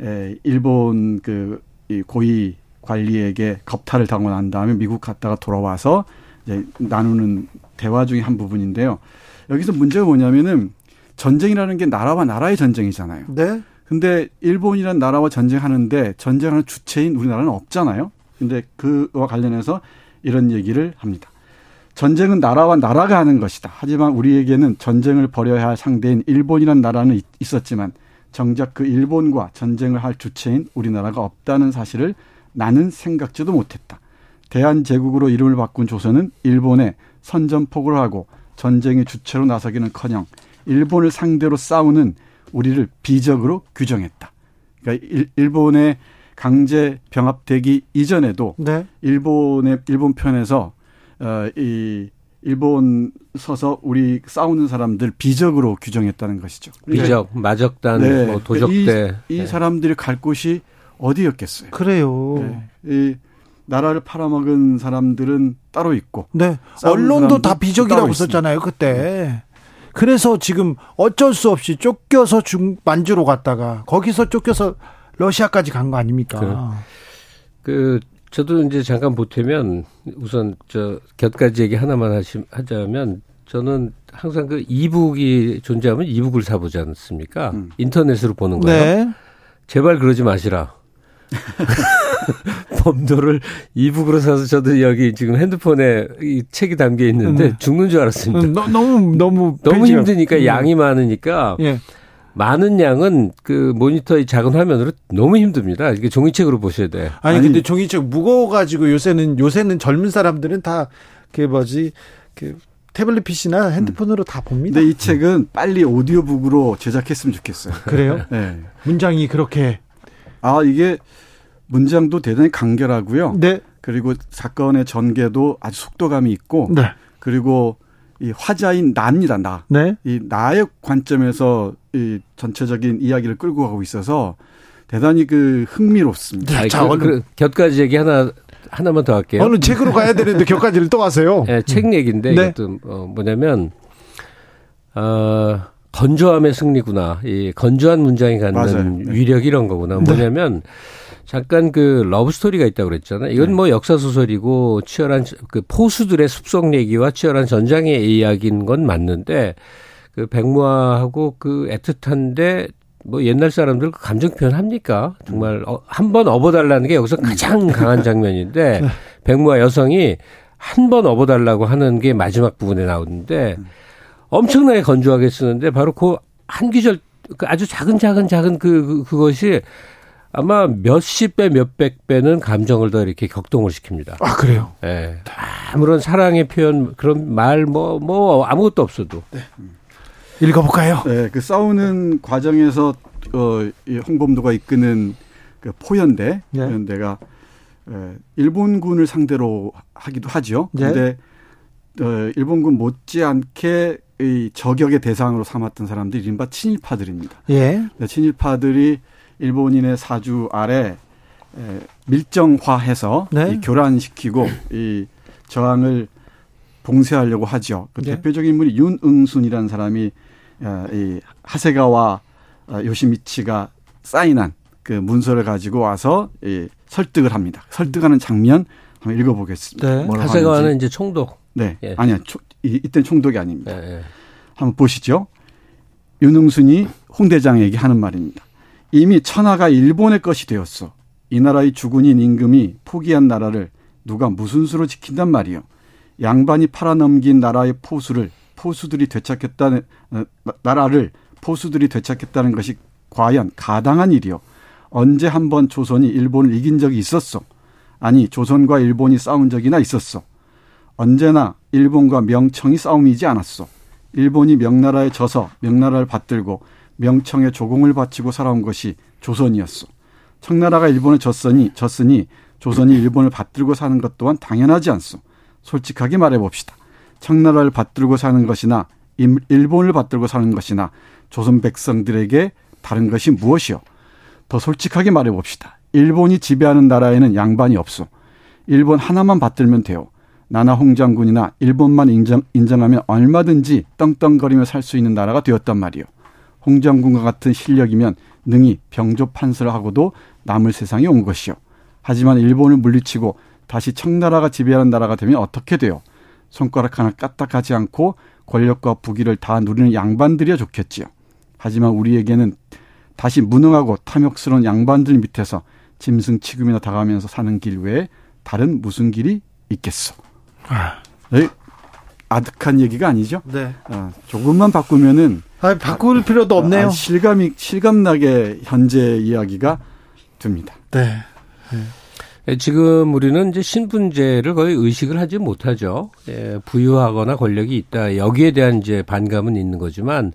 에 일본 그이 고위 관리에게 겁탈을 당하고 난 다음에 미국 갔다가 돌아와서 이제 나누는 대화 중에 한 부분인데요. 여기서 문제가 뭐냐면은 전쟁이라는 게 나라와 나라의 전쟁이잖아요. 네. 근데 일본이란 나라와 전쟁하는데 전쟁하는 주체인 우리나라는 없잖아요. 근데 그와 관련해서 이런 얘기를 합니다. 전쟁은 나라와 나라가 하는 것이다. 하지만 우리에게는 전쟁을 벌여야 할 상대인 일본이란 나라는 있었지만 정작 그 일본과 전쟁을 할 주체인 우리나라가 없다는 사실을 나는 생각지도 못했다. 대한제국으로 이름을 바꾼 조선은 일본에 선전포고를 하고 전쟁의 주체로 나서기는커녕 일본을 상대로 싸우는 우리를 비적으로 규정했다. 그러니까 일, 본의 강제 병합되기 이전에도 네. 일본의 일본 편에서 어 이 일본 서서 우리 싸우는 사람들 비적으로 규정했다는 것이죠. 그러니까 비적, 마적단, 네. 뭐 도적대. 이, 이 네. 사람들이 갈 곳이 어디였겠어요? 그래요. 네. 이 나라를 팔아먹은 사람들은 따로 있고. 네. 언론도 다 비적이라고 썼잖아요, 그때. 그래서 지금 어쩔 수 없이 쫓겨서 중 만주로 갔다가 거기서 쫓겨서 러시아까지 간 거 아닙니까? 그, 그 저도 이제 잠깐 보태면 우선 저 곁가지 얘기 하나만 하시, 하자면 저는 항상 그 이북이 존재하면 이북을 사보지 않습니까? 음. 인터넷으로 보는 거예요. 네. 제발 그러지 마시라. 범도를 이북으로 사서 저도 여기 지금 핸드폰에 이 책이 담겨 있는데 음. 죽는 줄 알았습니다. 음, 너, 무 너무 너무 힘드니까 음. 양이 많으니까 예. 많은 양은 그 모니터의 작은 화면으로 너무 힘듭니다. 이게 종이책으로 보셔야 돼. 아니, 아니 근데 종이책 무거워가지고 요새는 요새는 젊은 사람들은 다 그 뭐지 그 태블릿 PC나 핸드폰으로 음. 다 봅니다. 근데 이 책은 빨리 오디오북으로 제작했으면 좋겠어요. 그래요? 네. 문장이 그렇게 아 이게 문장도 대단히 간결하고요. 네. 그리고 사건의 전개도 아주 속도감이 있고. 네. 그리고 이 화자인 나입니다, 나. 네. 이 나의 관점에서 이 전체적인 이야기를 끌고 가고 있어서 대단히 그 흥미롭습니다. 네, 자, 그, 곁가지 얘기 하나 하나만 더 할게요. 어느 책으로 가야 되는데 곁가지를 또 하세요. 네, 책 얘기인데 네. 이것도 어, 뭐냐면 어 건조함의 승리구나. 이 건조한 문장이 갖는 맞아요. 네. 위력 이런 거구나. 네. 뭐냐면 잠깐 그 러브 스토리가 있다고 그랬잖아요. 이건 네. 뭐 역사 소설이고 치열한 그 포수들의 숲속 얘기와 치열한 전장의 이야기인 건 맞는데 그 백무아하고 그 애틋한데 뭐 옛날 사람들 그 감정 표현합니까? 정말 어, 한번 업어달라는 게 여기서 가장 강한 장면인데 네. 백무와 여성이 한 번 업어달라고 하는 게 마지막 부분에 나오는데 엄청나게 건조하게 쓰는데 바로 그한 귀절 그 아주 작은 작은 작은 그, 그 그것이 아마 몇십 배, 몇백 배는 감정을 더 이렇게 격동을 시킵니다. 아, 그래요? 예. 네. 아무런 사랑의 표현, 그런 말, 뭐, 뭐, 아무것도 없어도. 네. 읽어볼까요? 네, 그 싸우는 과정에서, 어, 이 홍범도가 이끄는 그 포연대, 네. 포연대가, 에, 일본군을 상대로 하기도 하죠. 네. 근데, 어, 일본군 못지않게 이 저격의 대상으로 삼았던 사람들이 이른바 친일파들입니다. 예. 친일파들이 일본인의 사주 아래 밀정화해서 네. 이 교란시키고 이 저항을 봉쇄하려고 하죠. 그 네. 대표적인 인물이 윤응순이라는 사람이 이 하세가와 어, 요시미치가 사인한 그 문서를 가지고 와서 이 설득을 합니다. 설득하는 장면 한번 읽어보겠습니다. 네. 하세가와는 이제 총독. 네, 예. 아니야. 초, 이, 이때는 총독이 아닙니다. 예, 예. 한번 보시죠. 윤응순이 홍대장에게 하는 말입니다. 이미 천하가 일본의 것이 되었어. 이 나라의 주군인 임금이 포기한 나라를 누가 무슨 수로 지킨단 말이요. 양반이 팔아넘긴 나라의 포수를 포수들이 되찾겠다는 어, 나라를 포수들이 되찾겠다는 것이 과연 가당한 일이요. 언제 한 번 조선이 일본을 이긴 적이 있었어? 아니 조선과 일본이 싸운 적이나 있었어. 언제나 일본과 명청이 싸움이지 않았어. 일본이 명나라에 져서 명나라를 받들고 명청에 조공을 바치고 살아온 것이 조선이었어. 청나라가 일본을 졌으니 졌으니 조선이 일본을 받들고 사는 것 또한 당연하지 않소. 솔직하게 말해 봅시다. 청나라를 받들고 사는 것이나 일본을 받들고 사는 것이나 조선 백성들에게 다른 것이 무엇이요? 더 솔직하게 말해 봅시다. 일본이 지배하는 나라에는 양반이 없어. 일본 하나만 받들면 돼요. 나나 홍 장군이나 일본만 인정, 인정하면 얼마든지 떵떵거리며 살 수 있는 나라가 되었단 말이요. 홍 장군과 같은 실력이면 능히 병조 판서를 하고도 남을 세상에 온 것이요. 하지만 일본을 물리치고 다시 청나라가 지배하는 나라가 되면 어떻게 돼요? 손가락 하나 까딱하지 않고 권력과 부귀를 다 누리는 양반들이야 좋겠지요. 하지만 우리에게는 다시 무능하고 탐욕스러운 양반들 밑에서 짐승 취급이나 당하면서 사는 길 외에 다른 무슨 길이 있겠어. 아. 네? 아득한 얘기가 아니죠. 네. 어, 조금만 바꾸면은 아, 바꿀 필요도 없네요. 아, 실감이 실감나게 현재 이야기가 됩니다. 네. 네. 지금 우리는 이제 신분제를 거의 의식을 하지 못하죠. 예, 부유하거나 권력이 있다. 여기에 대한 이제 반감은 있는 거지만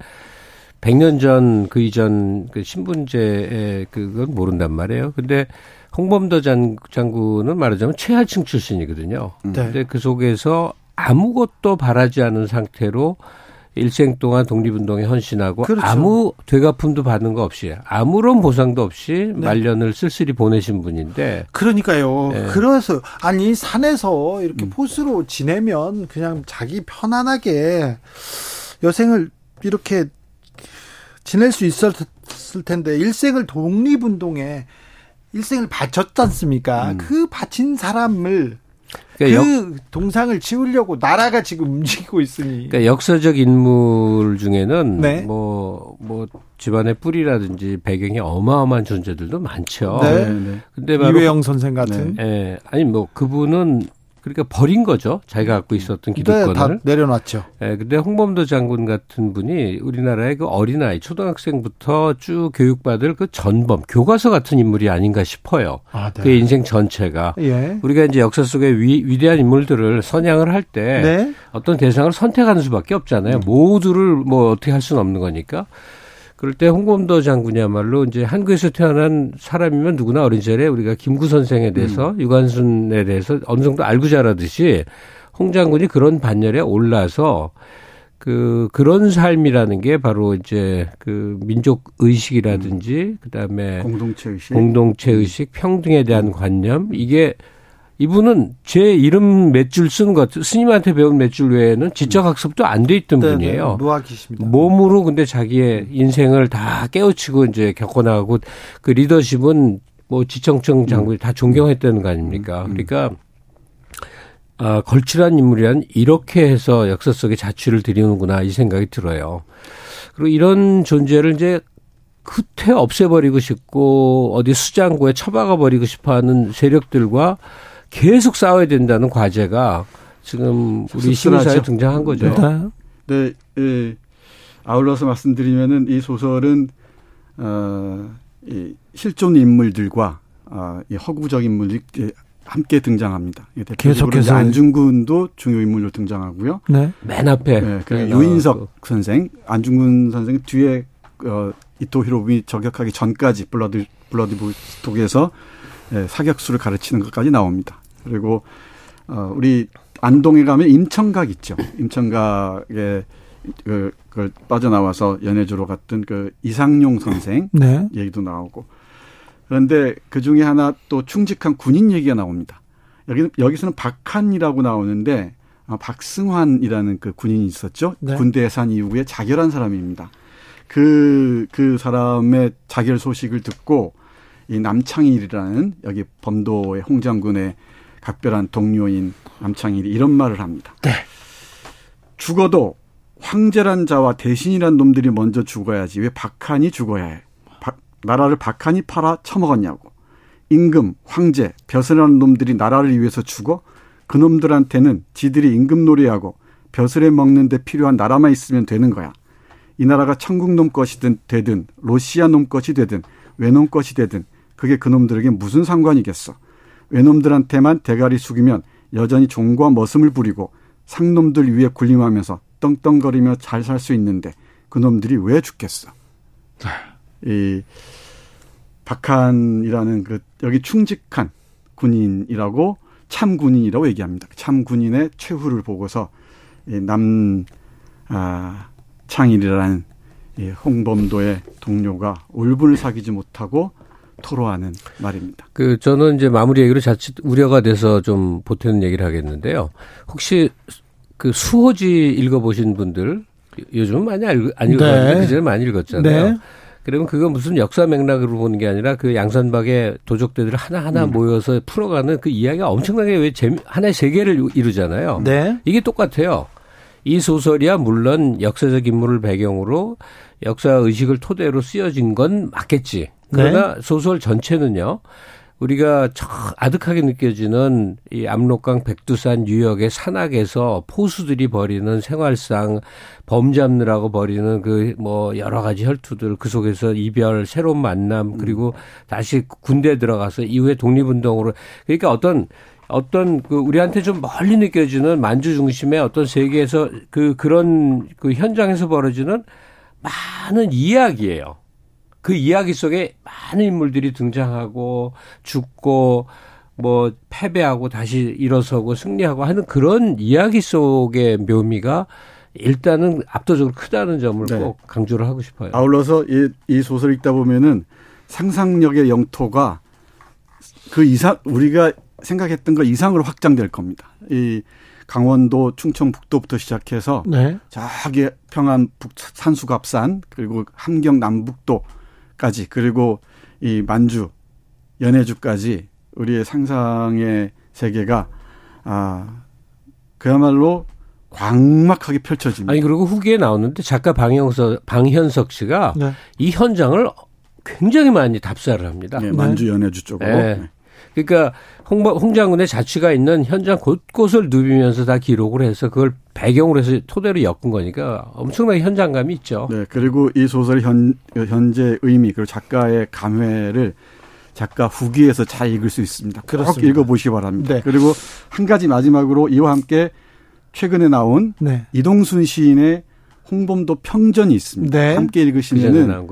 100년 전 그 이전 그 신분제의 그건 모른단 말이에요. 근데 홍범도 장, 장군은 말하자면 최하층 출신이거든요. 네. 근데 그 속에서 아무것도 바라지 않은 상태로 일생 동안 독립운동에 헌신하고 그렇죠. 아무 되갚음도 받는 거 없이 아무런 보상도 없이 네. 말년을 쓸쓸히 보내신 분인데 그러니까요. 네. 그래서 아니 산에서 이렇게 음. 포스로 지내면 그냥 자기 편안하게 여생을 이렇게 지낼 수 있었을 텐데 일생을 독립운동에 일생을 바쳤지 않습니까? 음. 그 바친 사람을 그러니까 그 역, 동상을 치우려고 나라가 지금 움직이고 있으니. 그러니까 역사적 인물 중에는 네. 뭐, 뭐, 집안의 뿌리라든지 배경이 어마어마한 존재들도 많죠. 네. 네. 근데 바로. 이회영 선생 같은. 예. 네. 아니, 뭐, 그분은 그러니까 버린 거죠. 자기가 갖고 있었던 기득권을. 네, 다 내려놨죠. 예, 네, 근데 홍범도 장군 같은 분이 우리나라의 그 어린아이, 초등학생부터 쭉 교육받을 그 전범, 교과서 같은 인물이 아닌가 싶어요. 아, 네. 그 인생 전체가. 예. 우리가 이제 역사 속에 위, 위대한 인물들을 선양을 할때 네. 어떤 대상을 선택하는 수밖에 없잖아요. 모두를 뭐 어떻게 할 수는 없는 거니까. 그럴 때 홍범도 장군이야말로 이제 한국에서 태어난 사람이면 누구나 어린 시절에 우리가 김구 선생에 대해서 음. 유관순에 대해서 어느 정도 알고 자라듯이 홍 장군이 그런 반열에 올라서 그 그런 삶이라는 게 바로 이제 그 민족 의식이라든지 음. 그다음에 공동체 의식, 공동체 의식, 평등에 대한 관념 이게 이분은 제 이름 몇 줄 쓴 것, 스님한테 배운 몇 줄 외에는 지적 학습도 안 돼 있던 네, 네, 분이에요. 무학이십니다. 몸으로 근데 자기의 인생을 다 깨우치고 이제 겪어나가고 그 리더십은 뭐 지청청 장군이 음. 다 존경했다는 거 아닙니까? 음. 그러니까 아, 걸출한 인물이란 이렇게 해서 역사 속에 자취를 드리는구나 이 생각이 들어요. 그리고 이런 존재를 이제 그태 없애버리고 싶고 어디 수장고에 처박아 버리고 싶어하는 세력들과 계속 싸워야 된다는 과제가 지금 우리 시민사회에 등장한 거죠. 네. 네, 네. 아울러서 말씀드리면은 이 소설은 어, 이 실존 인물들과 어, 이 허구적 인물들이 함께 등장합니다. 계속해서 안중근도 중요 인물로 등장하고요. 네. 맨 앞에 네, 그 유인석 선생, 안중근 선생 뒤에 어, 이토 히로부미 저격하기 전까지 블러드 블러드북에서 예, 사격수를 가르치는 것까지 나옵니다. 그리고 어, 우리 안동에 가면 임청각 있죠. 임청각에 그, 그 빠져나와서 연해주로 갔던 그 이상용 선생 네. 얘기도 나오고 그런데 그 중에 하나 또 충직한 군인 얘기가 나옵니다. 여기 여기서는 박한이라고 나오는데 아, 박승환이라는 그 군인이 있었죠. 네. 군대에 산 이후에 자결한 사람입니다. 그, 그 사람의 자결 소식을 듣고 이 남창일이라는 여기 범도의 홍장군의 각별한 동료인 남창일이 이런 말을 합니다. 네. 죽어도 황제란 자와 대신이란 놈들이 먼저 죽어야지 왜 박한이 죽어야 해? 박, 나라를 박한이 팔아 처먹었냐고. 임금, 황제, 벼슬이라는 놈들이 나라를 위해서 죽어 그 놈들한테는 지들이 임금놀이하고 벼슬에 먹는데 필요한 나라만 있으면 되는 거야. 이 나라가 천국 놈 것이든 되든 로시아 놈 것이 되든 외놈 것이 되든 그게 그놈들에게 무슨 상관이겠어. 외놈들한테만 대가리 숙이면 여전히 종과 머슴을 부리고 상놈들 위에 군림하면서 떵떵거리며 잘 살 수 있는데 그놈들이 왜 죽겠어. 이 박한이라는 그 여기 충직한 군인이라고 참 군인이라고 얘기합니다. 참 군인의 최후를 보고서 남 아, 창일이라는 이 홍범도의 동료가 울분을 사귀지 못하고 토로하는 말입니다. 그 저는 이제 마무리 얘기로 자칫 우려가 돼서 좀 보태는 얘기를 하겠는데요. 혹시 그 수호지 읽어보신 분들 요즘 많이 안 읽었는데 네. 그전에 많이 읽었잖아요. 네. 그러면 그건 무슨 역사 맥락으로 보는 게 아니라 그 양산박의 도적대들 하나하나 음. 모여서 풀어가는 그 이야기가 엄청나게 왜 재미, 하나의 세계를 이루잖아요. 네. 이게 똑같아요. 이 소설이야 물론 역사적 인물을 배경으로 역사 의식을 토대로 쓰여진 건 맞겠지. 그러나 네. 소설 전체는요. 우리가 저 아득하게 느껴지는 이 압록강 백두산 뉴욕의 산악에서 포수들이 벌이는 생활상 범 잡느라고 벌이는 그 뭐 여러 가지 혈투들 그 속에서 이별 새로운 만남 그리고 다시 군대 들어가서 이후에 독립운동으로 그러니까 어떤 어떤 그 우리한테 좀 멀리 느껴지는 만주 중심의 어떤 세계에서 그 그런 그 현장에서 벌어지는 많은 이야기예요. 그 이야기 속에 많은 인물들이 등장하고 죽고 뭐 패배하고 다시 일어서고 승리하고 하는 그런 이야기 속의 묘미가 일단은 압도적으로 크다는 점을 네. 꼭 강조를 하고 싶어요. 아울러서 이, 이 소설 읽다 보면은 상상력의 영토가 그 이상 우리가 생각했던 것 이상으로 확장될 겁니다. 이 강원도 충청북도부터 시작해서 네. 저기 평안 북 산수갑산 그리고 함경 남북도까지 그리고 이 만주 연해주까지 우리의 상상의 세계가 아 그야말로 광막하게 펼쳐집니다. 아니 그리고 후기에 나오는데 작가 방현석 방현석 씨가 네. 이 현장을 굉장히 많이 답사를 합니다. 네, 만주 연해주 쪽으로. 네. 네. 그러니까 홍, 홍 장군의 자취가 있는 현장 곳곳을 누비면서 다 기록을 해서 그걸 배경으로 해서 토대로 엮은 거니까 엄청나게 현장감이 있죠. 네. 그리고 이 소설 현, 현재 의미 그리고 작가의 감회를 작가 후기에서 잘 읽을 수 있습니다. 그렇습니다. 꼭 읽어보시기 바랍니다. 네. 그리고 한 가지 마지막으로 이와 함께 최근에 나온 네. 이동순 시인의 홍범도 평전이 있습니다. 네. 함께 읽으시면은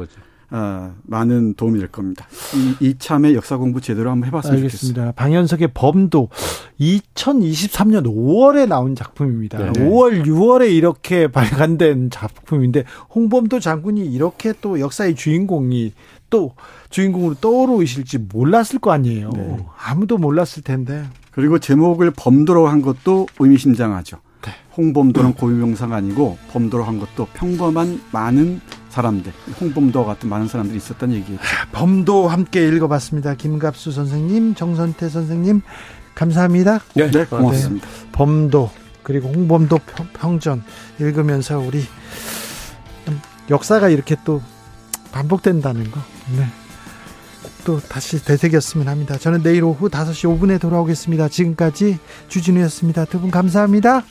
어, 많은 도움이 될 겁니다. 이, 이참에 역사 공부 제대로 한번 해봤으면 알겠습니다. 좋겠습니다. 방현석의 범도 2023년 5월에 나온 작품입니다. 네 5월, 6월에 이렇게 발간된 작품인데 홍범도 장군이 이렇게 또 역사의 주인공이 또 주인공으로 떠오르실지 몰랐을 거 아니에요. 네. 아무도 몰랐을 텐데. 그리고 제목을 범도로 한 것도 의미심장하죠. 네. 홍범도는 고유명사가 아니고 범도로 한 것도 평범한 많은 사람들, 홍범도 같은 많은 사람들이 있었다는 얘기예요. 범도 함께 읽어봤습니다. 김갑수 선생님, 정선태 선생님, 감사합니다. 네, 네 고맙습니다. 네, 범도 그리고 홍범도 평, 전 읽으면서 우리 역사가 이렇게 또 반복된다는 거. 네. 또 다시 되새겼으면 합니다. 저는 내일 오후 5시 5분에 돌아오겠습니다. 지금까지 주진우였습니다. 두 분 감사합니다.